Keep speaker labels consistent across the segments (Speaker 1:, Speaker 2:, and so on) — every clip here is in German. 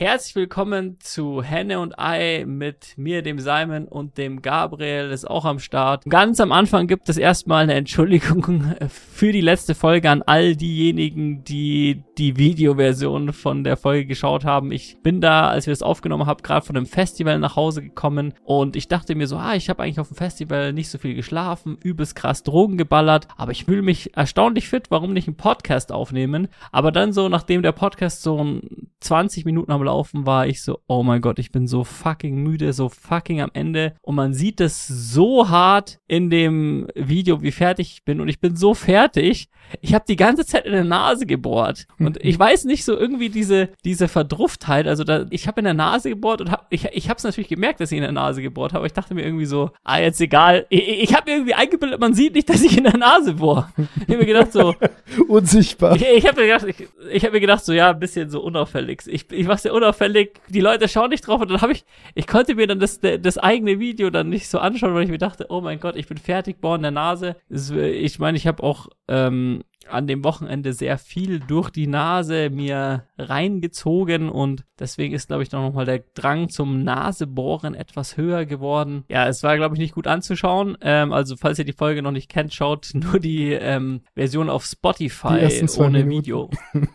Speaker 1: Herzlich willkommen zu Henne und Ei mit mir, dem Simon und dem Gabriel ist auch am Start. Ganz am Anfang gibt es erstmal eine Entschuldigung für die letzte Folge an all diejenigen, die die Videoversion von der Folge geschaut haben. Ich bin da, als wir das aufgenommen haben, gerade von einem Festival nach Hause gekommen und ich dachte mir so, ah, ich habe eigentlich auf dem Festival nicht so viel geschlafen, übelst krass Drogen geballert, aber ich fühle mich erstaunlich fit, warum nicht einen Podcast aufnehmen? Aber dann so, nachdem der Podcast so 20 Minuten am Laufen war ich so, oh mein Gott, ich bin so fucking müde, so fucking am Ende. Und man sieht es so hart in dem Video, wie fertig ich bin. Und ich bin so fertig. Ich habe die ganze Zeit in der Nase gebohrt. Und ich weiß nicht so irgendwie diese, diese Verdrufftheit. Also da, ich habe in der Nase gebohrt und hab, ich, ich habe es natürlich gemerkt, dass ich in der Nase gebohrt habe. Aber ich dachte mir irgendwie so, ah, jetzt egal. Ich, ich habe mir irgendwie eingebildet, man sieht nicht, dass ich in der Nase bohre. Ich habe mir gedacht so.
Speaker 2: Unsichtbar.
Speaker 1: Ich, ich habe mir gedacht, ich, ich habe mir gedacht so, ja, ein bisschen so unauffällig. Ich, ich mach's ja unauffällig, die Leute schauen nicht drauf und dann habe ich, ich konnte mir dann das, das eigene Video dann nicht so anschauen, weil ich mir dachte, oh mein Gott, ich bin fertig, boah in der Nase. Ich meine, ich habe auch ähm, an dem Wochenende sehr viel durch die Nase mir reingezogen und deswegen ist, glaube ich, noch mal der Drang zum Nasebohren etwas höher geworden. Ja, es war, glaube ich, nicht gut anzuschauen. Ähm, also, falls ihr die Folge noch nicht kennt, schaut nur die ähm, Version auf Spotify ohne
Speaker 2: Minuten.
Speaker 1: Video.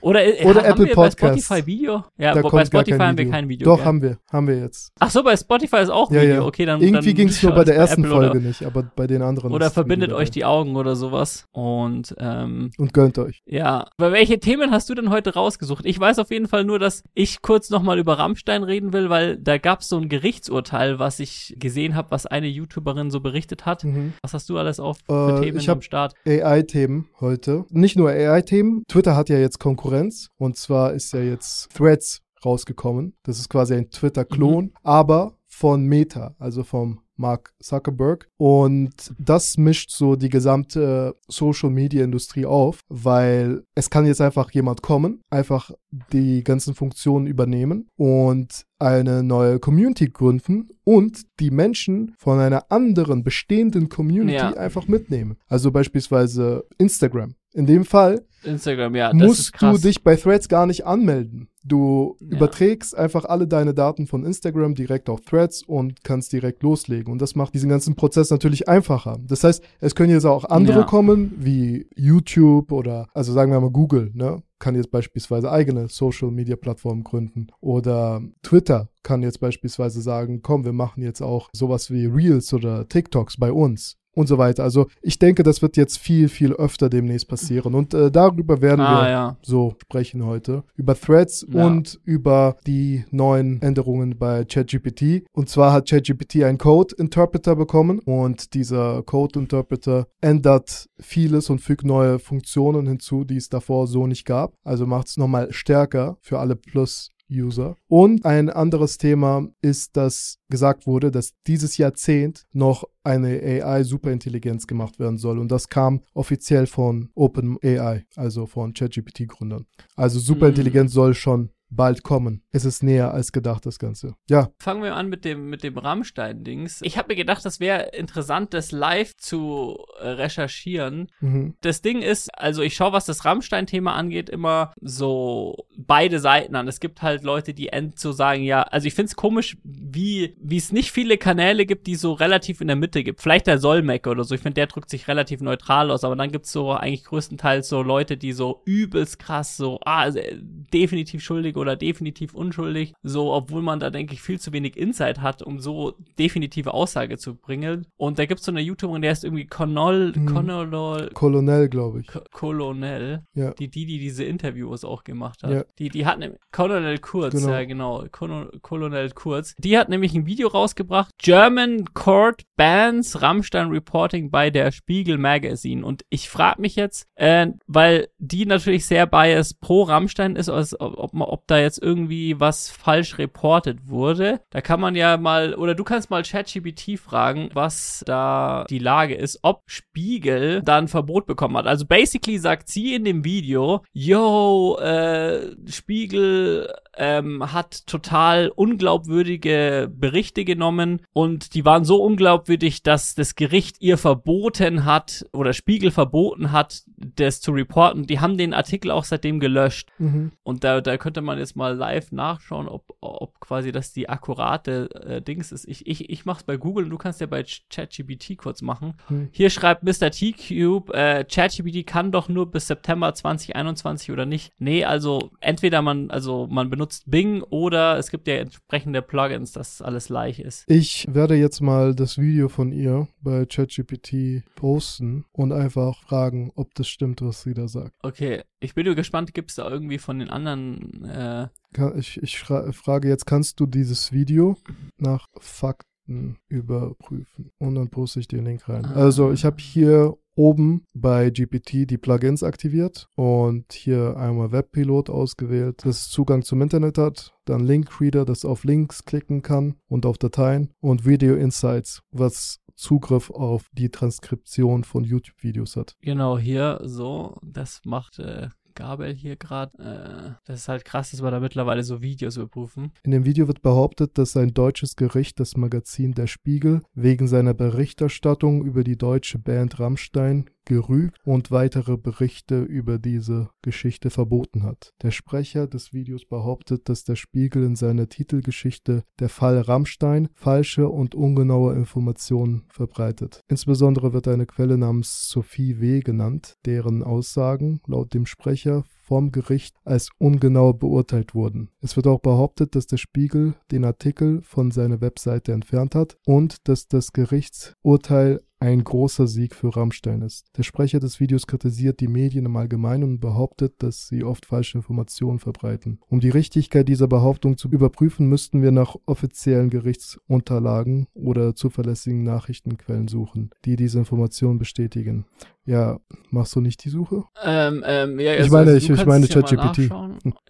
Speaker 1: Oder,
Speaker 2: äh, Oder Apple
Speaker 1: wir
Speaker 2: Podcast.
Speaker 1: bei Spotify Video? Ja,
Speaker 2: Da
Speaker 1: bei Spotify haben wir kein Video.
Speaker 2: Doch,
Speaker 1: gell?
Speaker 2: haben wir. Haben wir jetzt.
Speaker 1: Ach so, bei Spotify ist auch
Speaker 2: Ja,
Speaker 1: Video.
Speaker 2: ja.
Speaker 1: Okay, dann
Speaker 2: Irgendwie ging es nur bei der ersten
Speaker 1: Apple
Speaker 2: Folge
Speaker 1: Oder,
Speaker 2: nicht, aber bei den anderen.
Speaker 1: oder verbindet euch die Augen oder sowas. Und ähm,
Speaker 2: Und gönnt euch.
Speaker 1: Ja, aber welche Themen hast du denn heute rausgesucht? Ich weiß auf jeden Fall nur, dass ich kurz nochmal über Rammstein reden will, weil da gab es so ein Gerichtsurteil, was ich gesehen habe, was eine YouTuberin so berichtet hat.
Speaker 2: Mhm.
Speaker 1: Was hast du alles auf für
Speaker 2: Äh,
Speaker 1: Themen
Speaker 2: ich
Speaker 1: am Start?
Speaker 2: AI-Themen heute. Nicht nur AI-Themen. Twitter hat ja jetzt Konkurrenz. Und zwar ist ja jetzt Threads rausgekommen. Das ist quasi ein Twitter-Klon, aber von Meta, also vom Mark Zuckerberg. Und das mischt so die gesamte Social-Media-Industrie auf, weil es kann jetzt einfach jemand kommen, einfach die ganzen Funktionen übernehmen und eine neue Community gründen und die Menschen von einer anderen bestehenden Community
Speaker 1: Ja.
Speaker 2: einfach mitnehmen. Also beispielsweise Instagram. In dem Fall
Speaker 1: Instagram, ja,
Speaker 2: musst du dich bei Threads gar nicht anmelden. Du
Speaker 1: Ja.
Speaker 2: überträgst einfach alle deine Daten von Instagram direkt auf Threads und kannst direkt loslegen. Und das macht diesen ganzen Prozess natürlich einfacher. Das heißt, es können jetzt auch andere
Speaker 1: Ja.
Speaker 2: kommen, wie YouTube oder, also sagen wir mal Google, ne? Kann jetzt beispielsweise eigene Social Media Plattformen gründen. Oder Twitter kann jetzt beispielsweise sagen, komm, wir machen jetzt auch sowas wie Reels oder TikToks bei uns. Und so weiter. Also ich denke, das wird jetzt viel, viel öfter demnächst passieren. Und äh, darüber werden wir
Speaker 1: ah, ja.
Speaker 2: so sprechen heute. Über Threads
Speaker 1: Ja.
Speaker 2: und über die neuen Änderungen bei ChatGPT. Und zwar hat ChatGPT einen Code-Interpreter bekommen und dieser Code-Interpreter ändert vieles und fügt neue Funktionen hinzu, die es davor so nicht gab. Also macht es nochmal stärker für alle Plus. User. Und ein anderes Thema ist, dass gesagt wurde, dass dieses Jahrzehnt noch eine AI-Superintelligenz gemacht werden soll. Und das kam offiziell von OpenAI, also von ChatGPT-Gründern. Also Superintelligenz soll schon bald kommen. Es ist näher als gedacht, das Ganze. Ja,
Speaker 1: Fangen wir an mit dem, mit dem Rammstein-Dings. Ich habe mir gedacht, das wäre interessant, das live zu äh, recherchieren.
Speaker 2: mhm.
Speaker 1: Das Ding ist, also ich schaue, was das Rammstein-Thema angeht, immer so beide Seiten an. Es gibt halt Leute, die end so sagen, ja, also ich finde es komisch, wie es nicht viele Kanäle gibt, die so relativ in der Mitte gibt. Vielleicht der Solmecke oder so. Ich finde, der drückt sich relativ neutral aus, aber dann gibt's so eigentlich größtenteils so Leute, die so übelst krass so, ah, äh, definitiv schuldig oder definitiv unschuldig, so, obwohl man da, denke ich, viel zu wenig Insight hat, um so definitive Aussage zu bringen. Und da gibt's so eine YouTuberin, der ist irgendwie Connell,
Speaker 2: Mhm.
Speaker 1: Connell,
Speaker 2: Colonel, glaube ich.
Speaker 1: Colonel,
Speaker 2: Ja.
Speaker 1: die, die, die diese Interviews auch gemacht hat.
Speaker 2: Ja.
Speaker 1: Die, die hat nämlich, Colonel Kurz,
Speaker 2: Genau.
Speaker 1: ja genau, Colonel, Colonel Kurz. Die hat nämlich ein Video rausgebracht, German Court Bans Rammstein Reporting bei der Spiegel Magazine. Und ich frage mich jetzt, äh, weil die natürlich sehr biased pro Rammstein ist, als, ob, ob, man- ob da jetzt irgendwie was falsch reportet wurde. Da kann man ja mal, oder du kannst mal ChatGPT fragen, was da die Lage ist, ob Spiegel da ein Verbot bekommen hat. Also basically sagt sie in dem Video, yo, äh, Spiegel ähm, hat total unglaubwürdige Berichte genommen und die waren so unglaubwürdig, dass das Gericht ihr verboten hat oder Spiegel verboten hat, das zu reporten. Die haben den Artikel auch seitdem gelöscht.
Speaker 2: Mhm.
Speaker 1: Und da, da könnte man jetzt mal live nachschauen, ob, ob quasi das die akkurate äh, Dings ist. Ich, ich, ich mach's bei Google und du kannst ja bei ChatGPT kurz machen.
Speaker 2: Mhm.
Speaker 1: Hier schreibt Mr. T-Cube, äh, ChatGPT kann doch nur bis September 2021 oder nicht. Nee, also entweder man, also man benutzt Bing oder es gibt ja entsprechende Plugins, dass alles leicht ist.
Speaker 2: Ich werde jetzt mal das Video von ihr bei ChatGPT posten und einfach fragen, ob das stimmt, was sie da sagt.
Speaker 1: Okay, ich bin nur gespannt, gibt es da irgendwie von den anderen, äh,
Speaker 2: Kann, ich ich fra frage jetzt, kannst du dieses Video nach Fakten überprüfen? Und dann poste ich den Link rein.
Speaker 1: Ah.
Speaker 2: Also ich habe hier oben bei GPT die Plugins aktiviert und hier einmal Webpilot ausgewählt, das Zugang zum Internet hat, dann Linkreader, das auf Links klicken kann und auf Dateien und Video Insights, was Zugriff auf die Transkription von YouTube-Videos hat.
Speaker 1: genau hier so, das macht äh, Gabel hier gerade. Äh, das ist halt krass, dass wir da mittlerweile so Videos überprüfen.
Speaker 2: In dem Video wird behauptet, dass ein deutsches Gericht das Magazin Der Spiegel wegen seiner Berichterstattung über die deutsche Band Rammstein gerügt und weitere Berichte über diese Geschichte verboten hat. Der Sprecher des Videos behauptet, dass der Spiegel in seiner Titelgeschichte Der Fall Rammstein falsche und ungenaue Informationen verbreitet. Insbesondere wird eine Quelle namens Sophie W. genannt, deren Aussagen laut dem Sprecher vom Gericht als ungenau beurteilt wurden. Es wird auch behauptet, dass der Spiegel den Artikel von seiner Webseite entfernt hat und dass das Gerichtsurteil ein großer Sieg für Rammstein ist. Der Sprecher des Videos kritisiert die Medien im Allgemeinen und behauptet, dass sie oft falsche Informationen verbreiten. Um die Richtigkeit dieser Behauptung zu überprüfen, müssten wir nach offiziellen Gerichtsunterlagen oder zuverlässigen Nachrichtenquellen suchen, die diese Informationen bestätigen. Ja, machst du nicht die Suche?
Speaker 1: Ähm, ähm, ja,
Speaker 2: Ich meine, ich- ich meine ChatGPT.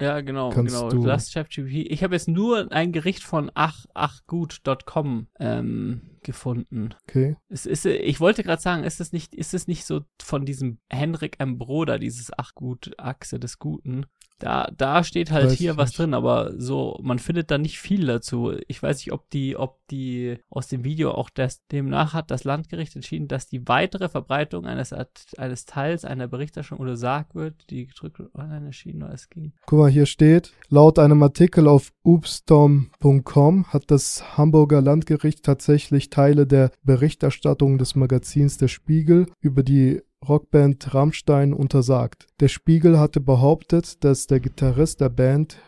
Speaker 1: Ja, genau,
Speaker 2: Kannst
Speaker 1: genau.
Speaker 2: du-
Speaker 1: Lass ChatGPT. Ich habe jetzt nur ein Gericht von ach, achgut.com ähm, gefunden.
Speaker 2: Okay.
Speaker 1: Es ist, ich wollte gerade sagen, ist es nicht, ist es nicht so von diesem Henrik M. Broder, dieses Achgut-Achse des Guten? Da, da steht halt
Speaker 2: Weiß
Speaker 1: hier was
Speaker 2: nicht.
Speaker 1: drin, aber so, man findet da nicht viel dazu. Ich weiß nicht, ob die, ob die aus dem Video auch das, demnach hat das Landgericht entschieden, dass die weitere Verbreitung eines, eines Teils einer Berichterstattung untersagt wird, die gedrückt online erschienen oder es ging.
Speaker 2: Guck mal, hier steht, laut einem Artikel auf oopstorm.com hat das Hamburger Landgericht tatsächlich Teile der Berichterstattung des Magazins Der Spiegel über die Rockband Rammstein untersagt. Der Spiegel hatte behauptet, dass der Gitarrist der Band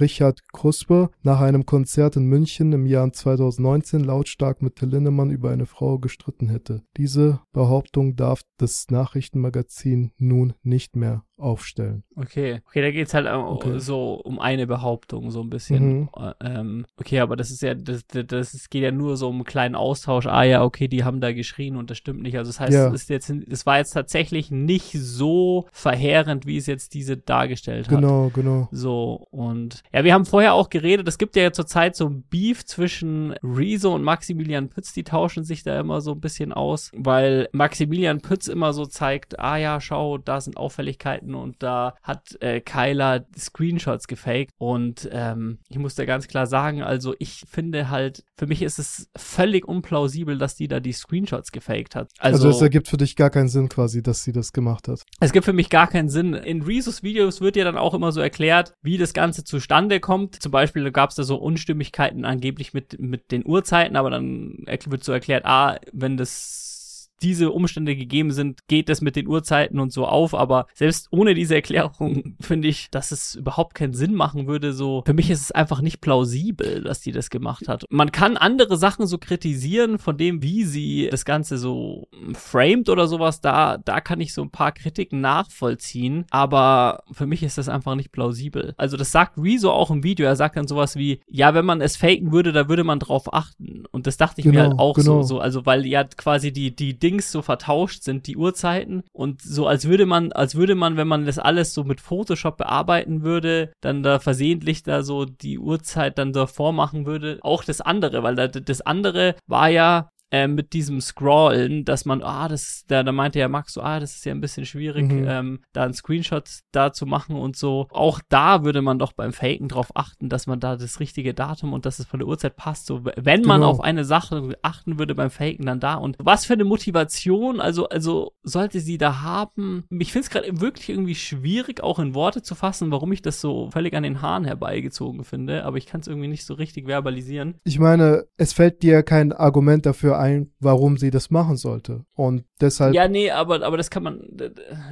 Speaker 2: Richard Kruspe nach einem Konzert in München im Jahr 2019 lautstark mit Till Lindemann über eine Frau gestritten hätte. Diese Behauptung darf das Nachrichtenmagazin nun nicht mehr aufstellen.
Speaker 1: Okay. Okay, da geht's halt äh,
Speaker 2: Okay.
Speaker 1: so um eine Behauptung, so ein bisschen.
Speaker 2: Mhm.
Speaker 1: Äh, Ähm, okay, aber das ist ja, das, das, das geht ja nur so um einen kleinen Austausch. Ah ja, okay, die haben da geschrien und das stimmt nicht. Also das heißt,
Speaker 2: Ja.
Speaker 1: es ist jetzt, es war jetzt tatsächlich nicht so verheerend, wie es jetzt diese dargestellt hat.
Speaker 2: Genau, genau.
Speaker 1: So, und ja, wir haben vorher auch geredet, es gibt ja zurzeit so ein Beef zwischen Rezo und Maximilian Pütz, die tauschen sich da immer so ein bisschen aus, weil Maximilian Pütz immer so zeigt, ah ja, schau, da sind Auffälligkeiten und da hat äh, Kyla Screenshots gefaked und ähm, ich muss da ganz klar sagen, also ich finde halt, für mich ist es völlig unplausibel, dass die da die Screenshots gefaked hat.
Speaker 2: Also,
Speaker 1: Also,
Speaker 2: es ergibt für dich gar keinen Sinn quasi, dass sie das gemacht hat.
Speaker 1: es gibt für mich gar keinen Sinn. In Rezos Videos wird ja dann auch immer so erklärt, wie das Ganze zustande kommt. Zum Beispiel gab es da so Unstimmigkeiten angeblich mit, mit den Uhrzeiten, aber dann wird so erklärt, ah, wenn das diese Umstände gegeben sind, geht das mit den Uhrzeiten und so auf, aber selbst ohne diese Erklärung finde ich, dass es überhaupt keinen Sinn machen würde, so, für mich ist es einfach nicht plausibel, dass die das gemacht hat. Man kann andere Sachen so kritisieren von dem, wie sie das Ganze so framed oder sowas, da, da kann ich so ein paar Kritiken nachvollziehen, aber für mich ist das einfach nicht plausibel. Also das sagt Rezo auch im Video, er sagt dann sowas wie, ja, wenn man es faken würde, da würde man drauf achten. Und das dachte ich mir
Speaker 2: Genau,
Speaker 1: halt auch
Speaker 2: genau.
Speaker 1: so, so, also weil ja quasi die, die Dings so vertauscht sind, die Uhrzeiten. Und so als würde man, als würde man, wenn man das alles so mit Photoshop bearbeiten würde, dann da versehentlich da so die Uhrzeit dann davor machen würde, auch das andere, weil da, das andere war ja äh, mit diesem Scrollen, dass man, ah, das ist, da, da meinte ja Max so, ah, das ist ja ein bisschen schwierig,
Speaker 2: Mhm.
Speaker 1: ähm, da einen Screenshot da zu machen und so. Auch da würde man doch beim Faken drauf achten, dass man da das richtige Datum und dass es von der Uhrzeit passt. So, wenn man
Speaker 2: Genau.
Speaker 1: auf eine Sache achten würde beim Faken, dann da. Und was für eine Motivation, also, also sollte sie da haben? Ich finde es gerade wirklich irgendwie schwierig, auch in Worte zu fassen, warum ich das so völlig an den Haaren herbeigezogen finde, aber ich kann es irgendwie nicht so richtig verbalisieren.
Speaker 2: Ich meine, es fällt dir kein Argument dafür ein, warum sie das machen sollte. Und deshalb,
Speaker 1: Ja, nee, aber, aber das kann man,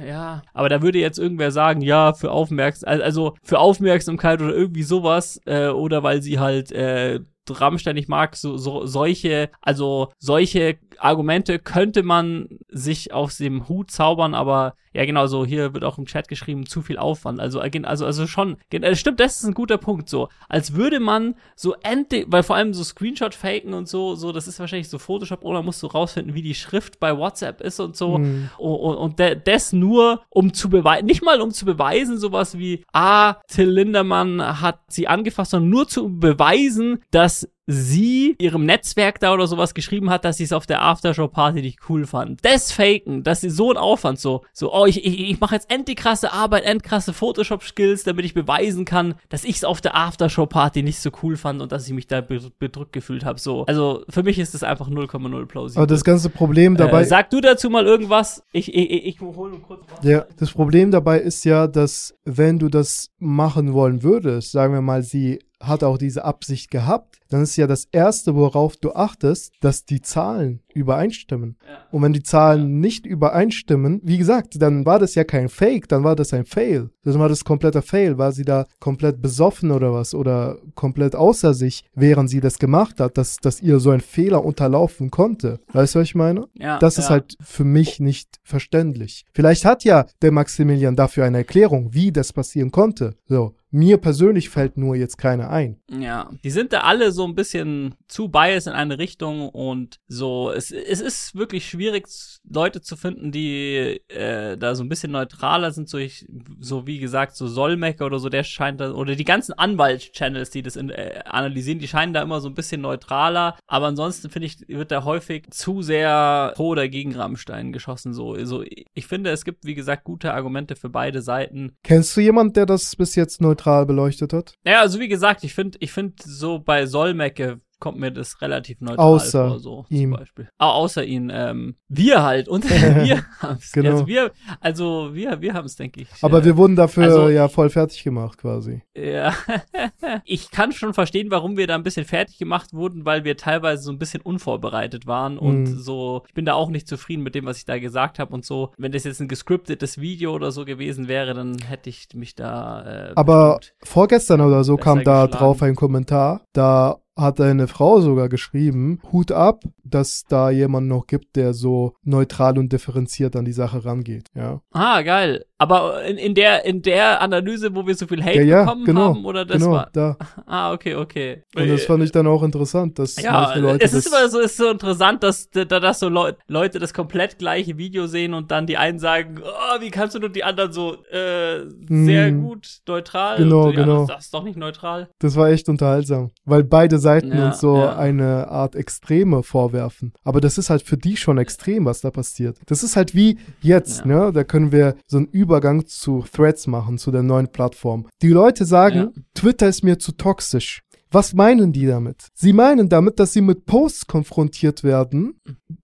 Speaker 1: ja. Aber da würde jetzt irgendwer sagen, ja, für Aufmerksamkeit, also für Aufmerksamkeit oder irgendwie sowas, äh, oder weil sie halt, äh, Rammstein nicht mag, so, so, solche, also solche Argumente könnte man sich aus dem Hut zaubern, aber ja genau, so hier wird auch im Chat geschrieben, zu viel Aufwand. Also, äh, also, also schon, äh, stimmt, das ist ein guter Punkt, so. Als würde man so endlich, weil vor allem so Screenshot-Faken und so, so, das ist wahrscheinlich so Photoshop, oder musst du rausfinden, wie die Schrift bei WhatsApp ist und so.
Speaker 2: Hm.
Speaker 1: Und, und, und das nur, um zu beweisen, nicht mal um zu beweisen, sowas wie, ah, Till Lindermann hat sie angefasst, sondern nur zu beweisen, dass sie ihrem Netzwerk da oder sowas geschrieben hat, dass sie es auf der Aftershow-Party nicht cool fand. Das Faken, dass sie so ein Aufwand so, so, oh, ich, ich, ich mache jetzt endlich krasse Arbeit, endkrasse Photoshop-Skills, damit ich beweisen kann, dass ich es auf der Aftershow-Party nicht so cool fand und dass ich mich da be bedrückt gefühlt habe. So, also für mich ist das einfach 0,0 plausibel.
Speaker 2: aber das ganze Problem dabei,
Speaker 1: Äh, sag du dazu mal irgendwas. Ich, ich, ich, ich hole nur kurz was.
Speaker 2: Ja, das Problem dabei ist ja, dass wenn du das machen wollen würdest, sagen wir mal, sie hat auch diese Absicht gehabt, dann ist ja das Erste, worauf du achtest, dass die Zahlen übereinstimmen.
Speaker 1: Ja.
Speaker 2: Und wenn die Zahlen nicht übereinstimmen, wie gesagt, dann war das ja kein Fake, dann war das ein Fail. Das war das kompletter Fail. War sie da komplett besoffen oder was? Oder komplett außer sich, während sie das gemacht hat, dass, dass ihr so ein Fehler unterlaufen konnte. Weißt du, was ich meine?
Speaker 1: Ja,
Speaker 2: Das ist
Speaker 1: ja.
Speaker 2: halt für mich nicht verständlich. Vielleicht hat ja der Maximilian dafür eine Erklärung, wie das passieren konnte. So, mir persönlich fällt nur jetzt keine ein.
Speaker 1: Ja, die sind da alle so ein bisschen zu biased in eine Richtung und so. Es, es ist wirklich schwierig, Leute zu finden, die äh, da so ein bisschen neutraler sind. So, ich, so wie gesagt, so Solmecke oder so, der scheint da, oder die ganzen Anwalt-Channels, die das in, äh, analysieren, die scheinen da immer so ein bisschen neutraler. Aber ansonsten finde ich, wird da häufig zu sehr pro oder gegen Rammstein geschossen. So, so ich finde, es gibt, wie gesagt, gute Argumente für beide Seiten.
Speaker 2: Kennst du jemanden, der das bis jetzt neutral beleuchtet hat?
Speaker 1: Ja, also wie gesagt, ich finde, ich finde so bei Solmecke kommt mir das relativ neutral
Speaker 2: Außer
Speaker 1: vor, so
Speaker 2: ihm.
Speaker 1: zum Beispiel. Ah, außer ihn, ähm, wir halt und wir haben's.
Speaker 2: Genau.
Speaker 1: Also wir, also wir, wir haben's, denke ich.
Speaker 2: Aber
Speaker 1: äh,
Speaker 2: wir wurden dafür
Speaker 1: also-
Speaker 2: ja voll fertig gemacht quasi.
Speaker 1: ja, ich kann schon verstehen, warum wir da ein bisschen fertig gemacht wurden, weil wir teilweise so ein bisschen unvorbereitet waren und
Speaker 2: Mhm.
Speaker 1: so. Ich bin da auch nicht zufrieden mit dem, was ich da gesagt habe und so. Wenn das jetzt ein gescriptetes Video oder so gewesen wäre, dann hätte ich mich da. Äh,
Speaker 2: Aber vorgestern oder so kam da
Speaker 1: geschlagen.
Speaker 2: drauf ein Kommentar, da hat eine Frau sogar geschrieben, Hut ab, dass da jemand noch gibt, der so neutral und differenziert an die Sache rangeht. Ja,
Speaker 1: Ah, geil. Aber in, in der in der Analyse, wo wir so viel Hate
Speaker 2: ja, ja
Speaker 1: bekommen
Speaker 2: genau,
Speaker 1: haben, oder das
Speaker 2: genau,
Speaker 1: war.
Speaker 2: da.
Speaker 1: Ah, okay, okay.
Speaker 2: Und das fand ich dann auch interessant, dass
Speaker 1: ja,
Speaker 2: manche Leute
Speaker 1: es ist immer so, ist so interessant, dass, da- dass so Leu Leute das komplett gleiche Video sehen und dann die einen sagen, oh, wie kannst du nur die anderen so äh, sehr
Speaker 2: Mhm.
Speaker 1: gut neutral?
Speaker 2: Genau,
Speaker 1: die anderen,
Speaker 2: genau.
Speaker 1: Das ist doch nicht neutral.
Speaker 2: Das war echt unterhaltsam, weil beide Seiten
Speaker 1: Ja,
Speaker 2: uns so
Speaker 1: ja.
Speaker 2: eine Art Extreme vorwerfen. Aber das ist halt für die schon extrem, was da passiert. Das ist halt wie jetzt, ne? Da können wir so einen Übergang zu Threads machen, zu der neuen Plattform. Die Leute sagen,
Speaker 1: Ja.
Speaker 2: Twitter ist mir zu toxisch. Was meinen die damit? Sie meinen damit, dass sie mit Posts konfrontiert werden,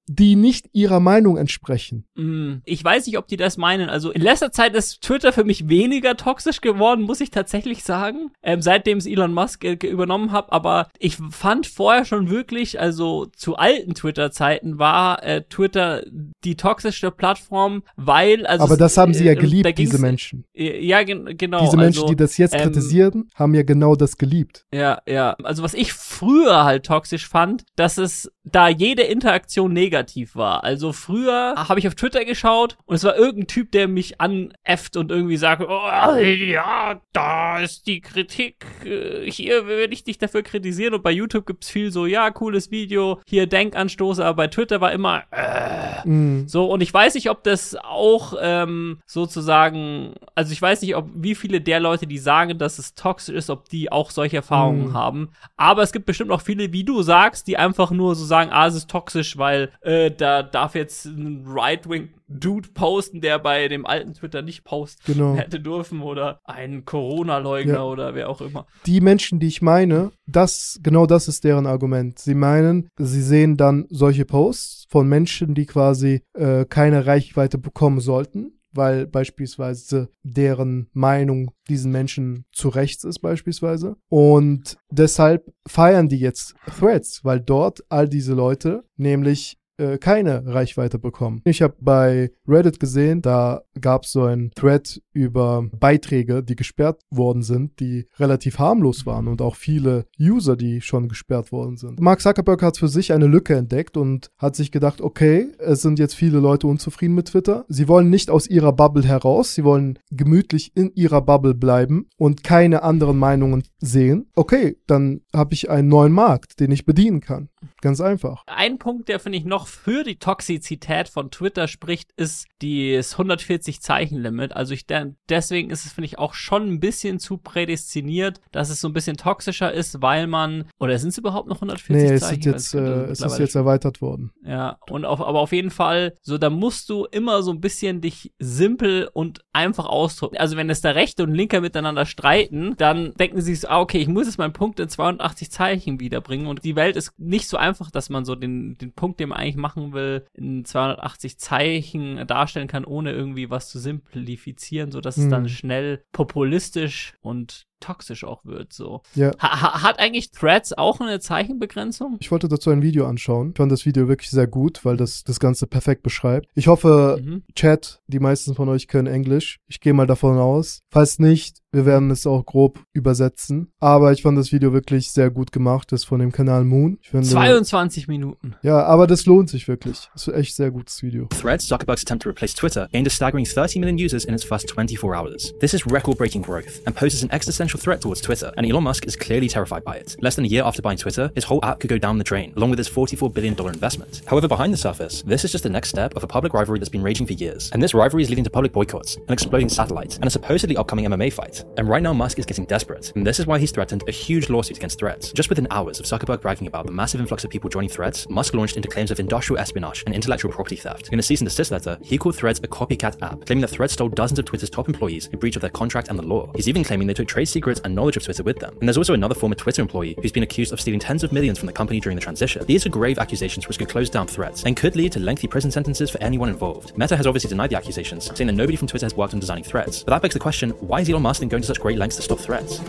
Speaker 2: die nicht ihrer Meinung entsprechen.
Speaker 1: Mm, Ich weiß nicht, ob die das meinen. Also in letzter Zeit ist Twitter für mich weniger toxisch geworden, muss ich tatsächlich sagen, ähm, seitdem es Elon Musk äh, übernommen hat. Aber ich fand vorher schon wirklich, also zu alten Twitter-Zeiten war äh, Twitter die toxischste Plattform, weil also
Speaker 2: Aber das haben sie ja
Speaker 1: äh,
Speaker 2: geliebt,
Speaker 1: ging's-
Speaker 2: diese Menschen.
Speaker 1: äh, Ja, gen genau.
Speaker 2: diese Menschen,
Speaker 1: also,
Speaker 2: die das jetzt
Speaker 1: ähm,
Speaker 2: kritisieren, haben ja genau das geliebt.
Speaker 1: Ja, ja. Also was ich früher halt toxisch fand, dass es da jede Interaktion negativ war. Also früher habe ich auf Twitter geschaut und es war irgendein Typ, der mich anäfft und irgendwie sagt, oh, ja, da ist die Kritik, äh, hier werde ich dich dafür kritisieren und bei YouTube gibt's viel so, ja, cooles Video, hier Denkanstoße, aber bei Twitter war immer, äh,
Speaker 2: Mhm.
Speaker 1: so, und ich weiß nicht, ob das auch ähm, sozusagen, also ich weiß nicht, ob wie viele der Leute, die sagen, dass es toxisch ist, ob die auch solche Erfahrungen
Speaker 2: Mhm.
Speaker 1: haben. Aber es gibt bestimmt auch viele, wie du sagst, die einfach nur so sagen, ah, es ist toxisch, weil äh, da darf jetzt ein Right-Wing-Dude posten, der bei dem alten Twitter nicht posten
Speaker 2: Genau.
Speaker 1: hätte dürfen oder ein Corona-Leugner
Speaker 2: Ja.
Speaker 1: oder wer auch immer.
Speaker 2: Die Menschen, die ich meine, das, genau das ist deren Argument. Sie meinen, sie sehen dann solche Posts von Menschen, die quasi äh, keine Reichweite bekommen sollten, weil beispielsweise deren Meinung diesen Menschen zu rechts ist beispielsweise. Und deshalb feiern die jetzt Threads, weil dort all diese Leute nämlich äh, keine Reichweite bekommen. Ich habe bei Reddit gesehen, da gab es so einen Thread über Beiträge, die gesperrt worden sind, die relativ harmlos waren und auch viele User, die schon gesperrt worden sind. Mark Zuckerberg hat für sich eine Lücke entdeckt und hat sich gedacht, okay, es sind jetzt viele Leute unzufrieden mit Twitter. Sie wollen nicht aus ihrer Bubble heraus, sie wollen gemütlich in ihrer Bubble bleiben und keine anderen Meinungen sehen. Okay, dann habe ich einen neuen Markt, den ich bedienen kann. Ganz einfach.
Speaker 1: Ein Punkt, der finde ich noch für die Toxizität von Twitter spricht, ist das 140-Zeichen-Limit. Also ich de deswegen ist es, finde ich, auch schon ein bisschen zu prädestiniert, dass es so ein bisschen toxischer ist, weil man, oder sind es überhaupt noch 140
Speaker 2: Nee, es,
Speaker 1: Zeichen?
Speaker 2: jetzt,
Speaker 1: weiß nicht,
Speaker 2: äh, es ist jetzt erweitert worden.
Speaker 1: Ja, und auf, aber auf jeden Fall, so, da musst du immer so ein bisschen dich simpel und einfach ausdrücken. Also wenn es da Rechte und Linke miteinander streiten, dann denken sie sich, ah, okay, ich muss jetzt meinen Punkt in 280 Zeichen wiederbringen und die Welt ist nicht so einfach, dass man so den, den Punkt, den man eigentlich machen will, in 280 Zeichen darstellen kann, ohne irgendwie was zu simplifizieren, so dass es
Speaker 2: Hm.
Speaker 1: dann schnell populistisch und toxisch auch wird, so.
Speaker 2: Ja.
Speaker 1: Ha ha- hat eigentlich Threads auch eine Zeichenbegrenzung?
Speaker 2: Ich wollte dazu ein Video anschauen. Ich fand das Video wirklich sehr gut, weil das das Ganze perfekt beschreibt. Ich hoffe,
Speaker 1: Mhm.
Speaker 2: Chat, die meisten von euch können Englisch. Ich gehe mal davon aus. Falls nicht, wir werden es auch grob übersetzen. Aber ich fand das Video wirklich sehr gut gemacht. Das ist von dem Kanal Moon. Ich finde,
Speaker 1: 22 Minuten.
Speaker 2: ja, aber das lohnt sich wirklich. Das ist echt sehr gutes Video.
Speaker 3: Threads, Zuckerberg's attempt to replace Twitter, gained a staggering 30 million users in its first 24 hours. This is record breaking growth and poses an existential threat towards Twitter, and Elon Musk is clearly terrified by it. Less than a year after buying Twitter, his whole app could go down the drain, along with his $44 billion investment. However, behind the surface, this is just the next step of a public rivalry that's been raging for years. And this rivalry is leading to public boycotts, an exploding satellite, and a supposedly upcoming MMA fight. And right now, Musk is getting desperate, and this is why he's threatened a huge lawsuit against Threads. Just within hours of Zuckerberg bragging about the massive influx of people joining Threads, Musk launched into claims of industrial espionage and intellectual property theft. In a cease and desist letter, he called Threads a copycat app, claiming that Threads stole dozens of Twitter's top employees in breach of their contract and the law. He's even claiming they took trade secrets and knowledge of Twitter with them. And there's also another former Twitter employee who's been accused of stealing tens of millions from the company during the transition. These are grave accusations which could close down threats and could lead to lengthy prison sentences for anyone involved. Meta has obviously denied the accusations, saying that nobody from Twitter has worked on designing threats. But that begs the question, why is Elon Musk then going to such great lengths to stop Threads?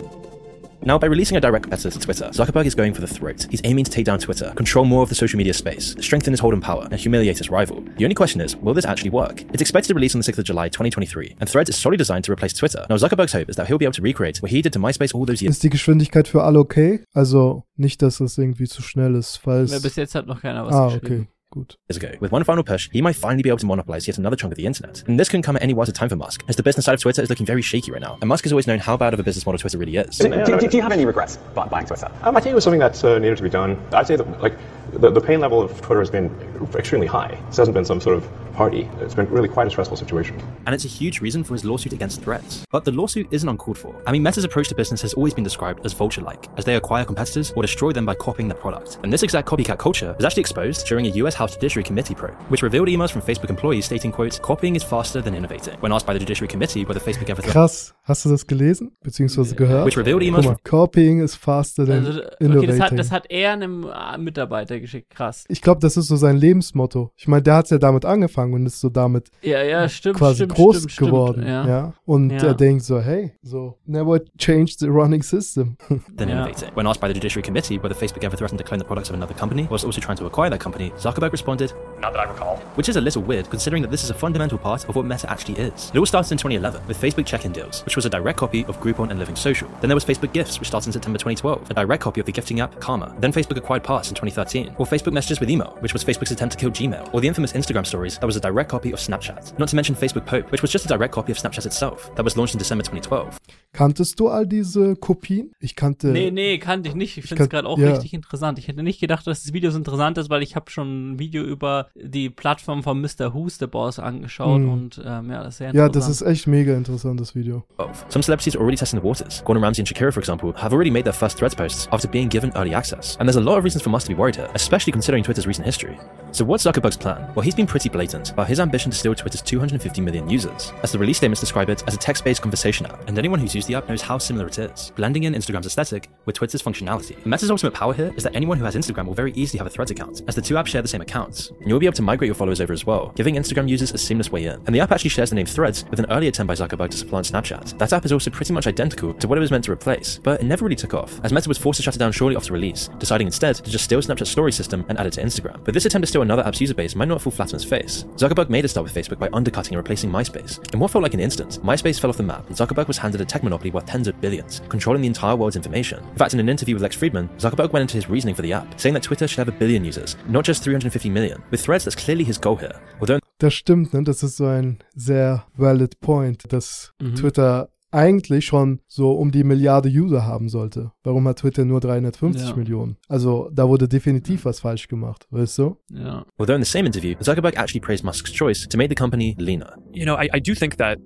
Speaker 3: Now, by releasing a direct competitor to Twitter, Zuckerberg is going for the throat. He's aiming to take down Twitter, control more of the social media space, strengthen his hold on power, and humiliate his rival. The only question is, will this actually work? It's expected to release on the 6th of July 2023, and Threads is solely designed to replace Twitter. Now, Zuckerberg's hope is that he'll be able to recreate what he did to MySpace all those years
Speaker 2: Ist die Geschwindigkeit für alle okay? Also nicht, dass es irgendwie zu schnell ist, falls.
Speaker 1: Ja, bis jetzt hat noch keiner was
Speaker 2: ah,
Speaker 1: geschrieben.
Speaker 2: okay. Gut.
Speaker 3: ago. With one final push, he might finally be able to monopolize yet another chunk of the internet. And this couldn't come at any worse time for Musk, as the business side of Twitter is looking very shaky right now. And Musk has always known how bad of a business model Twitter really is.
Speaker 4: Do, do, do you have any regrets bu- buying Twitter?
Speaker 5: Um, I think it was something that uh, needed to be done. I'd say that like the, the pain level of Twitter has been extremely high. This hasn't been some sort of party. It's been really quite a stressful situation.
Speaker 3: and it's a huge reason for his lawsuit against threats. But the lawsuit isn't uncalled for. I mean, Meta's approach to business has always been described as vulture-like, as they acquire competitors or destroy them by copying their product. And this exact copycat culture was actually exposed during a US House Judiciary Committee probe, which revealed emails from Facebook employees stating, quote, copying is faster than innovating. When asked by the Judiciary Committee whether Facebook ever
Speaker 2: Krass. Hast du das gelesen? Beziehungsweise gehört?
Speaker 3: which revealed
Speaker 2: Guck
Speaker 3: emails
Speaker 2: mal, copying is faster than
Speaker 1: Also, okay,
Speaker 2: innovating.
Speaker 1: das hat, das hat er einem äh, Mitarbeiter geschickt. Krass.
Speaker 2: ich glaube, das ist so sein Lebensmotto. Ich meine, der hat ja damit angefangen und ist so damit
Speaker 1: Ja, ja, stimmt.
Speaker 2: quasi
Speaker 1: stimmt,
Speaker 2: groß
Speaker 1: stimmt, stimmt,
Speaker 2: geworden.
Speaker 1: ja.
Speaker 2: ja. Und
Speaker 1: Ja.
Speaker 2: er denkt so, hey, so, never change the running system.
Speaker 1: Yeah.
Speaker 3: innovating. When asked by the Judiciary Committee whether Facebook ever threatened to clone the products of another company whilst also trying to acquire that company, Zuckerberg responded,
Speaker 5: Not that I recall.
Speaker 3: which is a little weird considering that this is a fundamental part of what Meta actually is. It all started in 2011 with Facebook Check-in Deals, which was a direct copy of Groupon and Living Social. Then there was Facebook Gifts, which started in September 2012, a direct copy of the gifting app Karma. Then Facebook acquired Pass in 2013, or Facebook Messages with Email, which was Facebook's attempt to kill Gmail, or the infamous Instagram Stories that was a direct copy of Snapchat. Not to mention Facebook Pope, which was just a direct copy of Snapchat itself, that was launched in December 2012.
Speaker 2: Kanntest du all diese Kopien? Ich kannte.
Speaker 1: Nee, nee, kannte ich nicht. Ich finde es gerade auch
Speaker 2: ja.
Speaker 1: richtig interessant. Ich hätte nicht gedacht, dass das Video so interessant ist, weil ich habe schon ein Video über die Plattform von Mr. Who's the Boss angeschaut
Speaker 2: Mhm.
Speaker 1: und ähm, ja, das ist sehr
Speaker 2: Ja,
Speaker 1: interessant.
Speaker 2: das ist echt mega interessant, das Video.
Speaker 3: Some celebrities are already testing the waters. Gordon Ramsay and Shakira, for example, have already made their first Threads posts after being given early access. And there's a lot of reasons for Musk to be worried here, especially considering Twitter's recent history. So what's Zuckerberg's plan? Well, he's been pretty blatant about his ambition to steal Twitter's 250 million users. As the release statements describe it as a text-based conversation app, and anyone who's used the app knows how similar it is, blending in Instagram's aesthetic with Twitter's functionality. Meta's ultimate power here is that anyone who has Instagram will very easily have a Threads account, as the two apps share the same accounts, and you'll be able to migrate your followers over as well, giving Instagram users a seamless way in. And the app actually shares the name Threads with an earlier attempt by Zuckerberg to supplant Snapchat. That app is also pretty much identical to what it was meant to replace, but it never really took off, as Meta was forced to shut it down shortly after release, deciding instead to just steal Snapchat's story system and add it to Instagram. But this attempt to another app's user base might not fall flat on its face. Zuckerberg made a start with Facebook by undercutting and replacing MySpace. In what felt like an instant, MySpace fell off the map, and Zuckerberg was handed a tech monopoly worth tens of billions, controlling the entire world's information. In fact, in an interview with Lex Friedman, Zuckerberg went into his reasoning for the app, saying that Twitter should have a billion users, not just 350 million. With Threads, that's clearly his goal here. Although
Speaker 2: Das stimmt, ne? Das ist so ein sehr valid point, dass
Speaker 1: Mhm.
Speaker 2: Twitter eigentlich schon so um die Milliarde User haben sollte. Warum hat Twitter nur 350
Speaker 1: Ja.
Speaker 2: Millionen? Also da wurde definitiv was falsch gemacht, weißt du?
Speaker 1: ja.
Speaker 3: Although in the same interview, Zuckerberg actually praised Musk's choice to make the company leaner.
Speaker 6: You know, I, I do think that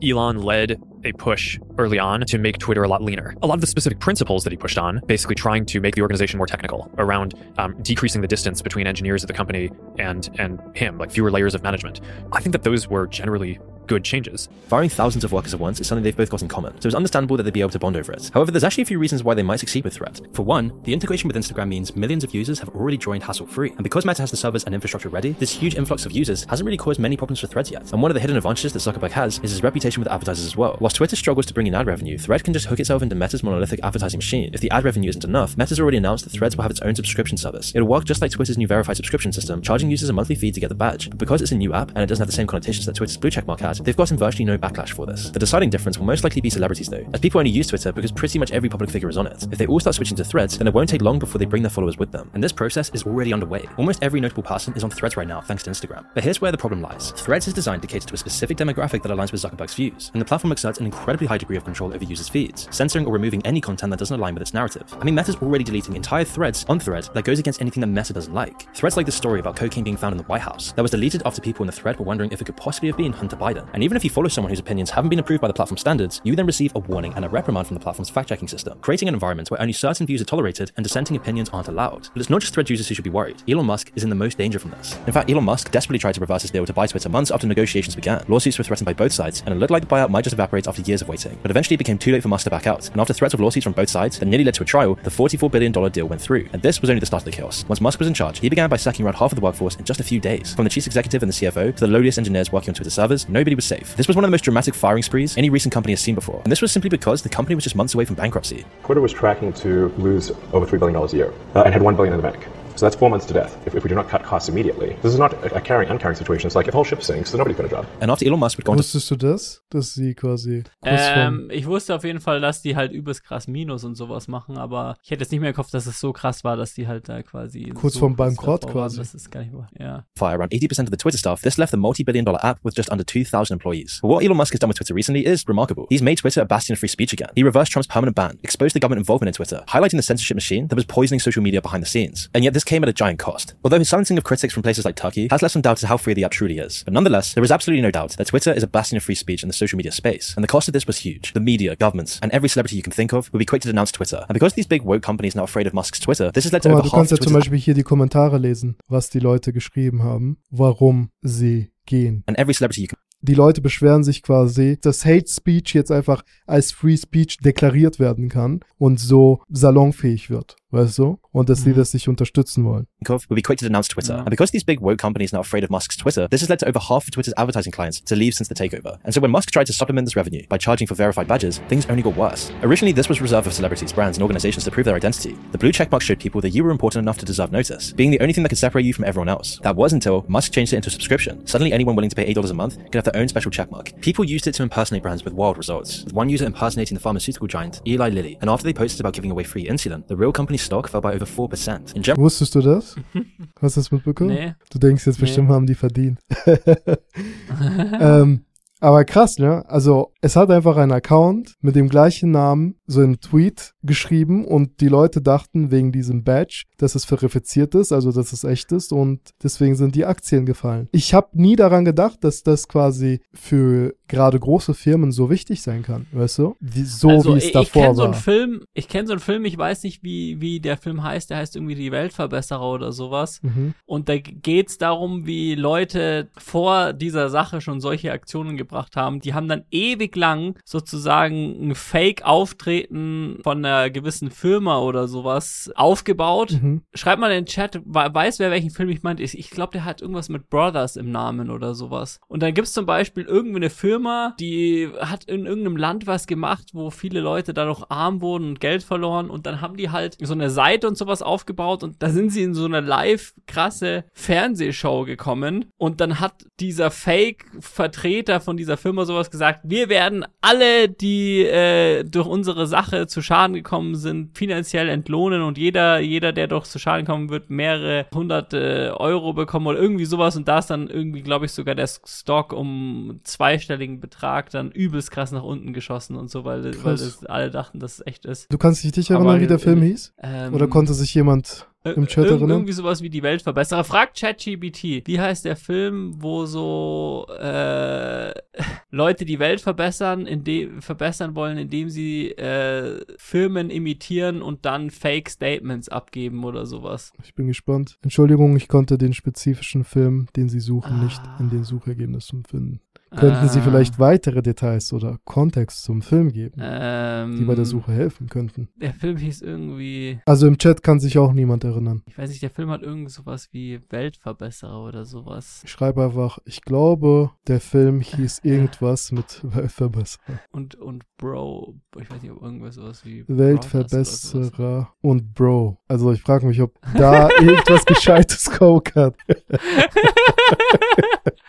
Speaker 6: Elon led a push early on to make Twitter a lot leaner. A lot of the specific principles that he pushed on, basically trying to make the organization more technical, around um, decreasing the distance between engineers at the company and and him, like fewer layers of management. I think that those were generally good changes.
Speaker 3: Firing thousands of workers at once is something they've both got in common, so it's understandable that they'd be able to bond over it. However, there's actually a few reasons why they might succeed with Threads. For one, the integration with Instagram means millions of users have already joined hassle-free, and because Meta has the servers and infrastructure ready, this huge influx of users hasn't really caused many problems for Threads yet. And one of the hidden advantages that Zuckerberg has is his reputation with advertisers as well. Whilst Twitter struggles to bring in ad revenue, Thread can just hook itself into Meta's monolithic advertising machine. If the ad revenue isn't enough, Meta's already announced that Threads will have its own subscription service. It'll work just like Twitter's new verified subscription system, charging users a monthly fee to get the badge. But because it's a new app and it doesn't have the same connotations that Twitter's blue checkmark had, they've gotten virtually no backlash for this. The deciding difference will most likely be celebrities though, as people only use Twitter because pretty much every public figure is on it. If they all start switching to Threads, then it won't take long before they bring their followers with them. And this process is already underway. Almost every notable person is on Threads right now thanks to Instagram. But here's where the problem lies. Threads is designed to cater to a specific demographic that aligns with Zuckerberg's views, and the platform exerts an incredibly high degree of control over users' feeds, censoring or removing any content that doesn't align with its narrative. I mean, Meta's already deleting entire threads on Thread that goes against anything that Meta doesn't like. Threads like the story about cocaine being found in the White House that was deleted after people in the thread were wondering if it could possibly have been Hunter Biden. And even if you follow someone whose opinions haven't been approved by the platform standards, you then receive a warning and a reprimand from the platform's fact-checking system, creating an environment where only certain views are tolerated and dissenting opinions aren't allowed. But it's not just Thread users who should be worried. Elon Musk is in the most danger from this. In fact, Elon Musk desperately tried to reverse his deal to buy Twitter months after negotiations began. Lawsuits were threatened by both sides, and it looked like the buyout might just evaporate after years of waiting. But eventually it became too late for Musk to back out, and after threats of lawsuits from both sides that nearly led to a trial, the $44 billion deal went through. And this was only the start of the chaos. Once Musk was in charge, he began by sacking around half of the workforce in just a few days. From the chief executive and the CFO to the lowliest engineers working on Twitter servers, nobody was safe. This was one of the most dramatic firing sprees any recent company has seen before. And this was simply because the company was just months away from bankruptcy.
Speaker 5: Twitter was tracking to lose over $3 billion a year uh, and had 1 billion in the bank. So that's four months to death if, if we do not cut costs immediately. This is not a, a carrying, uncarrying situation. It's like if the whole ship sinks, then nobody's got a job.
Speaker 3: And after Elon Musk would go on to
Speaker 2: Wusstest du das? Dass sie quasi kurz
Speaker 1: Ähm, ich wusste auf jeden Fall, dass die halt übelst krass Minus und sowas machen, aber ich hätte jetzt nicht mehr im Kopf, dass es so krass war, dass die halt da quasi.
Speaker 2: Kurz
Speaker 1: so
Speaker 2: vorm
Speaker 1: krass
Speaker 2: Bankrott
Speaker 1: davor waren.
Speaker 2: quasi.
Speaker 1: Das ist gar nicht wahr. Ja.
Speaker 3: fire around 80% of the Twitter staff, this left the multi-billion dollar app with just under 2,000 employees. But what Elon Musk has done with Twitter recently is remarkable. He's made Twitter a bastion of free speech again. He reversed Trump's permanent ban, exposed the government involvement in Twitter, highlighting the censorship machine that was poisoning social media behind the scenes. And yet this came at a giant cost. Although his silencing of critics from places like Turkey has left some doubt as to how free the app truly is. But nonetheless, there is absolutely no doubt that Twitter is a bastion of free speech in the social media space. And the cost of this was huge. The media, governments, and every celebrity you can think of would be quick to denounce Twitter. And because these big woke companies are now afraid of Musk's Twitter, this has led to
Speaker 2: mal,
Speaker 3: over
Speaker 2: du kannst ja zum Beispiel hier die Kommentare lesen, was die Leute geschrieben haben, warum sie gehen.
Speaker 3: and every celebrity you can
Speaker 2: Die Leute beschweren sich quasi, dass Hate Speech jetzt einfach als Free Speech deklariert werden kann und so salonfähig wird, weißt du? Und dass die mhm. das nicht unterstützen wollen.
Speaker 3: think of would be quick to denounce Twitter.
Speaker 1: Mhm.
Speaker 3: And because these big woke companies are now afraid of Musk's Twitter, this has led to over half of Twitter's advertising clients to leave since the takeover. And so when Musk tried to supplement this revenue by charging for verified badges, things only got worse. Originally, this was reserved for celebrities, brands, and organizations to prove their identity. The blue checkmark showed people that you were important enough to deserve notice, being the only thing that could separate you from everyone else. That was until Musk changed it into a subscription. Suddenly, anyone willing to pay $8 a month could have their own special checkmark. People used it to impersonate brands with wild results, with one user impersonating the pharmaceutical giant Eli Lilly. And after they posted about giving away free insulin, the real company's stock fell by over 4%. In
Speaker 2: Wusstest du das? Hast du das mitbekommen?
Speaker 1: Nee.
Speaker 2: Du denkst jetzt
Speaker 1: Nee.
Speaker 2: bestimmt, haben die verdient. ähm, Aber krass, ne? Also, es hat einfach ein Account mit dem gleichen Namen so einen Tweet geschrieben und die Leute dachten wegen diesem Badge, dass es verifiziert ist, also dass es echt ist und deswegen sind die Aktien gefallen. Ich habe nie daran gedacht, dass das quasi für gerade große Firmen so wichtig sein kann, weißt du? Wie, so
Speaker 1: also,
Speaker 2: wie es davor
Speaker 1: ich kenne so
Speaker 2: war.
Speaker 1: einen Film, ich kenne so einen Film, ich weiß nicht, wie, wie der Film heißt, der heißt irgendwie Die Weltverbesserer oder sowas.
Speaker 2: Mhm.
Speaker 1: Und da geht's darum, wie Leute vor dieser Sache schon solche Aktionen gebracht haben. Die haben dann ewig lang sozusagen ein Fake-Auftreten von einer gewissen Firma oder sowas aufgebaut.
Speaker 2: Mhm.
Speaker 1: Schreibt mal in den Chat, we- weiß wer welchen Film ich meinte. Ich, ich glaube, der hat irgendwas mit Brothers im Namen oder sowas. Und dann gibt's zum Beispiel irgendwie eine Firma, die hat in irgendeinem Land was gemacht, wo viele Leute dadurch arm wurden und Geld verloren. Und dann haben die halt so eine Seite und sowas aufgebaut und da sind sie in so eine live krasse Fernsehshow gekommen. Und dann hat dieser Fake-Vertreter von dieser Firma sowas gesagt, wir werden alle, die äh, durch unsere Sache zu Schaden gekommen sind, finanziell entlohnen und jeder, jeder, der durch zu Schaden kommen wird, mehrere hunderte Euro bekommen oder irgendwie sowas und da ist dann irgendwie, glaube ich, sogar der Stock um zweistelligen Betrag dann übelst krass nach unten geschossen und so, weil, weil alle dachten, dass es echt ist.
Speaker 2: Du kannst dich nicht
Speaker 1: Aber
Speaker 2: erinnern, wie der
Speaker 1: in-
Speaker 2: Film hieß?
Speaker 1: Ähm,
Speaker 2: Oder konnte sich jemand im Chat
Speaker 1: Ir-
Speaker 2: erinnern?
Speaker 1: Irgendwie sowas wie die Weltverbesserer. Fragt ChatGBT, wie heißt der Film, wo so äh, Leute die Welt verbessern, indem, verbessern wollen, indem sie äh, Firmen imitieren und dann Fake Statements abgeben oder sowas.
Speaker 2: Ich bin gespannt. Entschuldigung, ich konnte den spezifischen Film, den Sie suchen, nicht
Speaker 1: Ah.
Speaker 2: in den Suchergebnissen finden. Könnten Sie
Speaker 1: Ah,
Speaker 2: vielleicht weitere Details oder Kontext zum Film geben,
Speaker 1: ähm,
Speaker 2: die bei der Suche helfen könnten?
Speaker 1: Der Film hieß irgendwie,
Speaker 2: Also im Chat kann sich auch niemand erinnern.
Speaker 1: ich weiß nicht, der Film hat irgend sowas wie Weltverbesserer oder sowas.
Speaker 2: Ich schreibe einfach, ich glaube, der Film hieß irgendwas mit Weltverbesserer.
Speaker 1: Und, und Bro, ich weiß nicht, ob irgendwas sowas wie oder sowas.
Speaker 2: Weltverbesserer und Bro. Also ich frage mich, ob da irgendwas Gescheites Coke hat.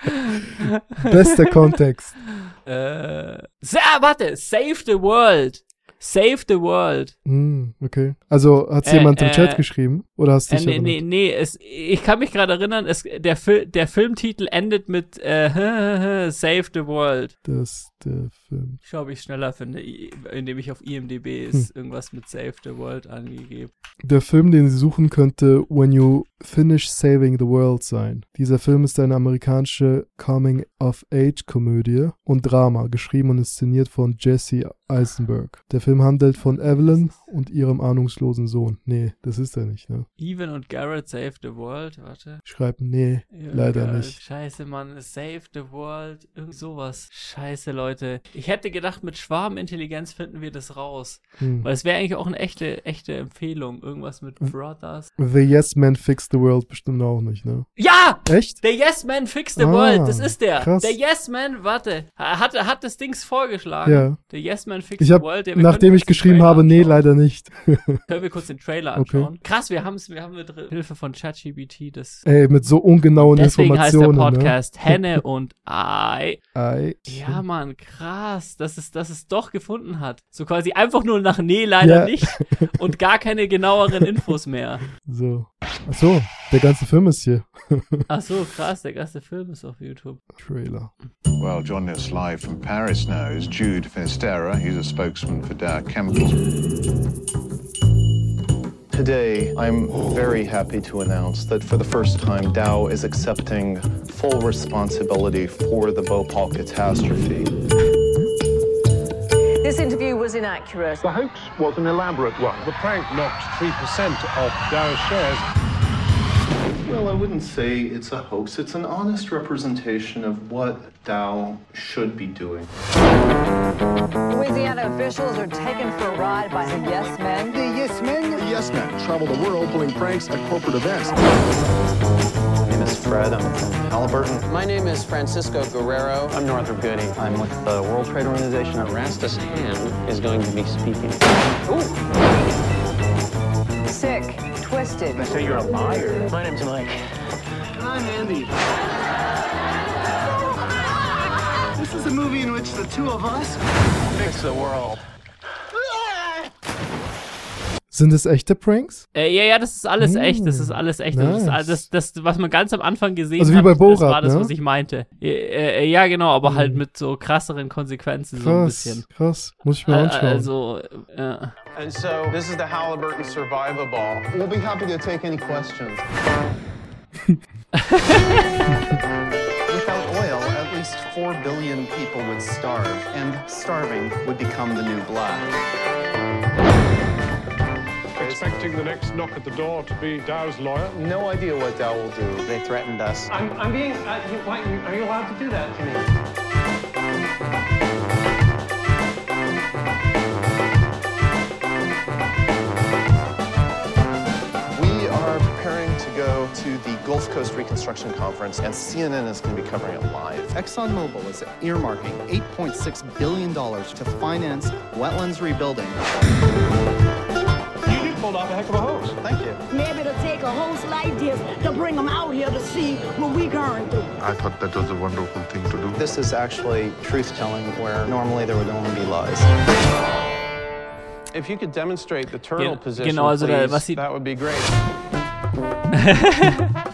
Speaker 2: Bester Kontext.
Speaker 1: Äh, sa warte, Save the World. Save the World.
Speaker 2: Hm, okay. Also hat's
Speaker 1: Äh,
Speaker 2: jemand im
Speaker 1: äh,
Speaker 2: Chat geschrieben? Oder hast du
Speaker 1: Äh,
Speaker 2: dich
Speaker 1: nee,
Speaker 2: erinnert?
Speaker 1: nee, nee, es, ich kann mich gerade erinnern, es, der, Fil der Filmtitel endet mit äh, Save the World.
Speaker 2: Das der Film.
Speaker 1: Ich ob ich schneller finde, indem ich auf IMDb
Speaker 2: Hm.
Speaker 1: ist irgendwas mit Save the World angegeben.
Speaker 2: Der Film, den Sie suchen, könnte When You Finish Saving the World sein. Dieser Film ist eine amerikanische Coming-of-Age-Komödie und Drama, geschrieben und inszeniert von Jesse Eisenberg. Der Film handelt von Evelyn und ihrem ahnungslosen Sohn. Nee, das ist er nicht, ne?
Speaker 1: Even und Garrett Save the World, warte.
Speaker 2: Schreibt, nee,
Speaker 1: Ja,
Speaker 2: leider
Speaker 1: geil.
Speaker 2: nicht.
Speaker 1: Scheiße, Mann. Save the World. Irgend sowas. Scheiße, Leute. Ich hätte gedacht, mit Schwarmintelligenz finden wir das raus.
Speaker 2: Hm.
Speaker 1: Weil es wäre eigentlich auch eine echte, echte Empfehlung. Irgendwas mit
Speaker 2: Hm.
Speaker 1: Brothers.
Speaker 2: The Yes Man Fixed the World bestimmt auch nicht, ne?
Speaker 1: Ja!
Speaker 2: Echt?
Speaker 1: Der Yes Man Fixed the
Speaker 2: Ah,
Speaker 1: World. Das ist der.
Speaker 2: krass.
Speaker 1: Der Yes Man, warte. Hat, hat das Dings vorgeschlagen.
Speaker 2: Ja.
Speaker 1: Der Yes Man Fixed
Speaker 2: Ich
Speaker 1: the
Speaker 2: hab,
Speaker 1: World. Wir
Speaker 2: nachdem ich geschrieben habe, nee,
Speaker 1: anschauen.
Speaker 2: leider nicht.
Speaker 1: Können wir kurz den Trailer
Speaker 2: Okay.
Speaker 1: anschauen? Krass, wir, haben's, wir haben mit Hilfe von ChatGPT das.
Speaker 2: Ey, mit so ungenauen
Speaker 1: Deswegen heißt der
Speaker 2: Informationen,
Speaker 1: Podcast Henne und Ei.
Speaker 2: ne? Ei.
Speaker 1: Ja, Mann, krass, dass es, dass es doch gefunden hat. So quasi einfach nur nach Nee leider
Speaker 2: Ja.
Speaker 1: nicht und gar keine genaueren Infos mehr.
Speaker 2: So. Ach so, der ganze Film ist hier.
Speaker 1: Ach so, krass, der ganze Film ist auf YouTube.
Speaker 2: Trailer.
Speaker 7: Well, joining us live from Paris now is Jude Finisterra. He's a spokesman for Dow Chemical.
Speaker 8: Today, I'm very happy to announce that for the first time, Dow is accepting full responsibility for the Bhopal catastrophe.
Speaker 9: This interview was inaccurate.
Speaker 10: The hoax was an elaborate one. The prank knocked 3% off Dow shares.
Speaker 8: Well, I wouldn't say it's a hoax. It's an honest representation of what Dow should be doing.
Speaker 9: Louisiana officials are taken for a ride by the Yes Men.
Speaker 10: The Yes Men? The Yes Men travel the world pulling pranks at corporate events.
Speaker 11: My name is Fred. I'm from Halliburton.
Speaker 12: My name is Francisco Guerrero.
Speaker 11: I'm Northrop Goody. I'm with the World Trade Organization.
Speaker 12: Rastus Ham is going to be speaking. Ooh.
Speaker 9: Sick, twisted.
Speaker 11: say you're a liar. My name's Mike.
Speaker 10: I'm Andy. This is a movie in which the two of us
Speaker 11: Fix the world.
Speaker 2: Sind es echte Pranks?
Speaker 1: Äh, ja, ja, das ist alles
Speaker 2: Mm,
Speaker 1: echt. Das ist alles echt. Das, ist
Speaker 2: nice.
Speaker 1: all- das, das, was man ganz am Anfang gesehen
Speaker 2: Also wie
Speaker 1: hat,
Speaker 2: bei
Speaker 1: das
Speaker 2: Borat,
Speaker 1: war das,
Speaker 2: ne?
Speaker 1: was ich meinte. Äh, äh, ja, genau, aber halt
Speaker 2: Mhm.
Speaker 1: mit so krasseren Konsequenzen so ein
Speaker 2: Krass,
Speaker 1: bisschen.
Speaker 2: krass. Muss ich mir
Speaker 1: Äh,
Speaker 2: anschauen.
Speaker 1: Also, äh,
Speaker 8: And so this is the Halliburton Survivor Ball. We'll be happy to take any questions. Without oil, at least 4 billion people would starve, and starving would become the new black.
Speaker 10: Expecting the next knock at the door to be Dow's lawyer.
Speaker 8: No idea what Dow will do. They threatened us.
Speaker 12: I'm, I'm being. Uh, you, why, are you allowed to do that to me?
Speaker 8: We are preparing to go to the Gulf Coast Reconstruction Conference, and CNN is going to be covering it live.
Speaker 13: ExxonMobil is earmarking $8.6 billion to finance wetlands rebuilding.
Speaker 10: You just pulled off a heck of a hoax.
Speaker 8: Thank you.
Speaker 14: Maybe it'll take a host like this to bring them out here to see what we're going through.
Speaker 7: I thought that was a wonderful thing to do.
Speaker 8: This is actually truth telling where normally there would only be lies.
Speaker 10: If you could demonstrate the turtle
Speaker 1: Gen-
Speaker 10: position,
Speaker 1: genau, also da- was sie-
Speaker 10: that would be great.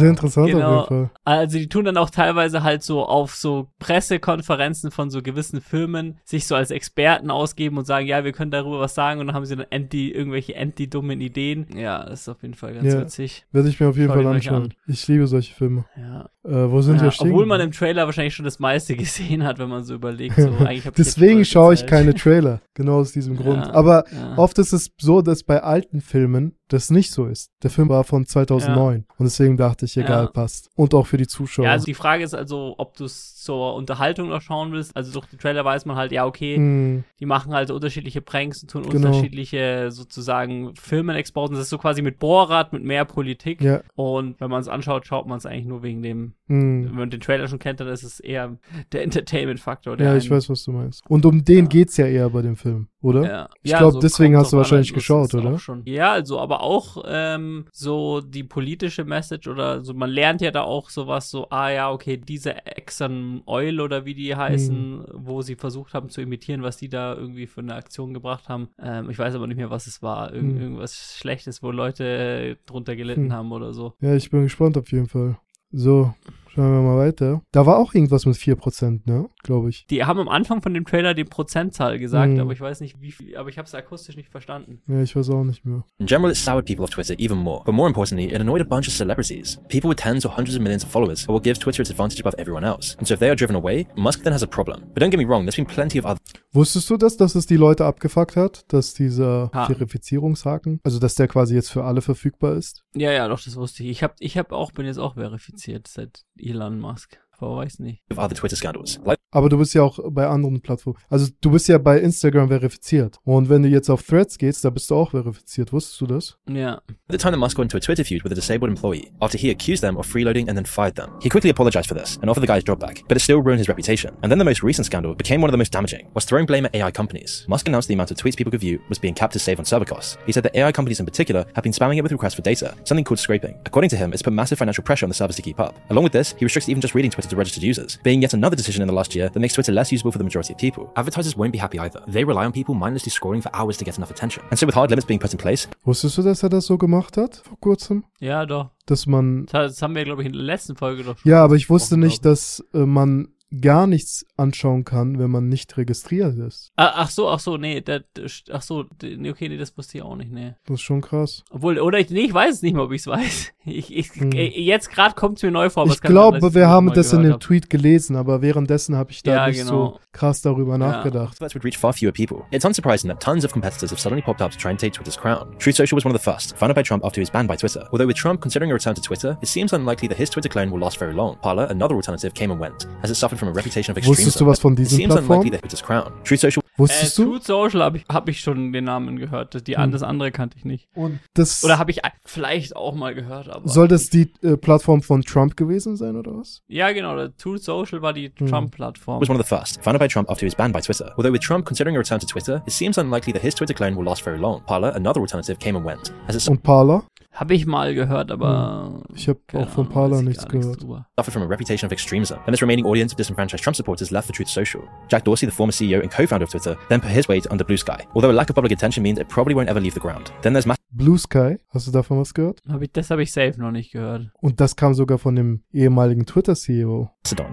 Speaker 2: Sehr interessant auf
Speaker 1: genau.
Speaker 2: jeden Fall.
Speaker 1: Also die tun dann auch teilweise halt so auf so Pressekonferenzen von so gewissen Firmen sich so als Experten ausgeben und sagen, ja, wir können darüber was sagen und dann haben sie dann anti, irgendwelche anti-dummen Ideen. Ja, das ist auf jeden Fall ganz
Speaker 2: Ja.
Speaker 1: witzig.
Speaker 2: Werde ich mir auf jeden
Speaker 1: Schau
Speaker 2: Fall anschauen.
Speaker 1: an.
Speaker 2: Ich liebe solche Filme.
Speaker 1: Ja.
Speaker 2: Äh, wo sind
Speaker 1: ja,
Speaker 2: wir stehen?
Speaker 1: Obwohl man im Trailer wahrscheinlich schon das meiste gesehen hat, wenn man so überlegt. So,
Speaker 2: Deswegen schaue ich keine Trailer. Genau aus diesem Grund.
Speaker 1: Ja,
Speaker 2: Aber
Speaker 1: ja.
Speaker 2: oft ist es so, dass bei alten Filmen das nicht so ist. Der Film war von 2009 und deswegen dachte ich, egal, passt. Und auch für die Zuschauer.
Speaker 1: Ja, also die Frage ist also, ob du es zur Unterhaltung noch schauen willst. Also durch die Trailer weiß man halt, ja, okay,
Speaker 2: Mm.
Speaker 1: die machen halt unterschiedliche Pranks und tun
Speaker 2: Genau.
Speaker 1: unterschiedliche sozusagen Firmenexporten. Das ist so quasi mit Bohrrad, mit mehr Politik.
Speaker 2: Ja.
Speaker 1: Und wenn man es anschaut, schaut man es eigentlich nur wegen dem,
Speaker 2: Mm.
Speaker 1: wenn man den Trailer schon kennt, dann ist es eher der Entertainment-Faktor.
Speaker 2: ja, ich weiß, was du meinst. Und um den geht's ja eher bei dem Film, oder?
Speaker 1: Ja.
Speaker 2: Ich
Speaker 1: Ja,
Speaker 2: glaube,
Speaker 1: so
Speaker 2: deswegen
Speaker 1: kommt
Speaker 2: hast du wahrscheinlich
Speaker 1: also
Speaker 2: geschaut, oder?
Speaker 1: Schon. Ja, also aber auch ähm, so die politische Message oder so, man lernt ja da auch sowas so, ah ja, okay, diese Exxon Oil oder wie die heißen,
Speaker 2: Mhm.
Speaker 1: wo sie versucht haben zu imitieren, was die da irgendwie für eine Aktion gebracht haben. Ähm, ich weiß aber nicht mehr, was es war. Irgend,
Speaker 2: Mhm.
Speaker 1: Irgendwas Schlechtes, wo Leute drunter gelitten
Speaker 2: Hm.
Speaker 1: haben oder so.
Speaker 2: Ja, ich bin gespannt auf jeden Fall. So, schauen wir mal weiter. Da war auch irgendwas mit 4%, ne? Glaube ich.
Speaker 1: Die haben am Anfang von dem Trailer die Prozentzahl gesagt,
Speaker 2: Mhm.
Speaker 1: aber ich weiß nicht wie viel, aber ich habe es akustisch nicht verstanden.
Speaker 2: Ja, ich weiß auch nicht mehr.
Speaker 3: In general, it soured people off Twitter even more. But more importantly, it annoyed a bunch of celebrities. People with tens or hundreds of millions of followers are what gives Twitter its advantage above everyone else. And so if they are driven away, Musk then has a problem. But don't get me wrong, there's been plenty of other
Speaker 2: Wusstest du das, dass es die Leute abgefuckt hat, dass dieser
Speaker 1: Ha.
Speaker 2: Verifizierungshaken, also dass der quasi jetzt für alle verfügbar ist?
Speaker 1: Ja, ja, doch, das wusste ich. Ich hab, ich hab auch, bin jetzt auch verifiziert seit Elon Musk. Aber weiß nicht.
Speaker 3: of other Twitter scandals. Like
Speaker 2: Aber du bist ja auch bei anderen Plattformen. Also du bist ja bei Instagram verifiziert. Und wenn du jetzt auf Threads gehst, da bist du auch verifiziert. Wusstest du das?
Speaker 1: Ja.
Speaker 3: At the time that Musk got into a Twitter feud with a disabled employee after he accused them of freeloading and then fired them. He quickly apologized for this and offered the guy his job back, but it still ruined his reputation. And then the most recent scandal became one of the most damaging, was throwing blame at AI companies. Musk announced the amount of tweets people could view was being capped to save on server costs. He said that AI companies in particular have been spamming it with requests for data, something called scraping. According to him, it's put massive financial pressure on the servers to keep up. Along with this, he restricts even just reading Twitter to registered users, being yet another decision in the last year that makes Twitter less usable for the majority of people. Advertisers won't be happy either. They rely on people mindlessly scrolling for hours to get enough attention. And so with hard limits being put in place,
Speaker 2: Wusstest du, dass er das so gemacht hat vor kurzem?
Speaker 1: Ja, doch.
Speaker 2: Dass man.
Speaker 1: Das, haben wir, glaube ich, in der letzten Folge doch schon
Speaker 2: Ja, aber ich wusste nicht, dass äh, man gar nichts anschauen kann, wenn man nicht registriert ist.
Speaker 1: Ah, ach so, ach so, nee, das, ach so, nee, okay, nee, das wusste ich auch nicht, nee.
Speaker 2: Das ist schon krass.
Speaker 1: Obwohl, oder ich, nee, ich weiß es nicht mehr, ob ich es weiß. Ich, ich,
Speaker 2: Hm.
Speaker 1: äh, jetzt gerade kommt es mir neu vor, aber
Speaker 2: Ich
Speaker 1: es kann sein, dass
Speaker 2: glaube, wir haben das in dem
Speaker 1: hab.
Speaker 2: Tweet gelesen, aber währenddessen habe ich da
Speaker 1: Ja,
Speaker 2: nicht
Speaker 1: genau.
Speaker 2: so krass darüber
Speaker 1: Ja.
Speaker 2: nachgedacht.
Speaker 3: Threats would reach far fewer people. It's unsurprising that tons of competitors have suddenly popped up to try and take Twitter's crown. Truth Social was one of the first, founded by Trump after he was banned by Twitter. Although with Trump considering a return to Twitter, it seems unlikely that his Twitter clone will last very long. Parler, another alternative, came and went, as it suffered from a reputation of extremism.
Speaker 2: Wusstest du was von
Speaker 3: It
Speaker 2: diesen
Speaker 3: seems
Speaker 2: Plattformen?
Speaker 3: unlikely that Twitter's crown. Truth Social
Speaker 1: Äh,
Speaker 2: Wusstest du?
Speaker 1: Truth Social habe ich, hab ich schon den Namen gehört. Das, die,
Speaker 2: Hm.
Speaker 1: das andere kannte ich nicht.
Speaker 2: Und das
Speaker 1: Oder habe ich vielleicht auch mal gehört, aber.
Speaker 2: soll das die äh, Plattform von Trump gewesen sein oder was?
Speaker 1: Ja, genau, der Truth Social war die
Speaker 2: Hm.
Speaker 1: Trump-Plattform.
Speaker 3: was one of the first, founded by Trump after he was banned by Twitter. Although with Trump considering a return to Twitter, it seems unlikely that his Twitter clone will last very long. Parler, another alternative, came and went, as it
Speaker 2: Und Parler?
Speaker 1: Habe ich mal gehört, aber.
Speaker 2: Ich habe auch von Parler nichts gehört.
Speaker 3: Suffered from a reputation of extremism, and this remaining audience of disenfranchised Trump supporters left the Truth Social. Jack Dorsey, the former CEO and co-founder of Twitter, then put his weight under Blue Sky. Although a lack of public attention means it probably won't ever leave the ground. Then there's
Speaker 2: Blue Sky, hast du davon was gehört?
Speaker 1: Hab ich, das habe ich safe noch nicht gehört.
Speaker 2: Und das kam sogar von dem ehemaligen Twitter-CEO.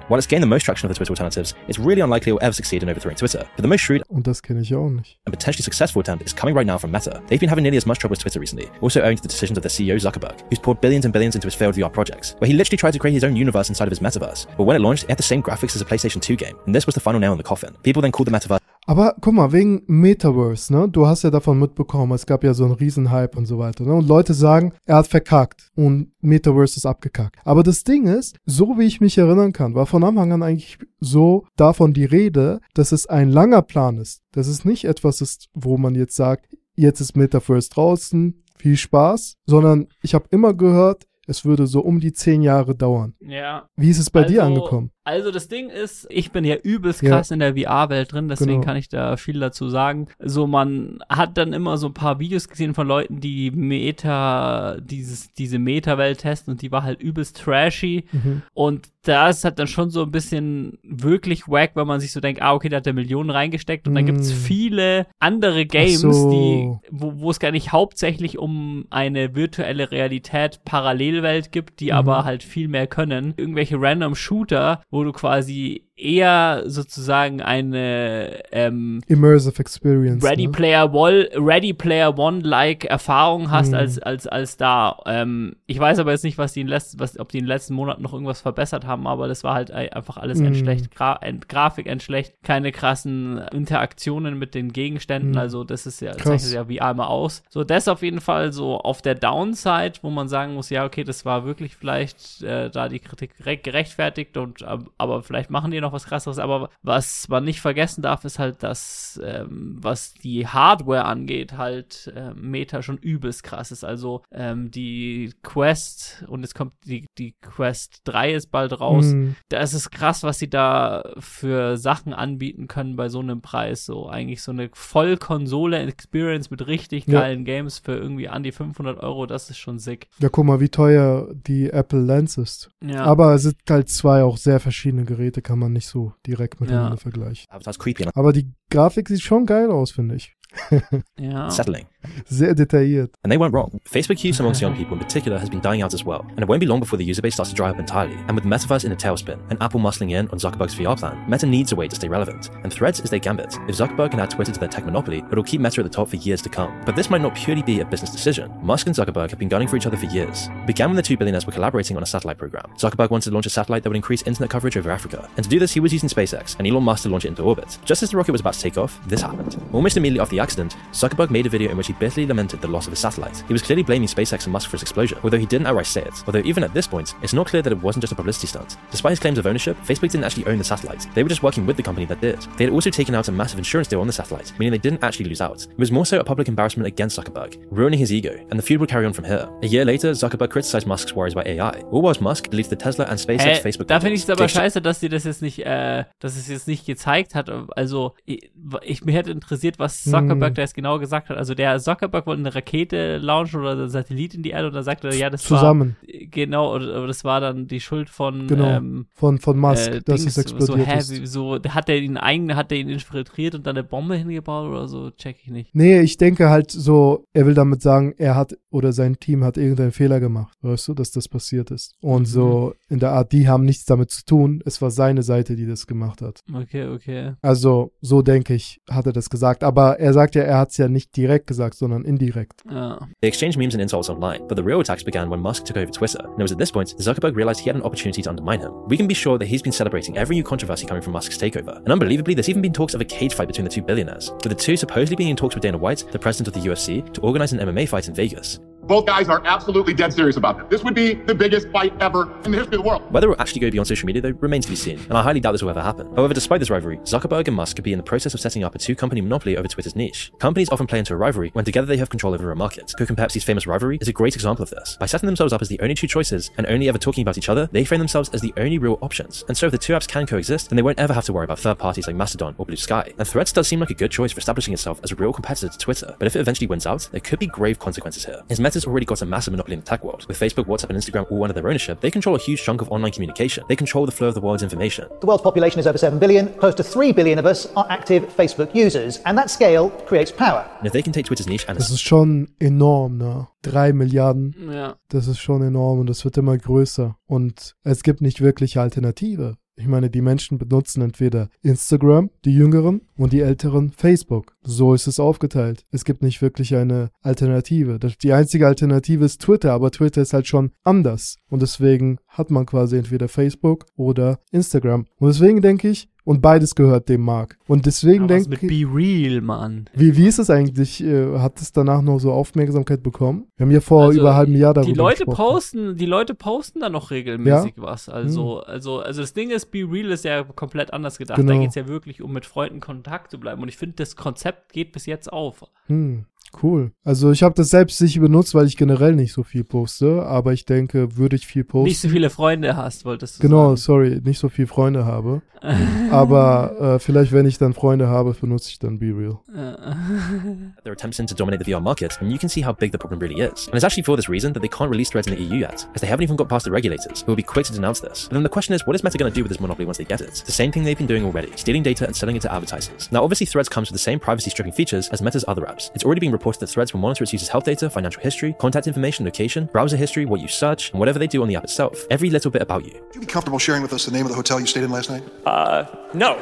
Speaker 3: While it's gained the most traction of the Twitter alternatives, it's really unlikely it will ever succeed in overthrowing Twitter. But the most shrewd
Speaker 2: Und das kenne ich auch nicht.
Speaker 3: and potentially successful attempt is coming right now from Meta. They've been having nearly as much trouble as Twitter recently, also owing to the decisions of their CEO Zuckerberg, who's poured billions and billions into his failed VR projects, where he literally tried to create his own universe inside of his metaverse. But when it launched, it had the same graphics as a PlayStation 2 game, and this was the final nail in the coffin. People then called the metaverse
Speaker 2: Aber guck mal, wegen Metaverse, ne? Du hast ja davon mitbekommen, es gab ja so einen Riesenhype und so weiter, ne? Und Leute sagen, er hat verkackt und Metaverse ist abgekackt. Aber das Ding ist, so wie ich mich erinnern kann, war von Anfang an eigentlich so davon die Rede, dass es ein langer Plan ist. Dass es nicht etwas ist, wo man jetzt sagt, jetzt ist Metaverse draußen, viel Spaß, sondern ich habe immer gehört, es würde so um die zehn Jahre dauern.
Speaker 1: Ja.
Speaker 2: Wie ist es bei dir
Speaker 1: Also-
Speaker 2: angekommen?
Speaker 1: Also das Ding ist, ich bin ja übelst
Speaker 2: Ja.
Speaker 1: krass in der VR-Welt drin, deswegen
Speaker 2: Genau.
Speaker 1: kann ich da viel dazu sagen. So, man hat dann immer so ein paar Videos gesehen von Leuten, die Meta, dieses, diese Meta-Welt testen und die war halt übelst trashy.
Speaker 2: Mhm.
Speaker 1: Und da ist halt dann schon so ein bisschen wirklich wack, wenn man sich so denkt, ah, okay, da hat der Millionen reingesteckt. Und dann gibt's
Speaker 2: Mm.
Speaker 1: viele andere Games,
Speaker 2: so.
Speaker 1: die, wo, wo es gar nicht hauptsächlich um eine virtuelle Realität Parallelwelt gibt, die
Speaker 2: Mhm.
Speaker 1: aber halt viel mehr können. Irgendwelche random Shooter, wo du quasi eher sozusagen eine ähm,
Speaker 2: Immersive Experience.
Speaker 1: Ready
Speaker 2: ne?
Speaker 1: Player One, Ready Player One like Erfahrung hast
Speaker 2: Mhm.
Speaker 1: als als als da. Ähm, ich weiß aber jetzt nicht, was die in letzten, was, ob die in den letzten Monaten noch irgendwas verbessert haben, aber das war halt ei- einfach alles
Speaker 2: Mhm.
Speaker 1: entschlecht, Gra ent Grafik entschlecht, keine krassen Interaktionen mit den Gegenständen.
Speaker 2: Mhm.
Speaker 1: Also das ist ja
Speaker 2: Krass.
Speaker 1: zeichnet ja VR immer aus. So das auf jeden Fall so auf der Downside, wo man sagen muss, ja okay, das war wirklich vielleicht äh, da die Kritik re- gerechtfertigt und aber vielleicht machen die noch was krasseres. Aber was man nicht vergessen darf, ist halt, dass ähm, was die Hardware angeht, halt ähm, Meta schon übelst krass ist. Also ähm, die Quest und jetzt kommt die, die Quest 3 ist bald raus.
Speaker 2: Mhm.
Speaker 1: Da ist es krass, was sie da für Sachen anbieten können bei so einem Preis. So eigentlich so eine Vollkonsole-Experience mit richtig
Speaker 2: Ja.
Speaker 1: geilen Games für irgendwie an die 500 Euro. Das ist schon sick.
Speaker 2: Ja, guck mal, wie teuer die Apple Lens ist.
Speaker 1: Ja.
Speaker 2: Aber es sind halt zwei auch sehr verschiedene Geräte, kann man nicht so direkt miteinander
Speaker 1: Ja.
Speaker 2: vergleichen.
Speaker 3: Avatars creepy and
Speaker 2: Aber die Grafik sieht schon geil aus, finde ich.
Speaker 1: Ja.
Speaker 3: unsettling.
Speaker 2: Sehr detailliert.
Speaker 3: And they weren't wrong. Facebook use amongst young people in particular has been dying out as well, and it won't be long before the user base starts to dry up entirely. And with the metaverse in a tailspin, and Apple muscling in on Zuckerberg's VR plan, Meta needs a way to stay relevant. And Threads is their gambit. If Zuckerberg can add Twitter to their tech monopoly, it'll keep Meta at the top for years to come. But this might not purely be a business decision. Musk and Zuckerberg have been gunning for each other for years. It began when the two billionaires were collaborating on a satellite program. Zuckerberg wanted to launch a satellite that would increase internet coverage over Africa. And to do this, he was using SpaceX, and Elon Musk to launch it into orbit. Just as the rocket was about to take off, this happened. Almost immediately after the accident, Zuckerberg made a video in which he bitterly lamented the loss of his satellite. He was clearly blaming SpaceX and Musk for its explosion, although he didn't outright say it. Although even at this point, it's not clear that it wasn't just a publicity stunt. Despite his claims of ownership, Facebook didn't actually own the satellite. They were just working with the company that did. They had also taken out a massive insurance deal on the satellite, meaning they didn't actually lose out. It was more so a public embarrassment against Zuckerberg, ruining his ego, and the feud would carry on from here. A year later, Zuckerberg criticized Musk's worries about AI, all whilst Musk deleted the Tesla and SpaceX
Speaker 1: Hä,
Speaker 3: Facebook.
Speaker 1: da finde ich es aber scheiße, dass sie das jetzt nicht, äh, dass es jetzt nicht gezeigt hat. Also, ich, ich mir hätte interessiert, was hm. Zuckerberg
Speaker 2: Hm.
Speaker 1: da jetzt genau gesagt hat. Also, der Zuckerberg wollte eine Rakete launchen oder einen Satellit in die Erde und dann sagte er, ja, das
Speaker 2: Zusammen.
Speaker 1: war genau, oder, aber das war dann die Schuld von
Speaker 2: Genau.
Speaker 1: ähm,
Speaker 2: Von, von Musk,
Speaker 1: äh,
Speaker 2: dass
Speaker 1: Dings,
Speaker 2: es explodiert
Speaker 1: so, hä,
Speaker 2: ist.
Speaker 1: wie- so, hat er ihn eigen, hat er ihn infiltriert und dann eine Bombe hingebaut oder so, check ich nicht.
Speaker 2: Nee, ich denke halt so, er will damit sagen, er hat oder sein Team hat irgendeinen Fehler gemacht, weißt du, dass das passiert ist. Und
Speaker 1: Mhm.
Speaker 2: so in der Art, die haben nichts damit zu tun. Es war seine Seite, die das gemacht hat.
Speaker 1: Okay, okay.
Speaker 2: Also, so denke ich, hat er das gesagt. Aber er sagt ja, er hat es ja nicht direkt gesagt, sondern indirekt.
Speaker 1: Ja.
Speaker 3: They exchanged memes and insults online, but the real attacks began when Musk took over Twitter. And it was at this point Zuckerberg realized he had an opportunity to undermine him. We can be sure that he's been celebrating every new controversy coming from Musk's takeover. And unbelievably, there's even been talks of a cage fight between the two billionaires, with the two supposedly being in talks with Dana White, the president of the UFC, to organize an MMA fight in Vegas.
Speaker 15: Both guys are absolutely dead serious about this. This would be the biggest fight ever in the history of the world.
Speaker 3: Whether it will actually go beyond social media, though, remains to be seen, and I highly doubt this will ever happen. However, despite this rivalry, Zuckerberg and Musk could be in the process of setting up a two company monopoly over Twitter's niche. Companies often play into a rivalry when together they have control over a market. Coke and Pepsi's famous rivalry is a great example of this. By setting themselves up as the only two choices and only ever talking about each other, they frame themselves as the only real options. And so, if the two apps can coexist, then they won't ever have to worry about third parties like Mastodon or Blue Sky. And Threads does seem like a good choice for establishing itself as a real competitor to Twitter, but if it eventually wins out, there could be grave consequences here. Meta Meta's already got a massive monopoly in the tech world. With Facebook, WhatsApp, and Instagram all under their ownership, they control a huge chunk of online communication. They control the flow of the world's information.
Speaker 16: The world's population is over 7 billion. Close to 3 billion of us are active Facebook users, and that scale creates power.
Speaker 3: And if they can take Twitter's niche and
Speaker 2: Das ist schon enorm, ne? Drei Milliarden.
Speaker 1: Ja.
Speaker 2: Das ist schon enorm und es wird immer größer. Und es gibt nicht wirklich Alternative. Ich meine, die Menschen benutzen entweder Instagram, die Jüngeren, und die Älteren Facebook. So ist es aufgeteilt. Es gibt nicht wirklich eine Alternative. Das- Die einzige Alternative ist Twitter, aber Twitter ist halt schon anders. Und deswegen hat man quasi entweder Facebook oder Instagram. Und deswegen denke ich, und beides gehört dem Markt. Und deswegen denke
Speaker 1: mit
Speaker 2: ich.
Speaker 1: Be Real, Mann.
Speaker 2: Wie, wie ist es eigentlich? Äh, Hat es danach noch so Aufmerksamkeit bekommen? Wir haben ja vor
Speaker 1: Also,
Speaker 2: über einem halben Jahr darüber
Speaker 1: Die Leute
Speaker 2: gesprochen.
Speaker 1: posten, die Leute posten da noch regelmäßig was. Also, also, also das Ding ist, Be Real ist ja komplett anders gedacht. Da
Speaker 2: Genau.
Speaker 1: geht es ja wirklich um mit Freunden Kontakt zu bleiben. Und ich finde, das Konzept geht bis jetzt auf.
Speaker 2: Hm, cool. Also ich habe das selbst nicht benutzt, weil ich generell nicht so viel poste, aber ich denke, würde ich viel posten.
Speaker 1: Nicht so viele Freunde hast, wolltest du
Speaker 2: Genau,
Speaker 1: sagen.
Speaker 2: sorry, nicht so viele Freunde habe. aber äh, vielleicht, wenn ich dann Freunde habe, benutze ich dann Be Real.
Speaker 3: their attempts in to dominate the VR market, and you can see how big the problem really is. And it's actually for this reason that they can't release threads in the EU yet, as they haven't even got past the regulators, who will be quick to denounce this. But then the question is, what is Meta going to do with this monopoly once they get it? The same thing they've been doing already, stealing data and selling it to advertisers. Now, obviously, Threads comes with the same privacy-stripping features as Meta's other apps. It's already been reported that Threads will monitor its users' health data, financial history, contact information, location, browser history, what you search, and whatever they do on the app itself. Every little bit about you.
Speaker 17: Would you be comfortable sharing with us the name of the hotel you stayed in last night?
Speaker 6: Uh, no.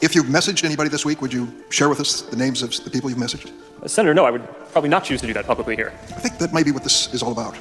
Speaker 17: If you've messaged anybody this week, would you share with us the names of the people you've messaged?
Speaker 6: Senator, no, I would probably not choose to do that publicly here.
Speaker 17: I think that might be what this is all about.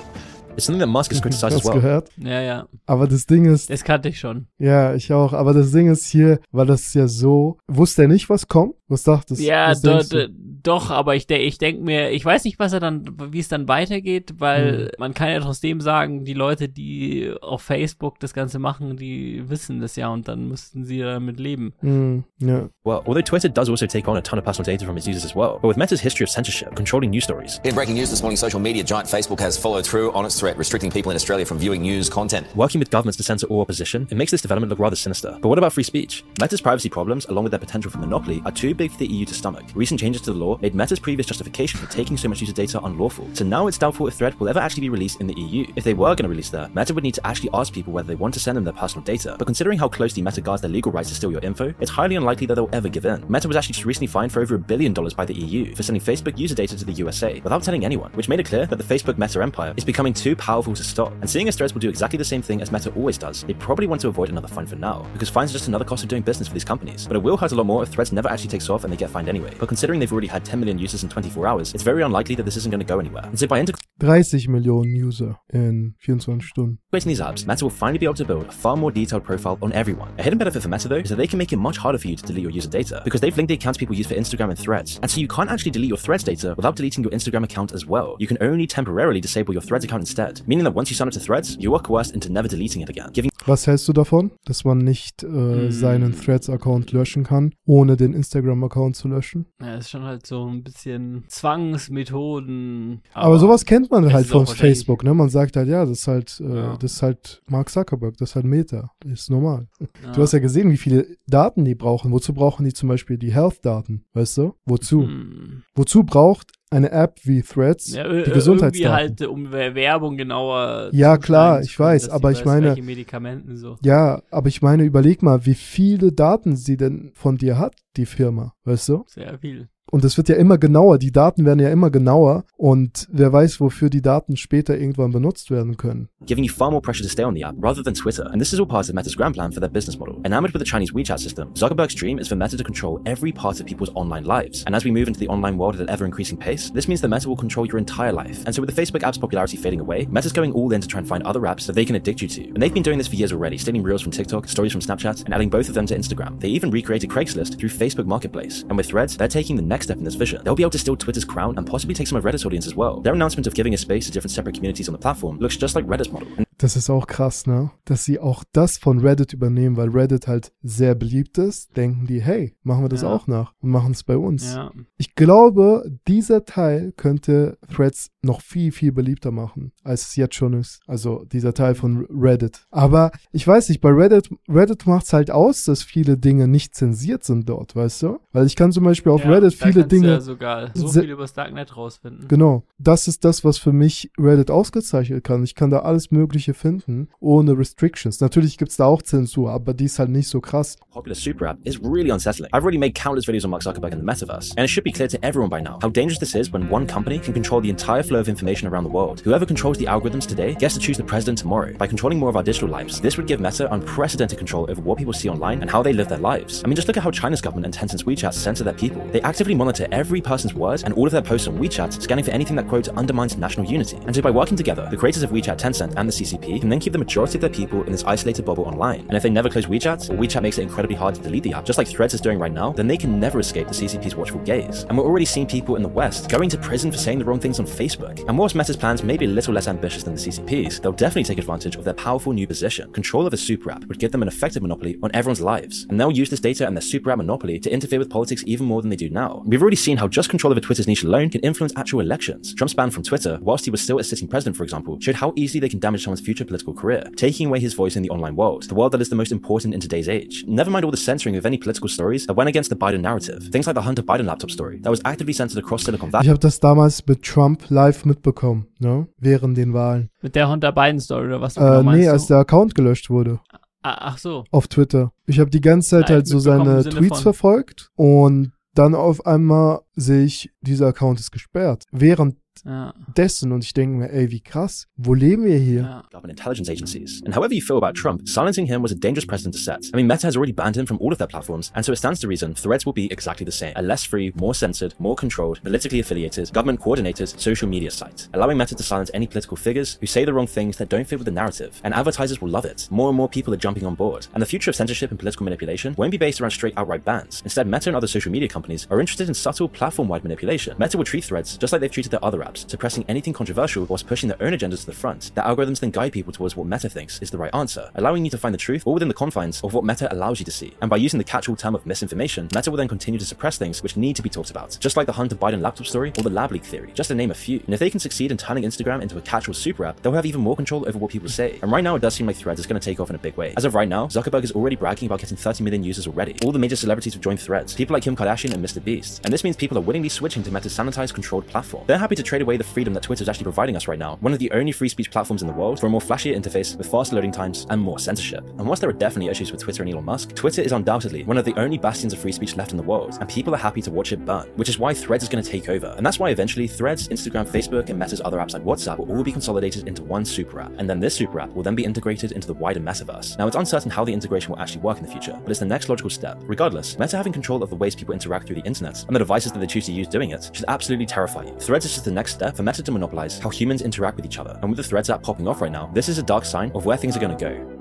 Speaker 3: It's something that Musk has criticized as
Speaker 2: Hast
Speaker 3: well.
Speaker 2: gehört?
Speaker 1: Ja, ja.
Speaker 2: Aber das Ding ist,
Speaker 1: Das kannte ich schon.
Speaker 2: ja, ich auch, aber das Ding ist hier, weil das ja so, wusste er nicht, was kommt? Was dachtest
Speaker 1: Ja,
Speaker 2: was
Speaker 1: do, do, doch, aber ich, de ich denke mir, ich weiß nicht, was er dann, wie es dann weitergeht, weil
Speaker 2: Hm.
Speaker 1: man kann ja trotzdem sagen, die Leute, die auf Facebook das Ganze machen, die wissen das ja und dann müssten sie damit leben.
Speaker 2: Hm, ja.
Speaker 3: Well, although Twitter does also take on a ton of personal data from its users as well, but with Meta's history of censorship, controlling news stories,
Speaker 18: In breaking news this morning, social media giant Facebook has followed through on its threat, restricting people in Australia from viewing news content.
Speaker 3: working with governments to censor all opposition, it makes this development look rather sinister. But what about free speech? Meta's privacy problems, along with their potential for monopoly, are too big for the EU to stomach. Recent changes to the law made Meta's previous justification for taking so much user data unlawful. So now it's doubtful if Thread will ever actually be released in the EU. If they were going to release there, Meta would need to actually ask people whether they want to send them their personal data. But considering how closely Meta guards their legal rights to steal your info, it's highly unlikely that they'll ever give in. Meta was actually just recently fined for over a billion dollars by the EU for sending Facebook user data to the USA without telling anyone, which made it clear that the Facebook Meta empire is becoming too powerful to stop. And seeing as Threads will do exactly the same thing as Meta always does, they probably want to avoid another fine for now, because fines are just another cost of doing business for these companies. But it will hurt a lot more if Threads never actually takes off and they get fined anyway. But considering they've already had 10 million users in 24 hours, it's very unlikely that this isn't going to go anywhere. And so by integrating
Speaker 2: 30 Millionen User in 24 Stunden.
Speaker 3: these apps, Meta will finally be able to build a far more detailed profile on everyone. A hidden benefit for Meta though is that they can make it much harder for you to delete your user data because they've linked the accounts people use for Instagram and Threads. And so you can't actually delete your Threads data without deleting your Instagram account as well. You can only temporarily disable your Threads account instead, meaning that once you sign up to Threads, you are coerced into never deleting it again, giving
Speaker 2: Was hältst du davon, dass man nicht äh, seinen Threads-Account löschen kann, ohne den Instagram-Account zu löschen?
Speaker 1: Ja, ist schon halt so ein bisschen Zwangsmethoden.
Speaker 2: Aber, sowas kennt man halt von Facebook, ne? Man sagt halt, ja, das ist halt, äh,
Speaker 1: Ja.
Speaker 2: das ist halt Mark Zuckerberg, das ist halt Meta, das ist normal.
Speaker 1: Ja.
Speaker 2: Du hast ja gesehen, wie viele Daten die brauchen. Wozu brauchen die zum Beispiel die Health-Daten, weißt du? Wozu?
Speaker 1: Hm.
Speaker 2: Wozu braucht eine App wie Threads
Speaker 1: Ja,
Speaker 2: die
Speaker 1: ir- irgendwie
Speaker 2: Gesundheitsdaten?
Speaker 1: halt, um Wer- Werbung genauer
Speaker 2: Ja, klar, ich
Speaker 1: können,
Speaker 2: weiß, aber ich
Speaker 1: weiß,
Speaker 2: meine-
Speaker 1: Medikamenten so.
Speaker 2: Ja, aber ich meine, überleg mal, wie viele Daten sie denn von dir hat, die Firma, weißt du?
Speaker 1: Sehr viel.
Speaker 2: Und es wird ja immer genauer, die Daten werden ja immer genauer und wer weiß, wofür die Daten später irgendwann benutzt werden können.
Speaker 3: giving you far more pressure to stay on the app rather than Twitter. And this is all part of Meta's grand plan for their business model. Enamored with the Chinese WeChat system, Zuckerberg's dream is for Meta to control every part of people's online lives. And as we move into the online world at an ever increasing pace, this means that Meta will control your entire life. And so with the Facebook app's popularity fading away, Meta's going all in to try and find other apps that they can addict you to. And they've been doing this for years already, stealing reels from TikTok, stories from Snapchat, and adding both of them to Instagram. They even recreated Craigslist through Facebook Marketplace. And with Threads, they're taking the next step in this vision. They'll be able to steal Twitter's crown and possibly take some of Reddit's audience as well. Their announcement of giving a space to different separate communities on the platform looks just like Reddit's model. And
Speaker 2: Das ist auch krass, ne? Dass sie auch das von Reddit übernehmen, weil Reddit halt sehr beliebt ist, denken die, hey, machen wir das
Speaker 1: Ja.
Speaker 2: auch nach und machen es bei uns.
Speaker 1: Ja.
Speaker 2: Ich glaube, dieser Teil könnte Threads noch viel, viel beliebter machen, als es jetzt schon ist. Also dieser Teil von Reddit. Aber ich weiß nicht, bei Reddit, Reddit macht es halt aus, dass viele Dinge nicht zensiert sind dort, weißt du? Weil ich kann zum Beispiel auf
Speaker 1: Ja,
Speaker 2: Reddit viele Dinge.
Speaker 1: Ja sogar so viel über das Darknet rausfinden.
Speaker 2: Genau. Das ist das, was für mich Reddit ausgezeichnet kann. Ich kann da alles Mögliche finden, ohne Restrictions. Natürlich gibt es da auch Zensur, aber die ist halt nicht so krass.
Speaker 3: popular super app is really unsettling. I've already made countless videos on Mark Zuckerberg and the metaverse, and it should be clear to everyone by now how dangerous this is when one company can control the entire flow of information around the world. Whoever controls the algorithms today gets to choose the president tomorrow. By controlling more of our digital lives, this would give Meta unprecedented control over what people see online and how they live their lives. I mean, just look at how China's government and Tencent's WeChat censor their people. They actively monitor every person's words and all of their posts on WeChat, scanning for anything that quote undermines national unity. And so by working together, the creators of WeChat, Tencent, and the CCP can then keep the majority of their people in this isolated bubble online. And if they never close WeChat, or WeChat makes it incredibly hard to delete the app, just like Threads is doing right now, then they can never escape the CCP's watchful gaze. And we're already seeing people in the West going to prison for saying the wrong things on Facebook. And whilst Meta's plans may be a little less ambitious than the CCP's, they'll definitely take advantage of their powerful new position. Control of a super app would give them an effective monopoly on everyone's lives. And they'll use this data and their super app monopoly to interfere with politics even more than they do now. We've already seen how just control over Twitter's niche alone can influence actual elections. Trump's ban from Twitter, whilst he was still a sitting president, for example, showed how easily they can damage someone's future political career, taking away his voice in the online world, the world that is the most important in today's age. Never mind all the censoring of any political stories that went against the Biden narrative. Things like the Hunter Biden laptop story that was actively censored across Silicon Valley.
Speaker 2: Ich habe das damals mit Trump live mitbekommen, ne? Während den Wahlen.
Speaker 1: Mit der Hunter Biden Story oder was
Speaker 2: Äh,
Speaker 1: genau meinst
Speaker 2: nee, als der Account gelöscht wurde.
Speaker 1: Ah, ach so.
Speaker 2: Auf Twitter. Ich habe die ganze Zeit
Speaker 1: Ja,
Speaker 2: halt
Speaker 1: ich
Speaker 2: so seine Tweets
Speaker 1: von-
Speaker 2: verfolgt und dann auf einmal sehe ich, dieser Account ist gesperrt. Während
Speaker 1: Ja.
Speaker 2: dessen und ich denke mir, ey, wie krass, wo leben wir hier?
Speaker 3: government intelligence agencies. And however you feel about Trump, silencing him was a dangerous precedent to set. I mean, Meta has already banned him from all of their platforms, and so it stands to reason Threads will be exactly the same. A less free, more censored, more controlled, politically affiliated, government coordinated social media site, allowing Meta to silence any political figures who say the wrong things that don't fit with the narrative. And advertisers will love it. More and more people are jumping on board. And the future of censorship and political manipulation won't be based around straight outright bans. Instead, Meta and other social media companies are interested in subtle platform wide manipulation. Meta will treat Threads just like they've treated their other apps, suppressing anything controversial whilst pushing their own agendas to the front. Their algorithms then guide people towards what Meta thinks is the right answer, allowing you to find the truth all within the confines of what Meta allows you to see. And by using the catch-all term of misinformation, Meta will then continue to suppress things which need to be talked about, just like the Hunter Biden laptop story or the lab leak theory, just to name a few. And if they can succeed in turning Instagram into a catch-all super app, they'll have even more control over what people say. And right now, it does seem like Threads is going to take off in a big way. As of right now, Zuckerberg is already bragging about getting 30 million users already. All the major celebrities have joined Threads, people like Kim Kardashian and Mr. Beast. And this means people are willingly switching to Meta's sanitized, controlled platform. They're happy to trade away the freedom that Twitter is actually providing us right now, one of the only free speech platforms in the world, for a more flashier interface with faster loading times and more censorship. And whilst there are definitely issues with Twitter and Elon Musk, Twitter is undoubtedly one of the only bastions of free speech left in the world, and people are happy to watch it burn, which is why Threads is going to take over. And that's why eventually Threads, Instagram, Facebook, and Meta's other apps like WhatsApp will all be consolidated into one super app. And then this super app will then be integrated into the wider metaverse. Now, it's uncertain how the integration will actually work in the future, but it's the next logical step. Regardless, Meta having control of the ways people interact through the internet and the devices that they choose to use doing it should absolutely terrify you. Threads is just the next step for Meta to monopolize how humans interact with each other. And with the Threads app popping off right now, this is a dark sign of where things are going to go.